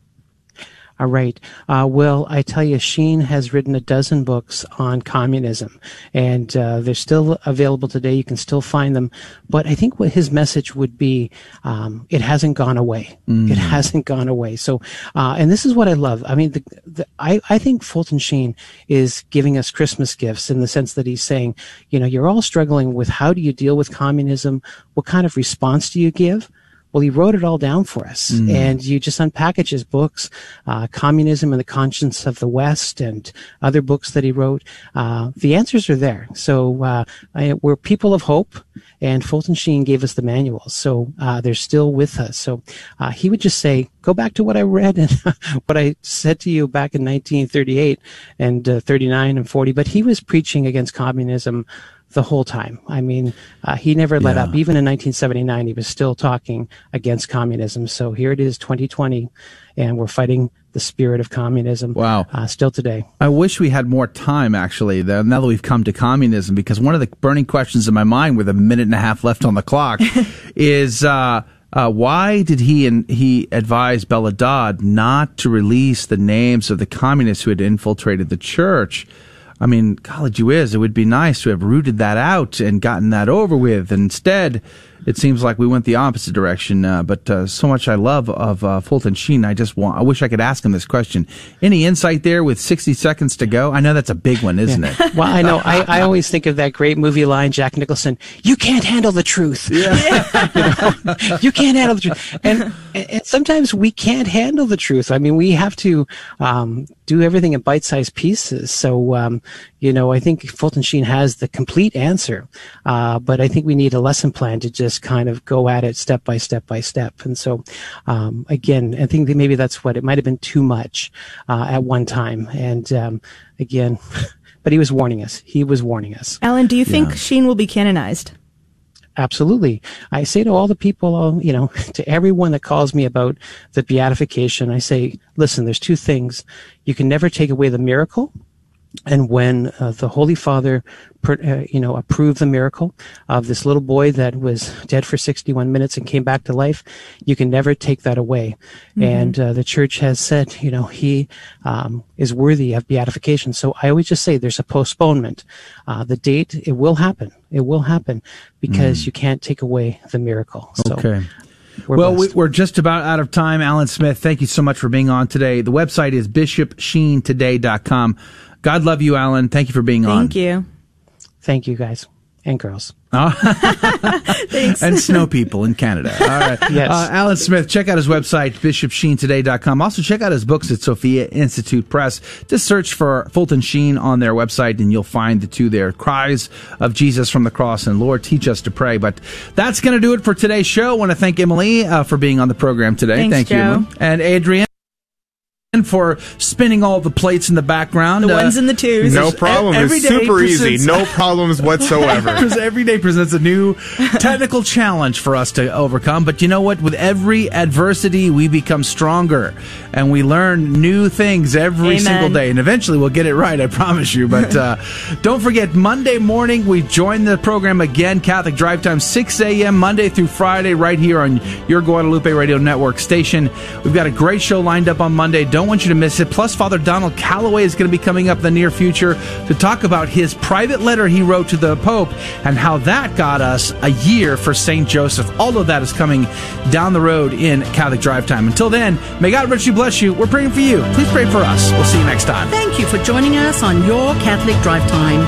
[SPEAKER 21] All right. Uh, well, I tell you, Sheen has written a dozen books on communism, and uh, they're still available today. You can still find them. But I think what his message would be, um, it hasn't gone away.
[SPEAKER 24] Mm.
[SPEAKER 21] It hasn't gone away. So, uh, and this is what I love. I mean, the, the, I, I think Fulton Sheen is giving us Christmas gifts in the sense that he's saying, you know, you're all struggling with how do you deal with communism? What kind of response do you give? Well, he wrote it all down for us,
[SPEAKER 24] Mm.
[SPEAKER 21] and you just unpackage his books, uh, "Communism and the Conscience of the West," and other books that he wrote. Uh, the answers are there. So uh, I, we're people of hope, and Fulton Sheen gave us the manuals, so uh, they're still with us. So uh, he would just say, "Go back to what I read and what I said to you back in 1938 and uh, 39 and 40." But he was preaching against communism the whole time. I mean, uh, he never let
[SPEAKER 17] Yeah.
[SPEAKER 21] up. Even in 1979, he was still talking against communism. So here it is, 2020, and we're fighting the spirit of communism.
[SPEAKER 17] Wow.
[SPEAKER 21] Uh, still today.
[SPEAKER 17] I wish we had more time, actually, now that we've come to communism, because one of the burning questions in my mind with a minute and a half left on the clock is uh, uh, why did he and he advise Bella Dodd not to release the names of the communists who had infiltrated the church? I mean, college you is, it would be nice to have rooted that out and gotten that over with. Instead,
[SPEAKER 2] it seems like we went the opposite direction. Uh, but uh, so much I love of uh, Fulton Sheen. I just want. I wish I could ask him this question. Any insight there with 60 seconds to go? I know that's a big one, isn't
[SPEAKER 21] Yeah.
[SPEAKER 2] it?
[SPEAKER 21] Well, I know. I, I always think of that great movie line, Jack Nicholson. You can't handle the truth. Yeah. you, know? You can't handle the truth. And, and sometimes we can't handle the truth. I mean, we have to um, do everything in bite-sized pieces. So, um, you know, I think Fulton Sheen has the complete answer. Uh, but I think we need a lesson plan to just kind of go at it step by step by step. And so, um, again, I think that maybe that's what it might have been too much uh, at one time. And um, again, but he was warning us. He was warning us.
[SPEAKER 4] Alan, do you think
[SPEAKER 21] Yeah.
[SPEAKER 4] Sheen will be canonized?
[SPEAKER 21] Absolutely. I say to all the people, you know, to everyone that calls me about the beatification, I say, listen, there's two things. You can never take away the miracle. And when uh, the Holy Father, uh, you know, approved the miracle of this little boy that was dead for 61 minutes and came back to life, you can never take that away.
[SPEAKER 24] Mhm.
[SPEAKER 21] And uh, the Church has said, you know, he um, is worthy of beatification. So I always just say there's a postponement. Uh, the date, it will happen. It will happen because you can't take away the miracle. So
[SPEAKER 2] okay.
[SPEAKER 21] we're
[SPEAKER 2] well,
[SPEAKER 21] blessed.
[SPEAKER 2] we're just about out of time. Alan Smith, thank you so much for being on today. The website is bishopsheentoday.com. God love you, Alan. Thank you for being on.
[SPEAKER 4] Thank you.
[SPEAKER 21] Thank you, guys and girls.
[SPEAKER 4] Thanks.
[SPEAKER 2] and snow people in Canada. All right.
[SPEAKER 21] Yes.
[SPEAKER 2] Uh, Alan Smith, check out his website, bishopsheentoday.com. Also, check out his books at Sophia Institute Press. Just search for Fulton Sheen on their website and you'll find the two there Cries of Jesus from the Cross and Lord, Teach Us to Pray. But that's going to do it for today's show. I want to thank Emily uh, for being on the program today.
[SPEAKER 4] Thanks,
[SPEAKER 2] thank you,
[SPEAKER 4] Joe.
[SPEAKER 2] Emily. And Adrian. For spinning all the plates in the background,
[SPEAKER 4] The ones and the twos.
[SPEAKER 6] No
[SPEAKER 2] because
[SPEAKER 6] problem.
[SPEAKER 2] every
[SPEAKER 6] It's super easy. No problems whatsoever.
[SPEAKER 2] because every day presents a new technical challenge for us to overcome. But you know what? With every adversity, we become stronger and we learn new things every
[SPEAKER 4] Amen.
[SPEAKER 2] single day. And eventually we'll get it right, I promise you. But uh, don't forget, Monday morning, we join the program again, Catholic Drive Time, 6 a.m., Monday through Friday, right here on your Guadalupe Radio Network station. We've got a great show lined up on Monday. Don't want you to miss it. Plus, Father Donald Calloway is going to be coming up in the near future to talk about his private letter he wrote to the Pope and how that got us a year for St. Joseph. All of that is coming down the road in Catholic Drive Time. Until then, may God richly bless you. We're praying for you. Please pray for us. We'll see you next time.
[SPEAKER 1] Thank you for joining us on Your Catholic Drive Time,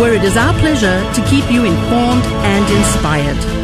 [SPEAKER 1] where it is our pleasure to keep you informed and inspired.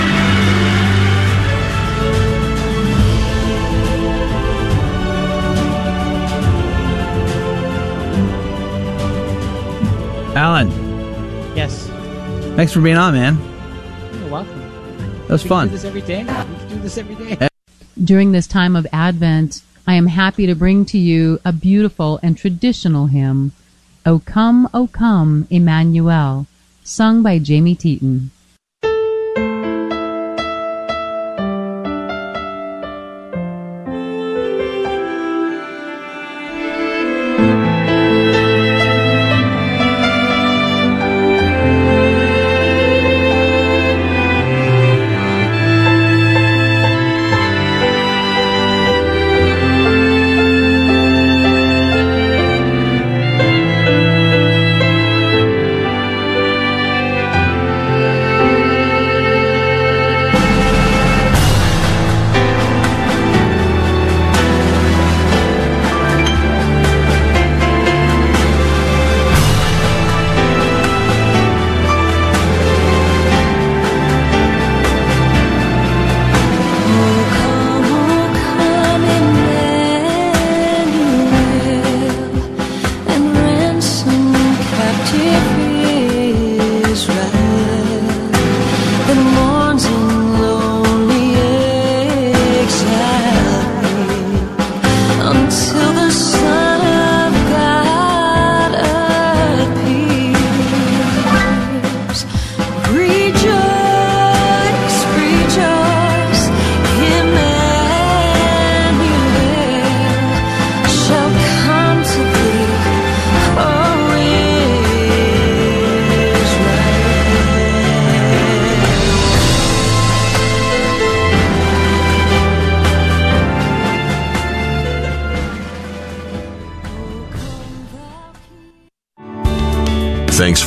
[SPEAKER 2] Alan,
[SPEAKER 21] Yes.
[SPEAKER 2] thanks for being on, man.
[SPEAKER 21] You're welcome.
[SPEAKER 2] That was
[SPEAKER 21] we
[SPEAKER 2] fun.
[SPEAKER 21] Can do this every day. We can do this every day.
[SPEAKER 24] During this time of Advent, I am happy to bring to you a beautiful and traditional hymn, O Come, O Come, Emmanuel, sung by Jamie Teton.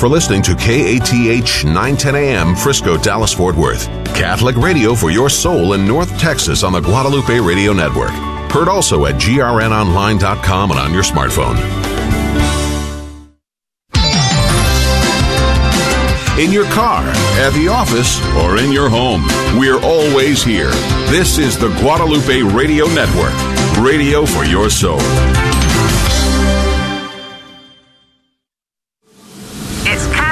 [SPEAKER 15] For listening to KATH 910 AM Frisco, Dallas, Fort Worth. Catholic radio for your soul in North Texas on the Guadalupe Radio Network. Heard also at grnonline.com and on your smartphone. In your car, at the office, or in your home, we're always here. This is the Guadalupe Radio Network, radio for your soul.